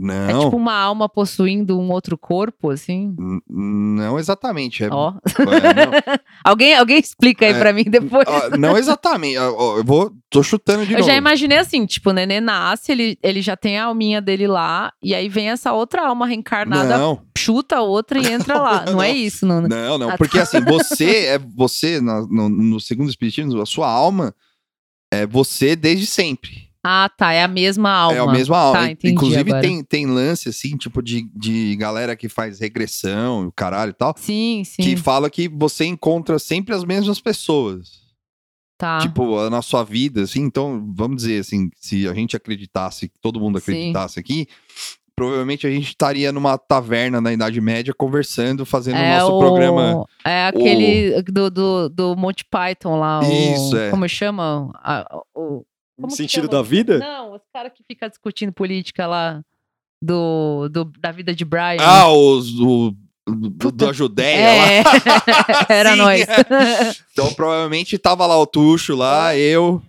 É não. tipo uma alma possuindo um outro corpo, assim? n- Não exatamente. É, Ó. é, não. alguém, alguém explica aí É. pra mim depois. Ó, não exatamente. Eu vou. Tô chutando de Eu novo. já imaginei assim, tipo, o nenê nasce, ele, ele já tem a alminha dele lá, e aí vem essa outra alma reencarnada, Não, chuta a outra e entra lá. Não, é não. isso, não. não, não. Ah, Porque tá. assim, você é você, na- no, no segundo espiritismo, a sua alma é você desde sempre. Ah, tá, é a mesma alma. É a mesma alma. Tá, entendi Inclusive, agora. tem, tem lance, assim, tipo, de, de galera que faz regressão e o caralho e tal. Sim, sim. Que fala que você encontra sempre as mesmas pessoas. Tá. Tipo, na sua vida, assim. Então, vamos dizer assim, se a gente acreditasse, todo mundo Sim. acreditasse aqui, provavelmente a gente estaria numa taverna na Idade Média conversando, fazendo o é nosso o... programa. É aquele do, do, do Monty Python lá. Isso, o... é. Como chama? A- o... Como Sentido da vida? Não, os caras que ficam discutindo política lá do, do, da vida de Brian. Ah, os do, do, da Judéia lá. é. Era Sim, nós. Então, provavelmente tava lá o Tuxo lá, eu.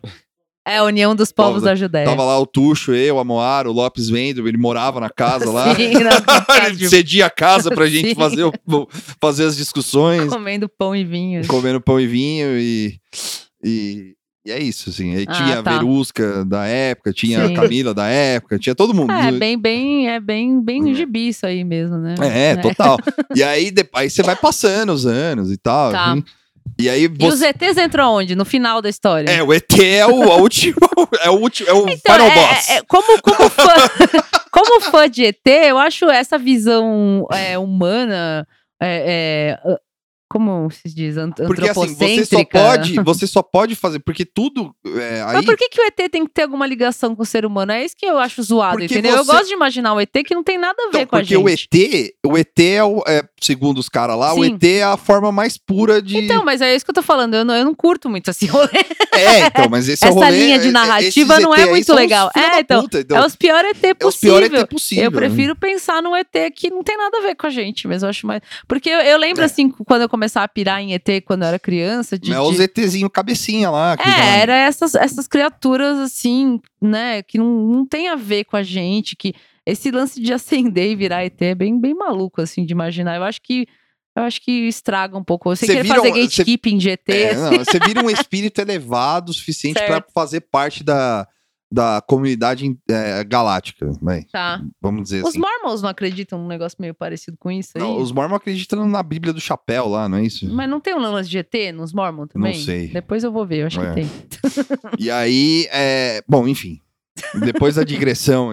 É a União dos Povos Povos da Judéia. Tava lá o Tuxo, eu, a Moara, o Lopes Wendel, ele morava na casa lá. Sim, na casa de- cedia a casa pra gente Sim. fazer, o- fazer as discussões, comendo pão e vinho. comendo pão e vinho e. e e é isso, assim. Aí Ah, tinha a tá. Verusca da época, tinha Sim. a Camila da época, tinha todo mundo. É, bem, bem, é bem, bem É. gibi isso aí mesmo, né? É, total. E aí, de- aí você vai passando os anos e tal. Tá. E aí E você. os ETs entram onde? No final da história? É, o ET é o, a último. É o último. É o Então, final é- boss. é- é- como, como, fã, como fã de ET, eu acho essa visão é, humana. é, é, como se diz? Ant Porque assim, você só antropocêntrica. pode, você só pode fazer, porque tudo é, aí Mas por que, que o ET tem que ter alguma ligação com o ser humano? É isso que eu acho zoado, Porque entendeu? Eu você- gosto de imaginar o ET que não tem nada a ver Então, com a porque gente. o ET, o ET é, o- é, segundo os caras lá, o Sim. ET é a forma mais pura de Então, mas é isso que eu tô falando. Eu não, eu não curto muito esse rolê. É, então, mas esse é o Essa rolê, linha de é- é- narrativa não é muito legal. filha É, então, puta, então, É os piores ET é os possível. piores ET possível. Eu prefiro pensar num ET que não tem nada a ver com a gente, mas eu acho mais. Porque eu, eu lembro, assim, quando eu começava a pirar em ET quando eu era criança. De, É os ETzinho cabecinha lá. É, era essas, essas criaturas, assim, né, que não, não tem a ver com a gente, que esse lance de acender e virar ET é bem, bem maluco, assim, de imaginar. Eu acho que. Eu acho que estraga um pouco. Eu sei Cê que ele vira fazer um- cê- gatekeeping de ET. É, assim. não, você vira um espírito elevado o suficiente pra Certo. fazer parte da, da comunidade é, galáctica, vai, Tá. vamos dizer Os assim. Mormons não acreditam num negócio meio parecido com isso aí? Não, os Mormons acreditam na Bíblia do chapéu lá, não é isso? Mas não tem um lance de ET nos Mormons também? sei. Depois eu vou ver, eu acho É. que tem. E aí, é... bom, enfim. Depois da digressão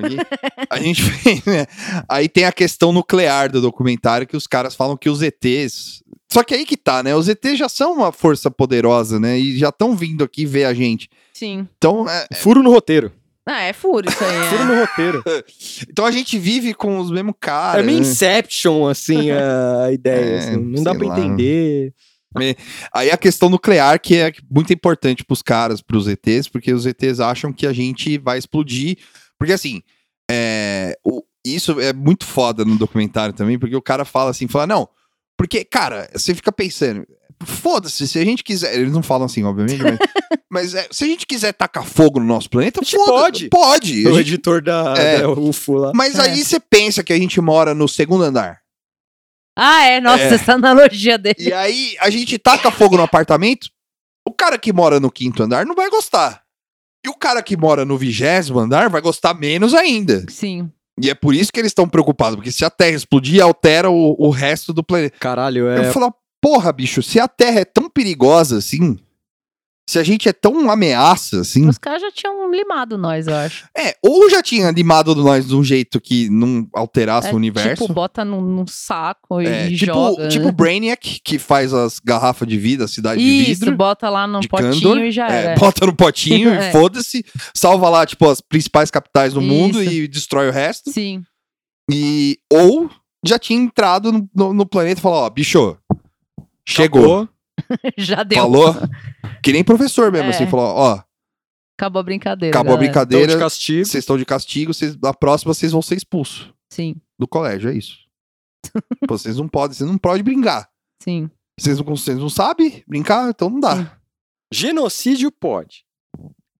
a gente né? Aí tem a questão nuclear do documentário que os caras falam que os ETs. Só que aí que tá, né? Os ETs já são uma força poderosa, né? E já estão vindo aqui ver a gente. Sim. Então, é, Furo no roteiro. Ah, é furo isso aí. Furo É. no roteiro. então a gente vive com os mesmos caras. é meio né? Inception, assim, a ideia. É, assim. Não dá pra lá. entender. Aí a questão nuclear, que é muito importante pros caras, pros ETs, porque os ETs acham que a gente vai explodir. Porque assim, é, o- isso é muito foda no documentário também, porque o cara fala assim, fala, não, porque, cara, você fica pensando, foda-se, se a gente quiser, eles não falam assim, obviamente, mas, mas é, se a gente quiser tacar fogo no nosso planeta, A gente foda- pode. Pode. O gente- editor da, É. da UFO lá. mas É. aí você pensa que a gente mora no segundo andar. Ah, é, nossa, É. essa analogia dele. E aí a gente taca fogo no apartamento, o cara que mora no quinto andar não vai gostar. E o cara que mora no vigésimo andar vai gostar menos ainda. Sim. E é por isso que eles estão preocupados, porque se a Terra explodir, altera o, o resto do planeta. Caralho, é. Eu falo, porra, bicho, se a Terra é tão perigosa assim, se a gente é tão ameaça assim, Os caras já tinham limado nós, eu acho. é, ou já tinha animado nós de um jeito que não alterasse É, o universo. Tipo, bota num, num saco e É, tipo, joga. tipo né? Brainiac, que faz as garrafas de vida, a cidade de Isso, vidro. bota lá no de potinho e já É, era. bota no potinho É. e foda-se. Salva lá, tipo, as principais capitais do mundo Isso. e destrói o resto. Sim. E, ou já tinha entrado no, no- no planeta e falou, ó, bicho, chegou. Acabou. já deu. Falou. Que nem professor mesmo, É. assim, falou, ó, Acabou a brincadeira. acabou a galera. Então, brincadeira, de castigo. vocês estão de castigo, vocês, na próxima vocês vão ser expulsos Sim, do colégio, é isso. Vocês não podem, vocês não podem brincar. sim. Vocês não, vocês não sabem brincar, então não dá. Sim. Genocídio pode.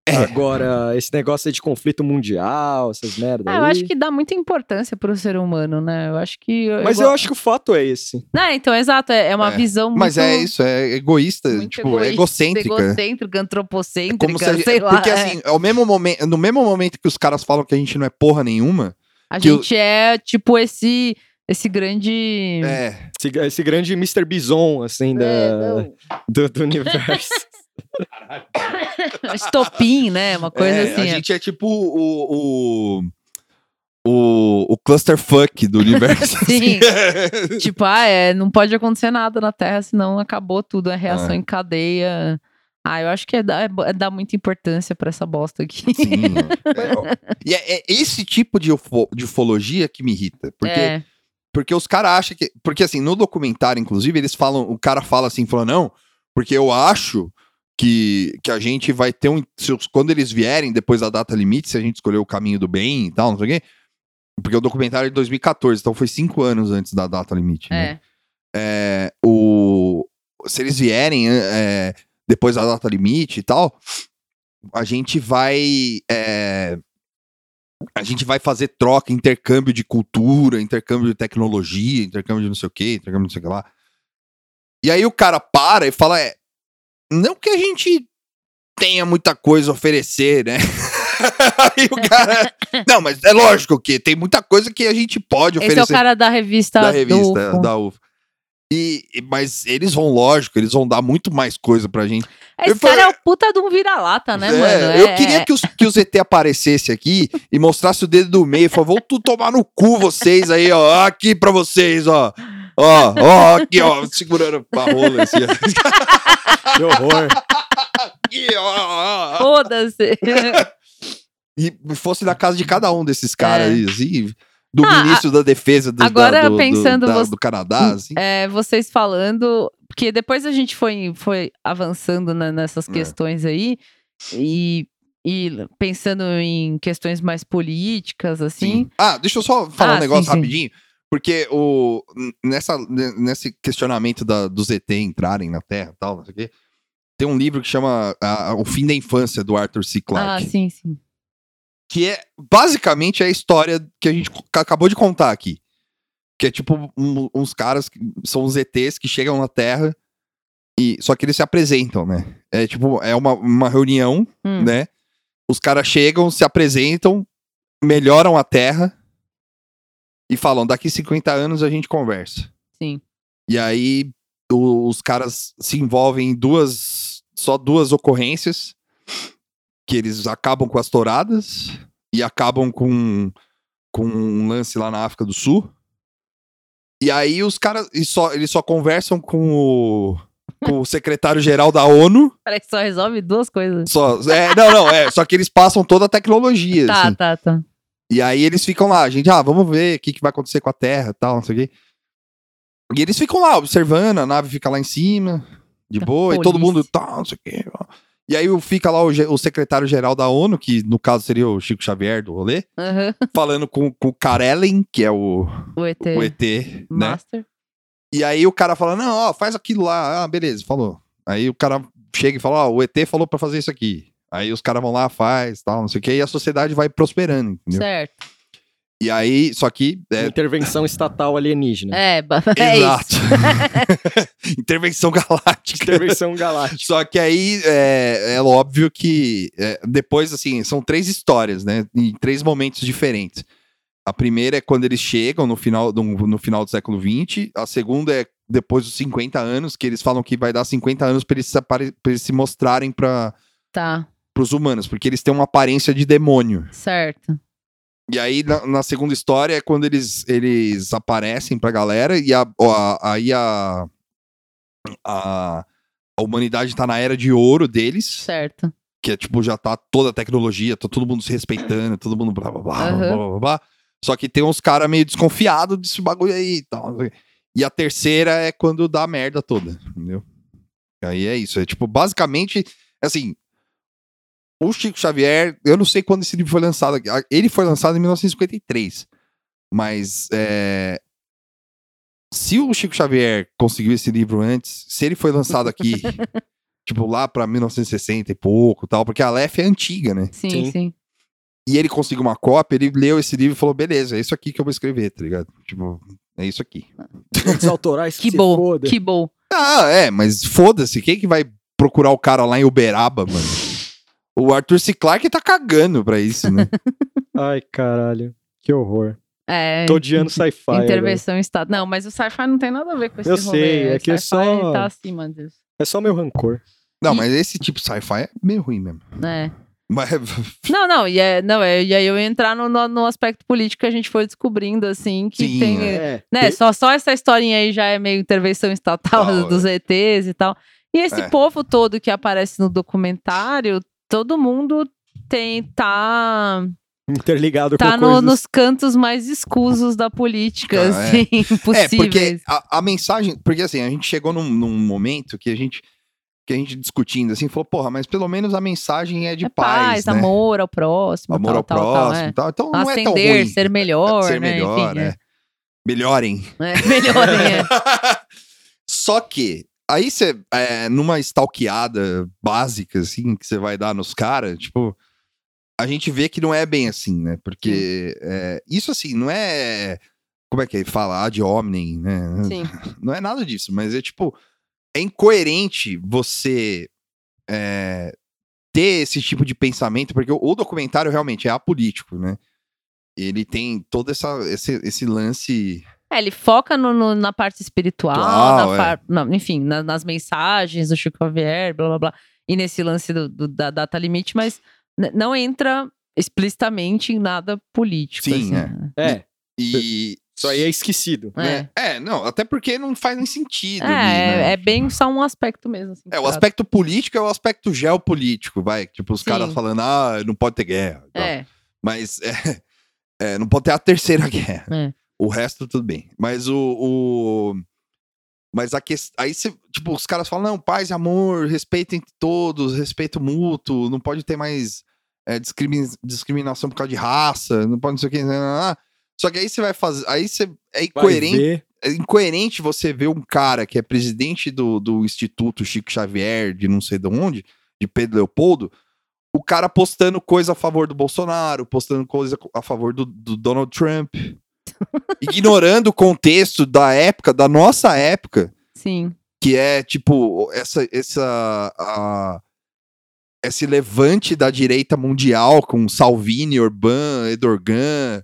É. Agora, esse negócio de conflito mundial, essas merdas. Ah, eu acho que dá muita importância pro ser humano, né? Eu acho que. Mas eu acho que o fato é esse. Não, então, exato. É, é uma É. visão muito. Mas é isso, é egoísta, muito tipo, egoísta, é egocêntrica. Egocêntrica, antropocêntrica, Como se a gente- sei lá. porque é. assim, ao mesmo momento, no mesmo momento que os caras falam que a gente não é porra nenhuma, A gente é, tipo, esse. Esse grande. é, Esse, esse grande Mr. Bison, assim, da, É, do, do universo. Estopim, né? Uma coisa é, assim. a é. gente é tipo o o, o, o clusterfuck do universo. Sim. assim. Tipo, ah, é, não pode acontecer nada na Terra, senão acabou tudo, é reação Ah. em cadeia. Ah, eu acho que é dar, é é dar muita importância pra essa bosta aqui. Sim. É, e é, é esse tipo de, ufo- de ufologia que me irrita. Porque, É, porque os caras acham que. Porque assim, no documentário, inclusive, eles falam. O cara fala assim, falou, não, porque eu acho que, que a gente vai ter um. se quando eles vierem depois da data limite, se a gente escolher o caminho do bem e tal, não sei o quê. Porque o documentário é de 2014, então foi cinco anos antes da data limite. né? é. é, o, se eles vierem é, depois da data limite e tal, a gente vai. é, a gente vai fazer troca, intercâmbio de cultura, intercâmbio de tecnologia, intercâmbio de não sei o que, intercâmbio de não sei o que lá. E aí o cara para e fala: é, não que a gente tenha muita coisa a oferecer, né? aí o cara. Não, mas é lógico que tem muita coisa que a gente pode Esse é oferecer o cara da revista, da revista, UFO. da UFO. E, mas eles vão, lógico, eles vão dar muito mais coisa pra gente. Esse Eu falei- cara é o puta de um vira-lata, né, É, mano? eu É- queria que os, que os ET aparecesse aqui e mostrasse o dedo do meio e falou: vou tu tomar no cu vocês aí, ó. Aqui pra vocês, ó. Ó, ó, aqui, ó, segurando a rola assim. que horror. Aqui, ó, ó. Foda-se. E fosse na casa de cada um desses caras É. aí, assim. Do Ah, ministro da defesa do, agora da- do, do- pensando da- você- do Canadá, assim. É, vocês falando, porque depois a gente foi, foi avançando né, nessas É. questões aí e, e pensando em questões mais políticas, assim. Sim. Ah, deixa eu só falar Ah, um negócio sim, sim. rapidinho. Porque o, nessa, nesse questionamento da, dos ET entrarem na Terra e tal, não sei o quê, tem um livro que chama ah, O Fim da Infância, do Arthur C. Ah, Clarke. sim, sim. que é basicamente a história que a gente acabou de contar aqui. Que é tipo um- uns caras, que são os ETs que chegam na Terra e só que eles se apresentam, né? É tipo, é uma, uma reunião, Hum. né? Os caras chegam, se apresentam, melhoram a Terra e falam: daqui 50 anos a gente conversa. Sim. E aí os caras se envolvem em duas, só duas ocorrências, que eles acabam com as touradas e acabam com, com um lance lá na África do Sul. E aí os caras, e só, eles só conversam com o, com o secretário-geral da ONU. Parece que só resolve duas coisas. Só, é, não, não, é, só que eles passam toda a tecnologia, Tá, assim. tá, tá. E aí eles ficam lá, gente, ah, vamos ver o que, que vai acontecer com a Terra e tal, não sei o quê. E eles ficam lá observando, a nave fica lá em cima. de boa, e todo polícia. mundo, tá, não sei o quê. E aí fica lá o, o secretário-geral da ONU, que no caso seria o Chico Xavier do rolê, Aham. falando com, com o Karelen, que é o, O ET. o ET, né? Master. E aí o cara fala, não, ó, faz aquilo lá. Ah, beleza, falou. Aí o cara chega e fala, ó, o ET falou pra fazer isso aqui. Aí os caras vão lá, faz, tal, não sei o quê, e a sociedade vai prosperando, entendeu? Certo. E aí, só que... É, Intervenção estatal alienígena. É, é exato. Intervenção galáctica. Intervenção galáctica. Só que aí é, é óbvio que é, depois, assim, são três histórias, né? Em três momentos diferentes. A primeira é quando eles chegam no final do, no final do século XX. A segunda é depois dos 50 anos, que eles falam que vai dar 50 anos para eles, pra eles se mostrarem para Tá, os humanos, porque eles têm uma aparência de demônio. certo. E aí, na, na segunda história, é quando eles, eles aparecem pra galera e a, a- aí a, a, a humanidade tá na era de ouro deles, Certo. que é tipo, já tá toda a tecnologia, tá todo mundo se respeitando, todo mundo blá blá blá, blá, Aham. blá, blá, blá. Só que tem uns caras meio desconfiados desse bagulho aí e tal. E a terceira é quando dá a merda toda, entendeu? Aí é isso. É tipo, basicamente, assim. O Chico Xavier, eu não sei quando esse livro foi lançado. aqui. Ah, Ele foi lançado em 1953. Mas é, se o Chico Xavier conseguiu esse livro antes, se ele foi lançado aqui, tipo, lá pra 1960 e pouco tal, porque a Aleph é antiga, né? Sim, Sim. sim. E ele conseguiu uma cópia, ele leu esse livro e falou: beleza, é isso aqui que eu vou escrever, tá ligado? Tipo, é isso aqui. Direitos autorais Que se bom, foda. que bom. Ah, é, mas foda-se, quem que vai procurar o cara lá em Uberaba, mano? O Arthur C. Clarke tá cagando pra isso, né? Ai, caralho. Que horror. É, Tô odiando sci-fi. intervenção em estado. Não, mas o sci-fi não tem nada a ver com esse Eu rolê. sei, é que é só- tá acima disso. É só meu rancor. Não, mas esse tipo de sci-fi é meio ruim mesmo. É. Mas, Não, não, e, é, não é, e aí eu ia entrar no, no, no aspecto político que a gente foi descobrindo, assim, que Sim, tem. é. É. Né, só, só essa historinha aí já é meio intervenção estatal Tal, dos ETs e tal. E esse É. povo todo que aparece no documentário, todo mundo tem tá Interligado tá com no- coisas... nos cantos mais escusos da política, Ah, é. assim, É, possíveis. porque a, a mensagem. Porque assim, a gente chegou num, num momento que a gente. Que a gente discutindo assim, falou, porra, mas pelo menos a mensagem é de é paz, paz, né? amor ao próximo, Amor tal, ao tal, tal, próximo é. e tal. Então não é tão ruim. ser melhor, ser né? melhor, Enfim, é. Melhorem. é. É, melhor, né? Só que, aí você, é, numa stalkeada básica, assim, que você vai dar nos caras, tipo, a gente vê que não é bem assim, né? Porque é, isso, assim, não é. Como é que é? Fala ad hominem, né? Sim. Não é nada disso, mas é tipo. É incoerente você é, ter esse tipo de pensamento, porque o, o documentário realmente é apolítico, né? Ele tem todo essa, esse, esse lance. É, ele foca no- no- na parte espiritual, na é. par- na- enfim, na- nas mensagens do Chico Xavier, blá blá blá, e nesse lance do- do- da data limite, mas não entra explicitamente em nada político. Sim, assim, é. né? É, E. isso aí é esquecido. É. né? É, não, até porque não faz nem sentido. É, ali, é, né? é bem só um aspecto mesmo. Assim, É, o aspecto político é o aspecto geopolítico, vai. Tipo, os Sim. caras falando, ah, não pode ter guerra. É, Mas é, é, não pode ter a terceira guerra. É. O resto, tudo bem. Mas o. o- Mas a questão. Aí você. Tipo, os caras falam, não, paz e amor, respeito entre todos, respeito mútuo, não pode ter mais é, discrimi- discriminação por causa de raça, não pode não sei o que. não, não, não. Só que aí você vai fazer. Aí você. É incoerente é incoerente você ver um cara que é presidente do, do Instituto Chico Xavier, de não sei de onde, de Pedro Leopoldo, o cara postando coisa a favor do Bolsonaro, postando coisa a favor do, do Donald Trump, ignorando o contexto da época, da nossa época, sim. que é tipo essa essa a- esse levante da direita mundial com Salvini, Orbán, Edorgan,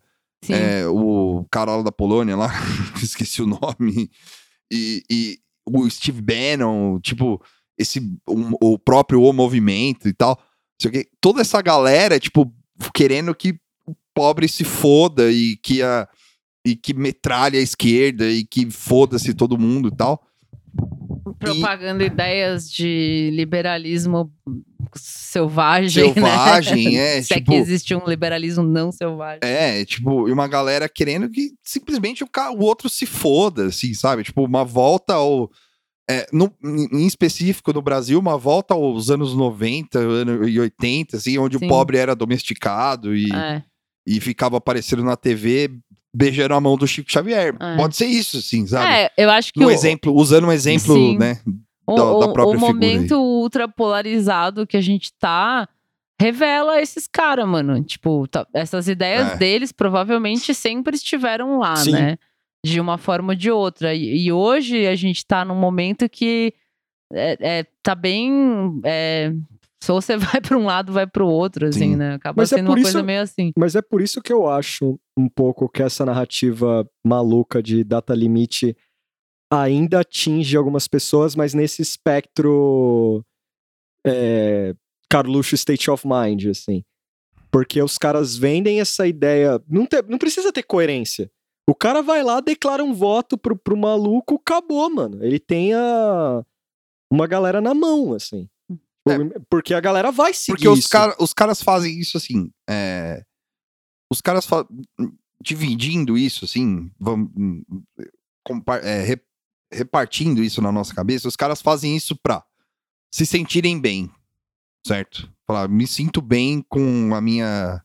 é, o cara lá da Polônia lá, esqueci o nome, e, e o Steve Bannon, tipo, esse, um- o próprio O Movimento e tal, toda essa galera, tipo, querendo que o pobre se foda e que a e que metralha a esquerda e que foda-se todo mundo e tal. Propagando ideias de liberalismo selvagem, né? Selvagem, é, Se tipo- é que existe um liberalismo não selvagem. É, tipo, e uma galera querendo que simplesmente o, ca- o outro se foda, assim, sabe? Tipo, uma volta ao, é, no- em específico no Brasil, uma volta aos anos 90 ano- e 80, assim, onde Sim. o pobre era domesticado e, É. e ficava aparecendo na TV beijando a mão do Chico Xavier. É. Pode ser isso, assim, sabe? É, eu acho que No o, exemplo, usando um exemplo, Sim. né? o, da- da o- própria o momento ultra polarizado que a gente tá revela esses caras, mano. Tipo, tá- essas ideias É. deles provavelmente sempre estiveram lá, Sim. né? De uma forma ou de outra. E, e hoje a gente tá num momento que é, é, tá bem. é, se você vai pra um lado, vai pro outro, assim, Sim. né? Acaba Mas é sendo por uma coisa isso- meio assim. Mas é por isso que eu acho um pouco que essa narrativa maluca de data limite ainda atinge algumas pessoas, mas nesse espectro é, Carluxo State of Mind, assim. Porque os caras vendem essa ideia. Não, te- não precisa ter coerência. O cara vai lá, declara um voto pro, pro maluco, acabou, mano. Ele tem a, uma galera na mão, assim. Porque a galera vai seguir Porque os, cara, os caras fazem isso assim. é, os caras dividindo isso, assim, vamos, é, re- repartindo isso na nossa cabeça, os caras fazem isso pra se sentirem bem, certo? Falar, me sinto bem com a minha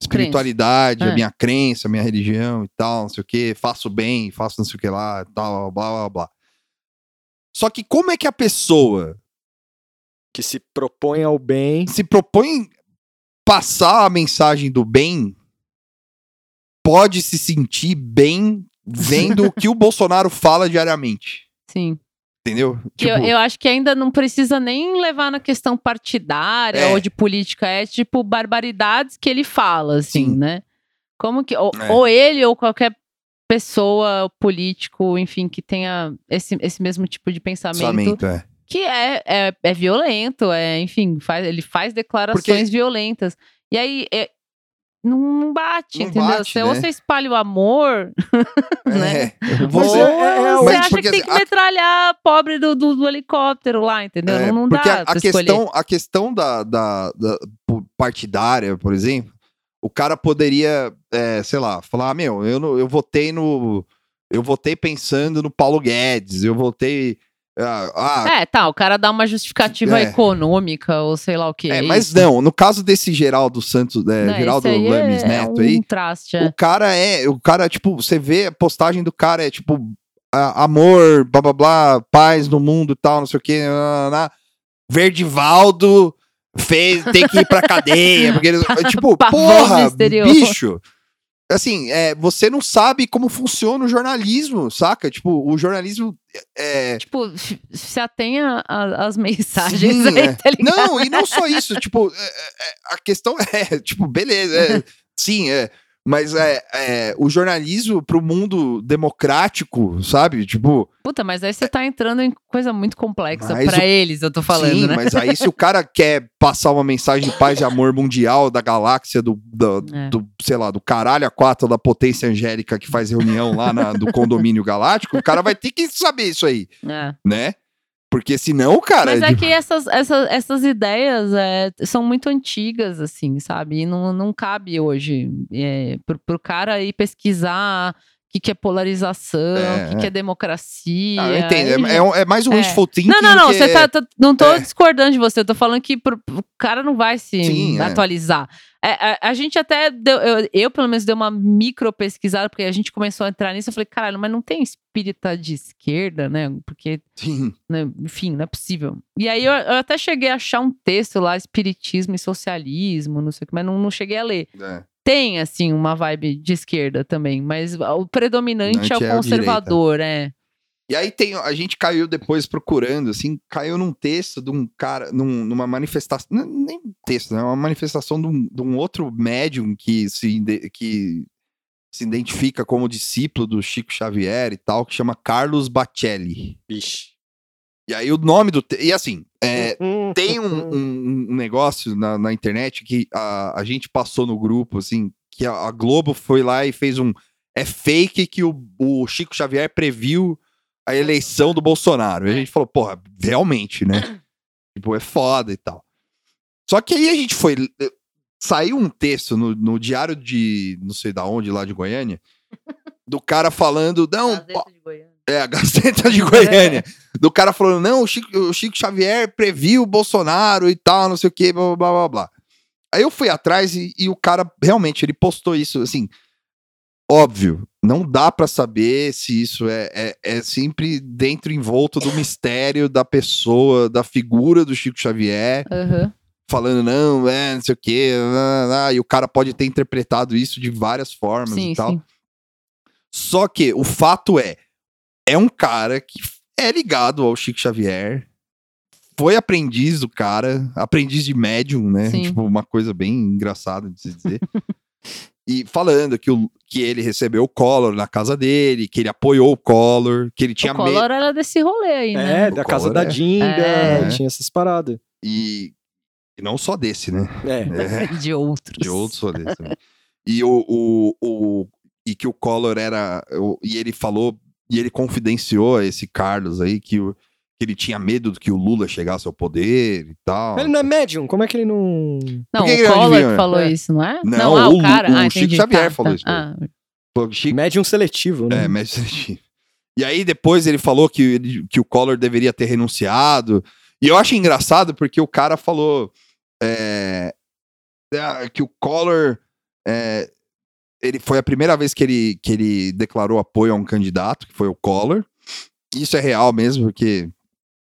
espiritualidade, a É. minha crença, a minha religião e tal, não sei o que, faço bem, faço não sei o que lá, tal, blá, blá, blá. Só que como é que a pessoa Que se propõe ao bem. se propõe passar a mensagem do bem, pode se sentir bem vendo o que o Bolsonaro fala diariamente. Sim. Entendeu? Que eu, eu acho que ainda não precisa nem levar na questão partidária É. ou de política, é tipo barbaridades que ele fala, assim, Sim. né? Como que. Ou, É. ou ele ou qualquer pessoa, político, enfim, que tenha esse, esse mesmo tipo de pensamento, pensamento, é. Que é, é, é violento, é, enfim, faz, ele faz declarações violentas. E aí. é- não bate, Não entendeu? bate, Se né? você espalha o amor, né? É. Mas Você, é- é- é- você mas acha porque que tem assim, que a- metralhar a pobre do, do, do helicóptero lá, entendeu? É, não, não porque dá a, a questão, a questão da, da, da partidária, por exemplo, o cara poderia, é, sei lá, falar, "Ah, meu, eu, eu votei no. Eu votei pensando no Paulo Guedes, eu votei. Ah, ah, É, tá, o cara dá uma justificativa É. econômica ou sei lá o que. é, mas não, no caso desse Geraldo Santos, é, Geraldo Lames Neto um aí, traste, é. o cara é, o cara, tipo, você vê a postagem do cara, é tipo, a- amor, blá blá blá, paz no mundo e tal, não sei o que, Verdivaldo fez, tem que ir pra cadeia, porque eles, tipo, porra, bicho. Assim, é, você não sabe como funciona o jornalismo, saca? Tipo, o jornalismo é, Tipo, f- se atenha às mensagens Sim, aí, é. tá? Não, e não só isso, tipo, é, é, é, a questão é, tipo, beleza, é, sim, é, mas é, é, o jornalismo pro mundo democrático, sabe? Tipo, Puta, mas aí você tá entrando em coisa muito complexa o- eles, eu tô falando, sim, né? mas aí se o cara quer passar uma mensagem de paz e amor mundial da galáxia, do, do, É. do, sei lá, do caralho a quatro da potência angélica que faz reunião lá na- do condomínio galáctico, o cara vai ter que saber isso aí, É. né? Porque senão, cara... Mas é de- que essas, essas, essas ideias é, são muito antigas, assim, sabe? E não, não cabe hoje é, pro, pro cara ir pesquisar que, que é polarização, É, o que, que é democracia. Ah, eu entendo, é, é é mais um É. wishful thinking Não, não, não, que- você tá, tá- não tô É. discordando de você, eu tô falando que pro- o cara não vai se Sim, é. atualizar. É, a, a gente até deu, eu, eu, pelo menos dei uma micro pesquisada, porque a gente começou a entrar nisso, eu falei, caralho, mas não tem espírita de esquerda, né? Porque Sim. né, enfim, não é possível. E aí eu, eu até cheguei a achar um texto lá, espiritismo e socialismo, não sei o que, mas não, não cheguei a ler. É. Tem, assim, uma vibe de esquerda também, mas o predominante é o é conservador, é. E aí tem, a gente caiu depois procurando, assim, caiu num texto de um cara, num- numa manifestação, nem texto, né? Uma manifestação de um, de um outro médium que se, que se identifica como discípulo do Chico Xavier e tal, que chama Carlos Bacelli. Bicho. E aí o nome do... te- E assim, é, tem um, um- um negócio na, na internet que a, a gente passou no grupo, assim, que a, a Globo foi lá e fez um. É fake que o, o Chico Xavier previu a eleição do Bolsonaro. E a gente falou, porra, realmente, né? tipo, é foda e tal. Só que aí a gente foi. Saiu um texto no, no diário de não sei da onde, lá de Goiânia, do cara falando, não. É, a Gazeta de Goiânia. do cara falando, não, o Chico, o Chico Xavier previu o Bolsonaro e tal, não sei o que, blá, blá, blá, blá. Aí eu fui atrás e, e o cara, realmente, ele postou isso, assim, óbvio, não dá pra saber se isso é, é, é sempre dentro, envolto do mistério da pessoa, da figura do Chico Xavier, Aham. falando, não, é, não sei o que, e o cara pode ter interpretado isso de várias formas Sim, e tal. sim. Só que o fato é, é um cara que é ligado ao Chico Xavier, foi aprendiz do cara, aprendiz de médium, né? Sim. Tipo, uma coisa bem engraçada de se dizer. e falando que, o, que ele recebeu o Collor na casa dele, que ele apoiou o Collor, que ele tinha o medo. Collor era desse rolê aí, né? É, da O casa Collor da é. Dinda, É. tinha essas paradas. E, e não só desse, né? É. É. De outros. De outros rolês também. E o, o, o- e que o Collor era o- e ele falou e ele confidenciou a esse Carlos aí que, o, que ele tinha medo de que o Lula chegasse ao poder e tal. Ele não é médium, como é que ele não. Não, Por que o que ele Collor adivinha? que falou É. isso, não é? Não, ah, o o cara. O ah, Chico entendi. Xavier Tá, falou tá. isso pra Ah, Pô, Chico, Médium seletivo, né? é, mas E aí depois ele falou que, ele- que o Collor deveria ter renunciado. E eu acho engraçado porque o cara falou é, ah, que o Collor é, ele foi a primeira vez que ele, que ele declarou apoio a um candidato, que foi o Collor. Isso é real mesmo, porque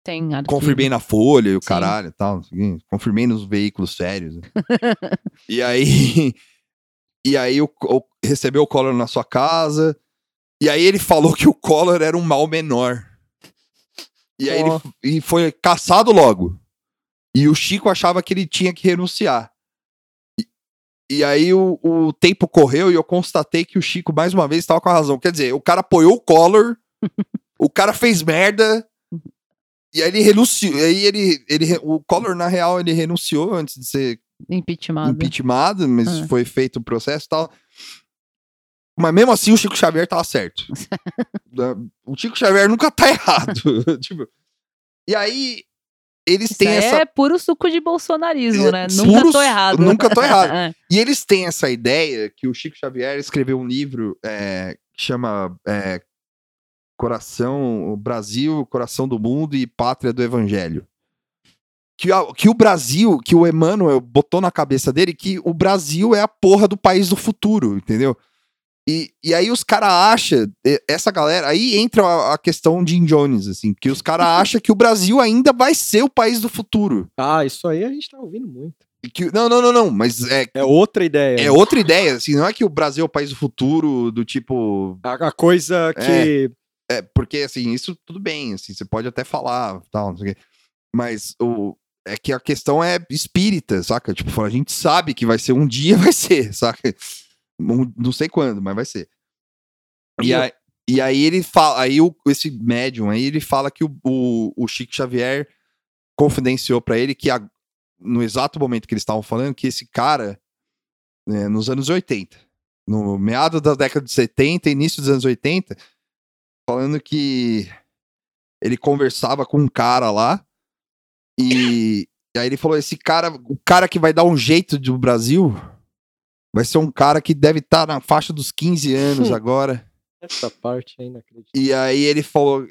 tem arquivo. confirmei na Folha e o Sim. caralho e tal. Confirmei nos veículos sérios. né? e aí. E aí o, o- recebeu o Collor na sua casa. E aí ele falou que o Collor era um mal menor. E aí ele e foi caçado logo. E o Chico achava que ele tinha que renunciar. E, aí o, o tempo correu e eu constatei que o Chico, mais uma vez, estava com a razão. Quer dizer, o cara apoiou o Collor, o cara fez merda, e aí ele renunciou. Aí ele, ele, o Collor, na real, ele renunciou antes de ser Impeachment. impeachmentado, mas Ah. foi feito o processo e tal. Mas mesmo assim, o Chico Xavier tava certo. O Chico Xavier nunca tá errado. tipo, e aí, eles Isso têm essa. é puro suco de bolsonarismo, É, né? Nunca tô errado. nunca tô errado. É. E eles têm essa ideia que o Chico Xavier escreveu um livro é, que chama é, Coração, Brasil, Coração do Mundo e Pátria do Evangelho. Que, que o Brasil, que o Emmanuel botou na cabeça dele que o Brasil é a porra do país do futuro, entendeu? E, e aí os caras acham, essa galera, aí entra a, a questão de Jim Jones, assim, que os caras acham que o Brasil ainda vai ser o país do futuro. Ah, isso aí a gente tá ouvindo muito. Que, não, não, não, não, mas é, É outra ideia. é outra ideia, assim, não é que o Brasil é o país do futuro, do tipo. A, a coisa que. É, porque, assim, isso tudo bem, assim, você pode até falar, tal, não sei o quê. Mas o, é que a questão é espírita, saca? Tipo, a gente sabe que vai ser um dia, vai ser, saca? Não sei quando, mas vai ser. E, E aí, e aí ele fala, aí o, esse médium aí, ele fala que o, o, o Chico Xavier confidenciou pra ele que a- no exato momento que eles estavam falando, que esse cara, né, nos anos 80, no meado da década de 70, início dos anos 80, falando que ele conversava com um cara lá e, e aí ele falou: esse cara, o cara que vai dar um jeito do Brasil vai ser um cara que deve estar na faixa dos 15 anos Hum. agora. Essa parte aí, não acredito. E aí ele falou: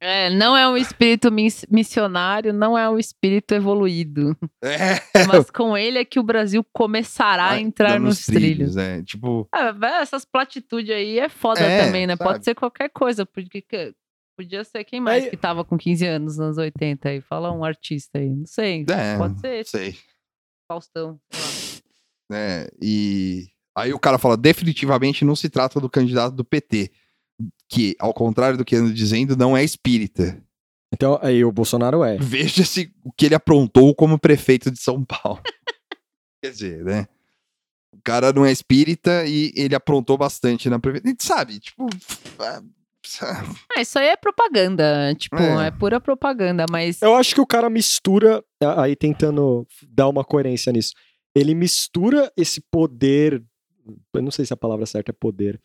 É, não é um espírito mis- missionário, não é um espírito evoluído. é, Mas com ele é que o Brasil começará a entrar dando nos trilhos. é, tipo, velho, essas platitudes aí é foda É, também, né? sabe? Pode ser qualquer coisa, porque que- podia ser quem mais Aí- que tava com 15 anos nos anos 80 aí. Fala um artista aí, não sei. é, Pode ser sei. Faustão. sei lá. Né? E aí o cara fala: definitivamente não se trata do candidato do PT, que, ao contrário do que ando dizendo, não é espírita. Então, aí o Bolsonaro é. Veja-se o que ele aprontou como prefeito de São Paulo. Quer dizer, né? O cara não é espírita e ele aprontou bastante na prefeitura. A gente sabe, tipo. ah, Ah, isso aí é propaganda. Tipo, É. é, pura propaganda, mas. Eu acho que o cara mistura, aí tentando dar uma coerência nisso, ele mistura esse poder, eu não sei se a palavra certa é poder,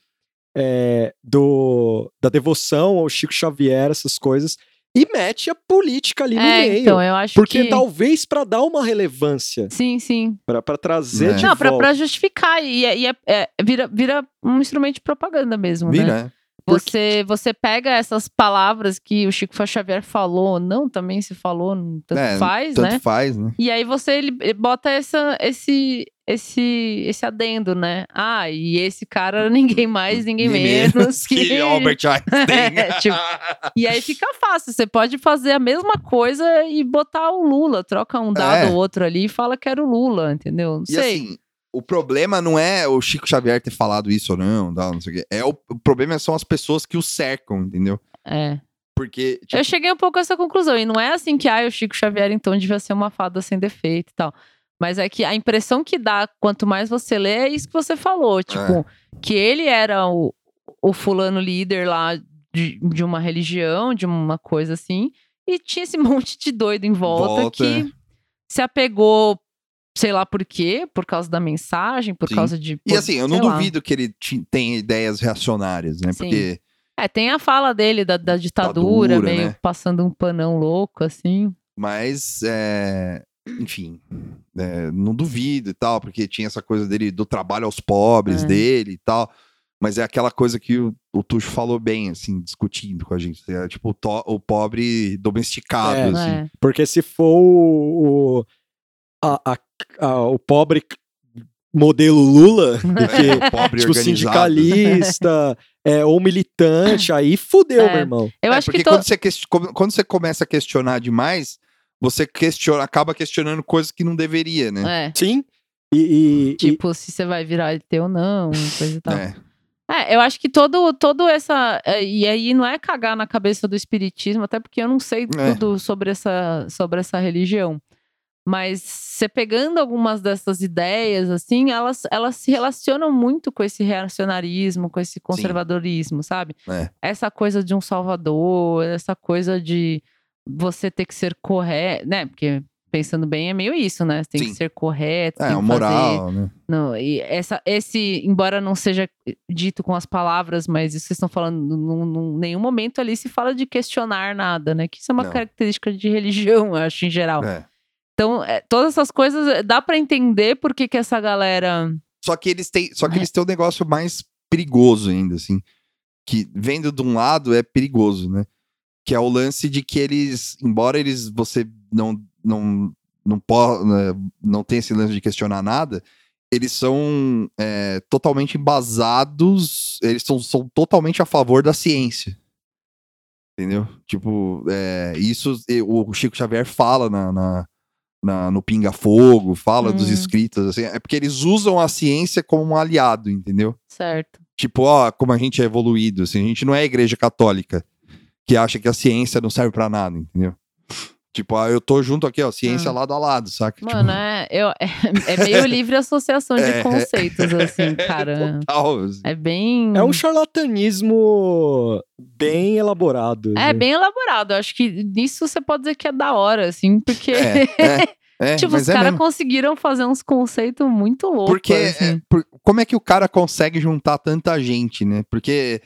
é, do, da devoção ao Chico Xavier, essas coisas, e mete a política ali no É, meio. então, eu acho porque que. talvez pra dar uma relevância, Sim, sim. pra pra trazer É. de Não, volta. pra justificar. E, é- e é- é- vira, vira um instrumento de propaganda mesmo? Vira, né? Você, você pega essas palavras que o Chico Xavier falou, não, também se falou, tanto É, faz, Tanto né? faz, né? E aí você ele, bota essa, esse, esse, esse adendo, né? Ah, e esse cara era ninguém mais, ninguém Nem menos que. que Albert Einstein. É, tipo, E aí fica fácil. Você pode fazer a mesma coisa e botar o Lula, troca um dado É. ou outro ali e fala que era o Lula, entendeu? Não E sei. assim, o problema não é o Chico Xavier ter falado isso ou não, tal, não sei o quê. É o, o problema são as pessoas que o cercam, entendeu? é. Porque, tipo, Eu cheguei um pouco a essa conclusão. E não é assim que ah, o Chico Xavier então devia ser uma fada sem defeito e tal. Mas é que a impressão que dá, quanto mais você lê, é isso que você falou. Tipo, que ele era o, o fulano líder lá de, de uma religião, de uma coisa assim. E tinha esse monte de doido em volta, Volta, que é. se apegou, sei lá por quê, por causa da mensagem, por Sim. causa de. E assim, eu não sei lá. duvido que ele tenha ideias reacionárias, né? Sim. Porque, É, tem a fala dele da, da ditadura, Ditadura, meio né? passando um panão louco, assim. mas, é, enfim, é, não duvido e tal, porque tinha essa coisa dele do trabalho aos pobres É. dele e tal. Mas é aquela coisa que o, o Tuxo falou bem, assim, discutindo com a gente. É tipo o, to- o pobre domesticado, É. assim. É. Porque se for o, o, a- a- a- o pobre modelo Lula, É, o pobre tipo organizado. sindicalista é, ou militante, aí fudeu, É. meu irmão. Eu É, acho porque que quando, você quando você começa a questionar demais, você questiona, acaba questionando coisas que não deveria, né? É, Sim. E, e- e- tipo, se você vai virar ET ou não, coisa e tal. É. É, eu acho que todo, todo essa. é, E aí não é cagar na cabeça do espiritismo, até porque eu não sei É. tudo sobre essa, sobre essa religião. Mas você pegando algumas dessas ideias, assim, elas, elas se relacionam muito com esse reacionarismo, com esse conservadorismo, sabe? É. Essa coisa de um salvador, essa coisa de você ter que ser correto, né? Porque pensando bem é meio isso, né? Você tem Sim. que ser correto, É, tem que fazer moral, né? não, e essa, esse, embora não seja dito com as palavras, mas isso vocês estão falando, num, num- nenhum momento ali se fala de questionar nada, né? Que isso é uma Não. característica de religião, eu acho, em geral. É. Então, é, todas essas coisas, é, dá pra entender por que que essa galera... Só que eles têm, só que É. eles têm um negócio mais perigoso ainda, assim. Que vendo de um lado é perigoso, né? Que é o lance de que eles, embora eles você não não não po, né, não tem esse lance de questionar nada, eles são é, totalmente embasados, eles são, são totalmente a favor da ciência. Entendeu? Tipo, é, isso o Chico Xavier fala na, na- na- no Pinga Fogo, fala dos Hum. escritos, assim, é porque eles usam a ciência como um aliado, entendeu? Certo. Tipo, ó, como a gente é evoluído, assim, a gente não é a igreja católica que acha que a ciência não serve pra nada, entendeu? Tipo, ah, eu tô junto aqui, ó, ciência Ah. lado a lado, saca? Mano, é, eu, é, é meio livre associação de É. conceitos, assim, tipo, cara. total, assim. É bem... é um charlatanismo bem elaborado. É né? bem elaborado. Eu acho que nisso você pode dizer que é da hora, assim, porque... É, é, é, tipo, os é caras conseguiram fazer uns conceitos muito loucos. Porque, assim. é, por- como é que o cara consegue juntar tanta gente, né? Porque.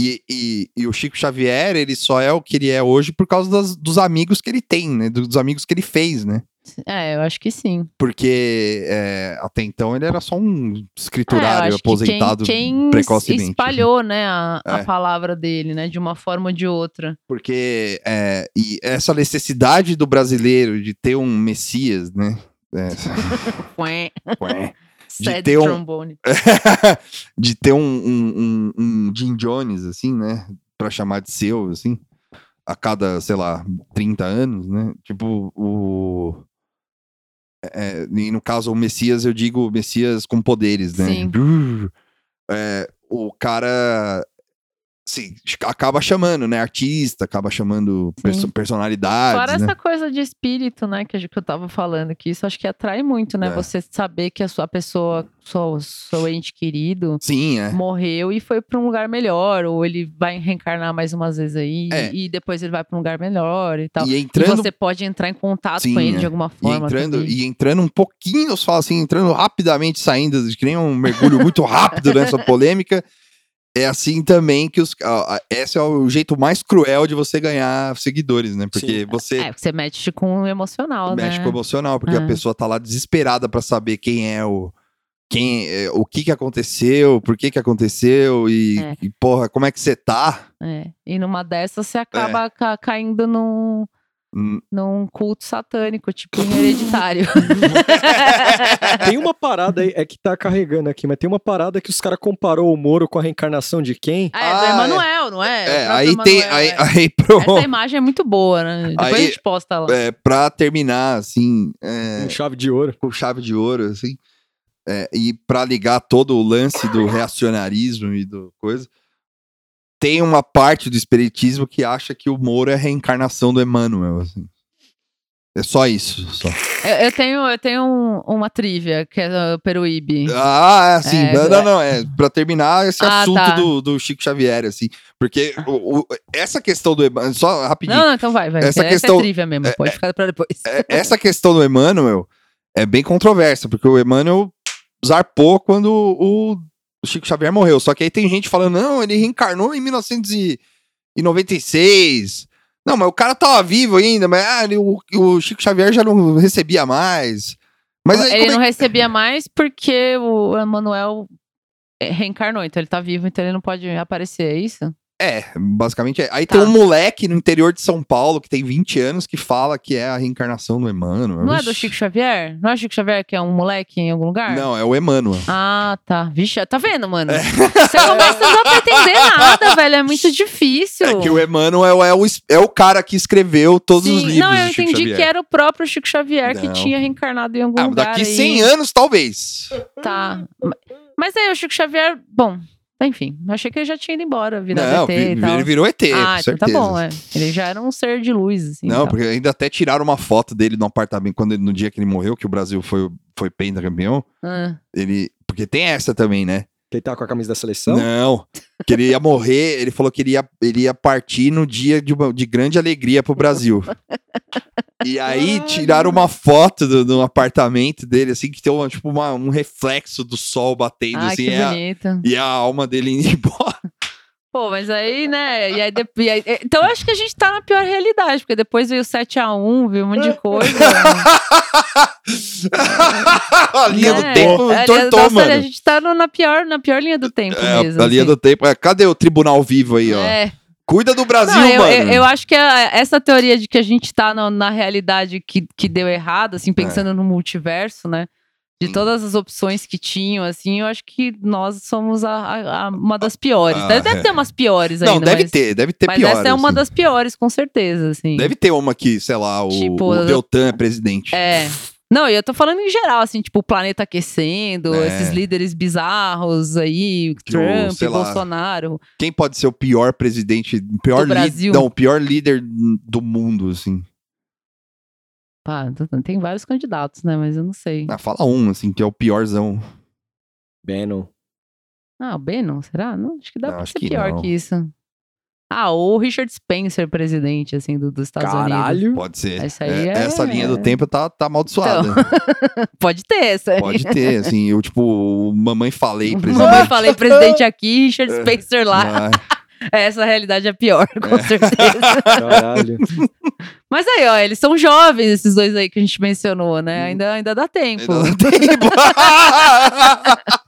E, e- e o Chico Xavier, ele só é o que ele é hoje por causa das- dos amigos que ele tem, né? Dos amigos que ele fez, né? É, eu acho que sim. Porque é, até então ele era só um É, escriturário que aposentado quem, quem precocemente. espalhou, né, a, a É. palavra dele, né, de uma forma ou de outra. Porque é, e essa necessidade do brasileiro de ter um Messias, né? É, Sad ter um- de ter um, um, um, um Jim Jones, assim, né? Pra chamar de seu, assim, a cada, sei lá, 30 anos, né? Tipo, o. é, e no caso, o Messias, eu digo Messias com poderes, né? Sim. É, o cara. Sim, acaba chamando, né? Artista, acaba chamando perso- Sim. personalidades. Fora né? essa coisa de espírito, né, que, eu tava falando, que isso acho que atrai muito, né, É. você saber que a sua pessoa, seu, seu ente querido, Sim, é. morreu e foi pra um lugar melhor, ou ele vai reencarnar mais umas vezes aí, É. e depois ele vai pra um lugar melhor e tal. E E entrando você pode entrar em contato Sim, com ele é. de alguma E forma. entrando, também. e entrando um pouquinho, eu falo assim, entrando rapidamente, saindo, que nem um mergulho muito rápido nessa polêmica. É assim também que os. ah, Esse é o jeito mais cruel de você ganhar seguidores, né? Porque Sim. você É, você mexe com o emocional, mexe né? com o emocional, porque a É. pessoa tá lá desesperada pra saber quem é o, quem, é, o que que aconteceu, por que que aconteceu e, É. e, porra, como é que você tá? É. E numa dessas você acaba ca- caindo num, Hum, num culto satânico, tipo em hereditário. Tem uma parada aí, é que tá carregando aqui, mas tem uma parada que os caras comparou o Moro com a reencarnação de quem? Ah, é do Ah, é. Emanuel, não é? O É, próprio aí tem, aí, é. aí pro, Essa imagem é muito boa, né? Depois Aí- a gente posta lá. é, pra terminar, assim, é, Com chave de ouro. com chave de ouro, assim, é, e pra ligar todo o lance do reacionarismo e do coisa, tem uma parte do espiritismo que acha que o Moro é a reencarnação do Emmanuel, assim. É só isso, só. Eu, eu tenho, eu tenho um- uma trivia, que é o Peruíbe. Ah, é assim, É, não, é. não, não, é pra terminar esse Ah, assunto tá. do, do Chico Xavier, assim, porque o- o- essa questão do Emmanuel, só rapidinho, Não, não, então vai, vai. Essa Essa, questão- é trivia mesmo, pode ficar pra depois. é- essa questão do Emmanuel é bem controversa, porque o Emmanuel zarpou quando o, o Chico Xavier morreu. Só que aí tem gente falando, não, ele reencarnou em 1996. Não, mas o cara tava vivo ainda, mas ah, ele- o, o Chico Xavier já não recebia mais. Mas aí, ele é não recebia mais porque o Emanuel é, reencarnou, então ele tá vivo, então ele não pode aparecer, é isso? É, basicamente é. Aí Tá. tem um moleque no interior de São Paulo que tem 20 anos que fala que é a reencarnação do Emmanuel. Não é do Chico Xavier? Não é o Chico Xavier que é um moleque em algum lugar? Não, é o Emmanuel. Ah, tá. Vixe, tá vendo, mano? Você começa a não pretender nada, velho. É muito difícil. É que o Emmanuel é o, é o cara que escreveu todos Sim, os livros Não, eu entendi Xavier. que era o próprio Chico Xavier que Não. tinha reencarnado em algum Ah, lugar. daqui aí. 100 anos, talvez. Tá. Mas aí o Chico Xavier, bom, enfim, achei que ele já tinha ido embora, virado Não, ET vi- e tal. ele virou ET, ah, com então certeza. tá bom, é. Ele já era um ser de luz, assim. Não, então. porque ainda até tiraram uma foto dele no apartamento, quando ele- no dia que ele morreu, que o Brasil foi, foi pentacampeão. Ah, Ele. Porque tem essa também, né? Que ele tá com a camisa da seleção? Não. Que ele ia morrer, ele falou que ele ia, ele ia partir no dia de, uma- de grande alegria pro Brasil. E aí tiraram uma foto do, do apartamento dele, assim, que tem uma, tipo, uma- um reflexo do sol batendo, ah, assim, que é a- bonito. e a alma dele indo embora. Pô, mas aí, né? E aí, e aí- então eu acho que a gente tá na pior realidade, porque depois veio o 7x1, viu um monte de coisa. a linha né? do tempo É, entortou, nossa, mano. A gente tá no- na, pior, na pior linha do tempo É, mesmo. a linha assim. do tempo. é, Cadê o tribunal vivo aí, ó? É. Cuida do Brasil, Não, eu, mano. eu, eu acho que a- essa teoria de que a gente tá na, na realidade que, que deu errado, assim, pensando no multiverso, né? De É. Hum. todas as opções que tinham, assim, eu acho que nós somos a, a- a- uma das piores. Ah, deve, deve é. ter umas piores Não, ainda, deve mas, ter, deve ter mas pior. essa é uma assim. das piores, com certeza, assim. Deve ter uma que, sei lá, o, Tipo, o Deltan é presidente. É. Não, eu tô falando em geral, assim, tipo, o planeta aquecendo, É. esses líderes bizarros aí, Trump, lá. Bolsonaro. Quem pode ser o pior presidente, o pior Do Brasil? líder, não, o pior líder do mundo, assim? Pá, tem vários candidatos, né? Mas eu não sei. Ah, fala um, assim, que é o piorzão. Bannon. Ah, o Bannon, será? Não, acho que dá Não, pra ser que pior não. que isso. Ah, ou o Richard Spencer, presidente, assim, do, dos Estados Unidos. Caralho. Pode ser. Essa aí é- Essa linha do tempo tá, tá amaldiçoada. Pode ter essa. Pode ter, assim, eu, tipo, o mamãe falei, presidente. eu falei, presidente aqui, Richard Spencer lá. Essa realidade é pior, com certeza. Caralho. Mas aí, ó, eles são jovens, esses dois aí que a gente mencionou, né? Hum. Ainda, ainda dá tempo. ainda dá tempo.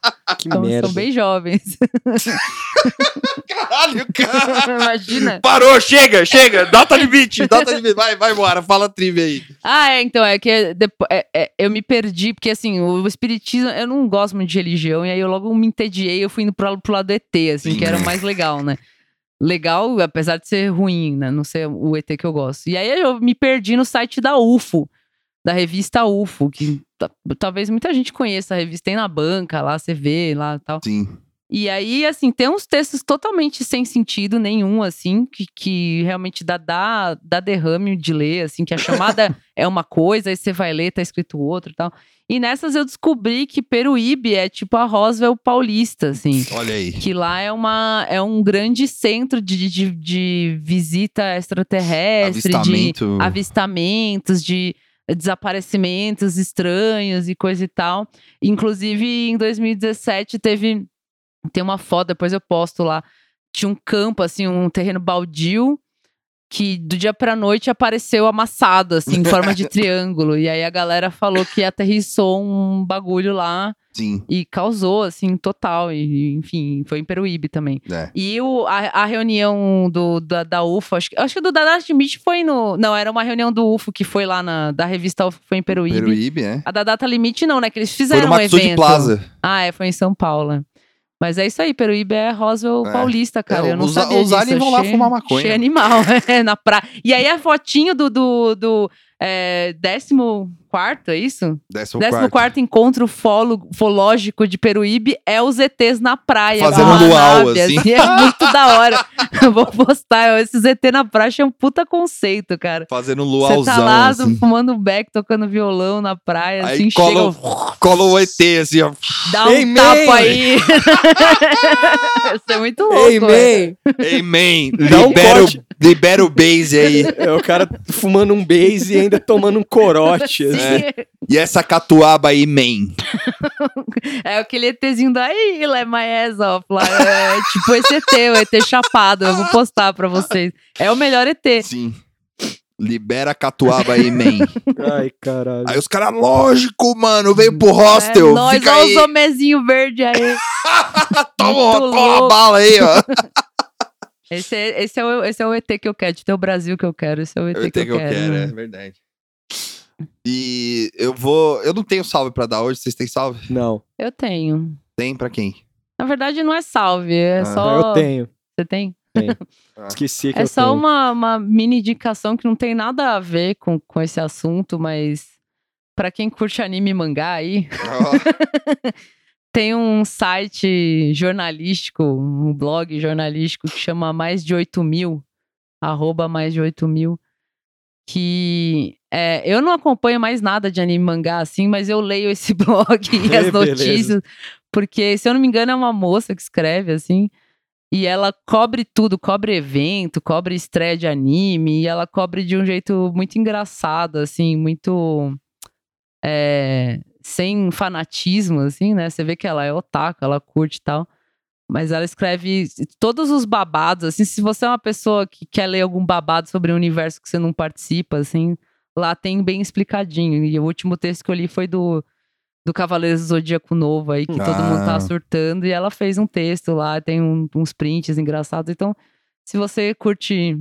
Que São, merda. são bem jovens. Caralho, cara. Imagina. Parou, chega, chega. Data limite, data limite. Vai, vai embora, fala a trivia aí. Ah, é, então, é que depo- é- é, eu me perdi, porque assim, o espiritismo, eu não gosto muito de religião, e aí eu logo me entediei, eu fui indo pro, pro lado do ET, assim, Sim. que era o mais legal, né? Legal, apesar de ser ruim, né? Não ser o ET que eu gosto. E aí eu me perdi no site da UFO, da revista UFO, que ta- talvez muita gente conheça a revista, tem na banca lá, você vê lá e tal. Sim. E aí, assim, tem uns textos totalmente sem sentido nenhum, assim, que, que realmente dá, dá, dá derrame de ler, assim, que a chamada é uma coisa, aí você vai ler, tá escrito outra e tal. E nessas eu descobri que Peruíbe é tipo a Roswell paulista, assim. Olha aí. Que lá é, uma, é um grande centro de, de, de visita extraterrestre, de Avistamento. avistamentos, de desaparecimentos estranhos e coisa e tal. Inclusive, em 2017 teve tem uma foto, depois eu posto lá. Tinha um campo, assim, um terreno baldio. Que do dia pra noite apareceu amassado, assim, em forma de triângulo. E aí a galera falou que aterrissou um bagulho lá Sim. e causou, assim, total. E, enfim, foi em Peruíbe também. É. E o, a, a reunião do, da, da UFO, acho que, acho que do Dada Schmidt foi no. Não, era uma reunião do UFO que foi lá na da revista UFO, foi em Peruíbe. Peruíbe, é. A da Data Limite não, né? Que eles Foi fizeram no um evento. Plaza. Ah, é, foi em São Paulo. Mas é isso aí, Peruíbe é Roswell É. paulista, cara. É, eu não os- sabia os disso. aliens vão lá fumar maconha. Achei animal, é, na praia. E aí a fotinho do, do, do é, décimo quarto, é isso? Décimo, décimo quarto. quarto encontro folo, fológico de Peruíbe é os ETs na praia. Fazendo uma luau, nave, assim. É muito da hora. Eu vou postar. Esses ET na praia achei um puta conceito, cara. Fazendo Você luauzão, tá lá assim. fumando beck, tocando violão na praia, Aí assim, cola, chega, cola o ET, assim, ó. dá um man! tapa aí. Isso é muito louco, man, Dá um libera, o, libera o base aí. É o cara fumando um base e ainda tomando um corote. Sim. E essa catuaba aí, man. É aquele ETzinho daí, let my ass off lá. É tipo esse ET, o ET chapado. Eu vou postar pra vocês. É o melhor ET. Sim. Libera a catuaba aí, man. Ai, caralho. Aí os caras, lógico, mano, veio pro É hostel. nóis, fica olha aí. os homenzinhos verdes aí. toma, muito toma uma bala aí, ó. Esse é, esse, é o, esse é o ET que eu quero, de ter o Brasil que eu quero. Esse é o ET Eu que, tenho que eu quero. quero, né? é verdade. E eu vou. Eu não tenho salve pra dar hoje. Vocês têm salve? Não, Eu tenho. Tem pra quem? Na verdade, não é salve, é Ah, só. eu tenho. Você tem? Esqueci que É eu só tenho. uma, uma mini indicação que não tem nada a ver com, com esse assunto, mas pra quem curte anime e mangá aí, Ó, tem um site jornalístico, um blog jornalístico que chama Mais de 8 mil, arroba mais de 8 mil, que é, eu não acompanho mais nada de anime mangá assim, mas eu leio esse blog e as notícias, porque se eu não me engano é uma moça que escreve assim, e ela cobre tudo, cobre evento, cobre estreia de anime, e ela cobre de um jeito muito engraçado, assim, muito é, sem fanatismo, assim, né? Você vê que ela é otaku, ela curte e tal. Mas ela escreve todos os babados, assim, se você é uma pessoa que quer ler algum babado sobre o universo que você não participa, assim, lá tem bem explicadinho. E o último texto que eu li foi do, do Cavaleiros do Zodíaco Novo aí, que todo mundo Ah. tá surtando, e ela fez um texto lá, tem um- uns prints engraçados. Então, se você curte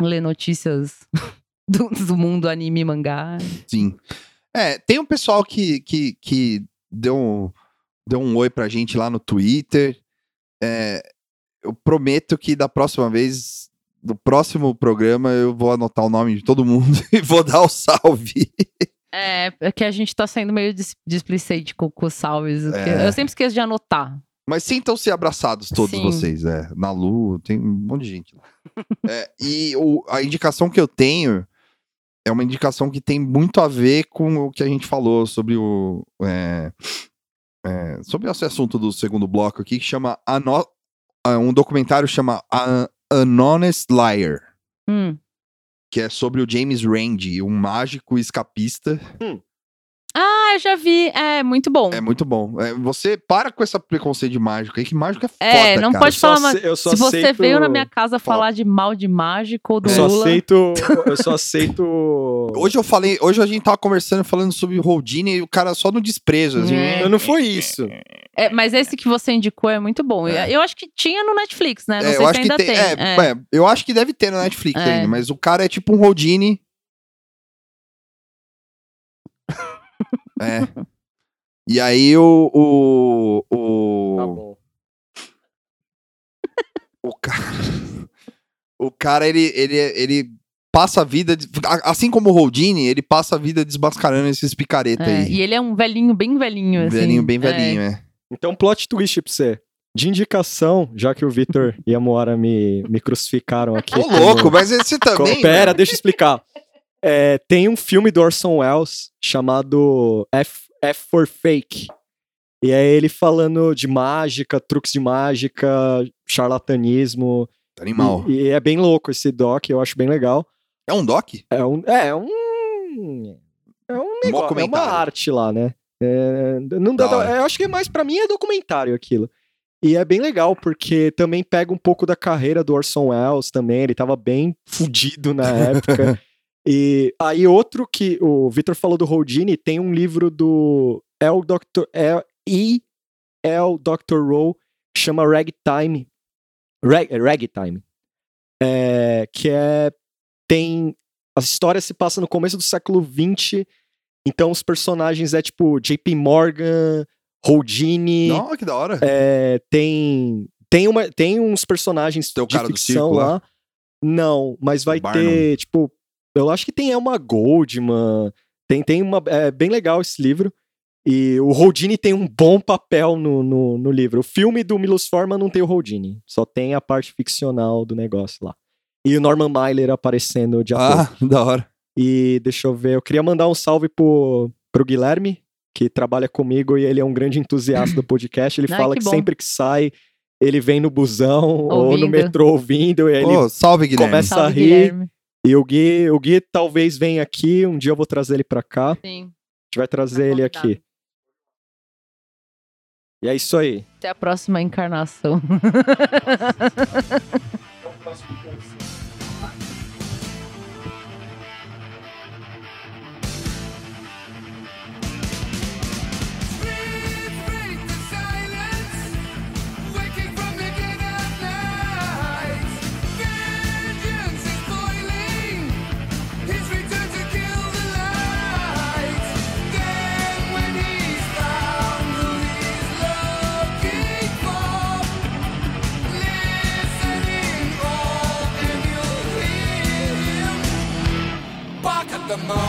ler notícias do, do mundo anime e mangá, Sim. É, tem um pessoal que, que, que deu, um, deu um oi pra gente lá no Twitter. É, eu prometo que da próxima vez, do próximo programa, eu vou anotar o nome de todo mundo e vou dar o salve. É, é que a gente tá saindo meio dis- displicente com, com os salves. É. Eu sempre esqueço de anotar. Mas sintam-se abraçados todos Sim. vocês, é. Na Lu, tem um monte de gente lá. É, e o- a indicação que eu tenho é uma indicação que tem muito a ver com o que a gente falou sobre o. é, é, sobre esse assunto do segundo bloco aqui, que chama. Ano- um documentário chama A- An Honest Liar. Hum. Que é sobre o James Randi, um mágico escapista. Ah, eu já vi. É, muito bom. É muito bom. É, você para com esse preconceito de mágico aí, que mágico é foda. É, não cara. pode Eu só falar ace- eu só Se você veio na minha casa Fala. falar de mal de mágico ou do Eu só Lula. aceito. Eu só aceito. Hoje eu falei, hoje a gente tava conversando falando sobre o Houdini e o cara só no desprezo, assim. É. Eu não foi isso. É, mas esse que você indicou é muito bom. É. Eu acho que tinha no Netflix, né? Não É, sei eu se acho que ainda tem, tem. é, É. é, eu acho que deve ter na Netflix É. ainda, mas o cara é tipo um Houdini. É. E aí o o o, Tá bom. o cara o cara ele ele ele passa a vida de- assim como o Houdini, ele passa a vida desmascarando esses picareta É, aí. E ele é um velhinho, bem velhinho, assim. velhinho, bem É. velhinho, é. Então, plot twist pra você. De indicação, já que o Vitor e a Moara me, me crucificaram aqui. Ô como- louco, mas esse também. Pera, mano. deixa eu explicar. É, tem um filme do Orson Welles chamado F, F for Fake. E é ele falando de mágica, truques de mágica, charlatanismo. Animal. E, e é bem louco esse doc, eu acho bem legal. É um doc? É um. É um. É um negócio, é uma arte lá, né? É, não dá, hora. eu acho que é mais pra mim é documentário aquilo. E é bem legal, porque também pega um pouco da carreira do Orson Welles também. Ele tava bem fudido na época. e aí, outro que o Victor falou do Houdini, tem um livro do El Dr. El, E. El Dr. Rowe, chama Ragtime. Rag, Ragtime. É, que é. Tem. A história se passa no começo do século XX. Então, os personagens é tipo JP Morgan, Houdini. Não, que da hora. É, tem, tem, uma, tem uns personagens Tem de ficção lá? lá. Não, mas vai Barnum. ter, tipo, eu acho que tem Elma Goldman. Tem, tem uma. É bem legal esse livro. E o Houdini tem um bom papel no, no, no livro. O filme do Milos Forman não tem o Houdini. Só tem a parte ficcional do negócio lá. E o Norman Mailer aparecendo de ator. Ah, da hora. E deixa eu ver, eu queria mandar um salve pro, pro Guilherme, que trabalha comigo e ele é um grande entusiasta do podcast. Ele Ai, fala que que, sempre que sai, ele vem no busão ou no Ouvindo. metrô ouvindo, e aí ele Ô, salve, Guilherme. começa- a Salve, rir. Guilherme. E o Gui, o Gui talvez venha aqui, um dia eu vou trazer ele para cá. Sim. A gente vai trazer vai ele aqui. E é isso aí. Até a próxima encarnação. the moon.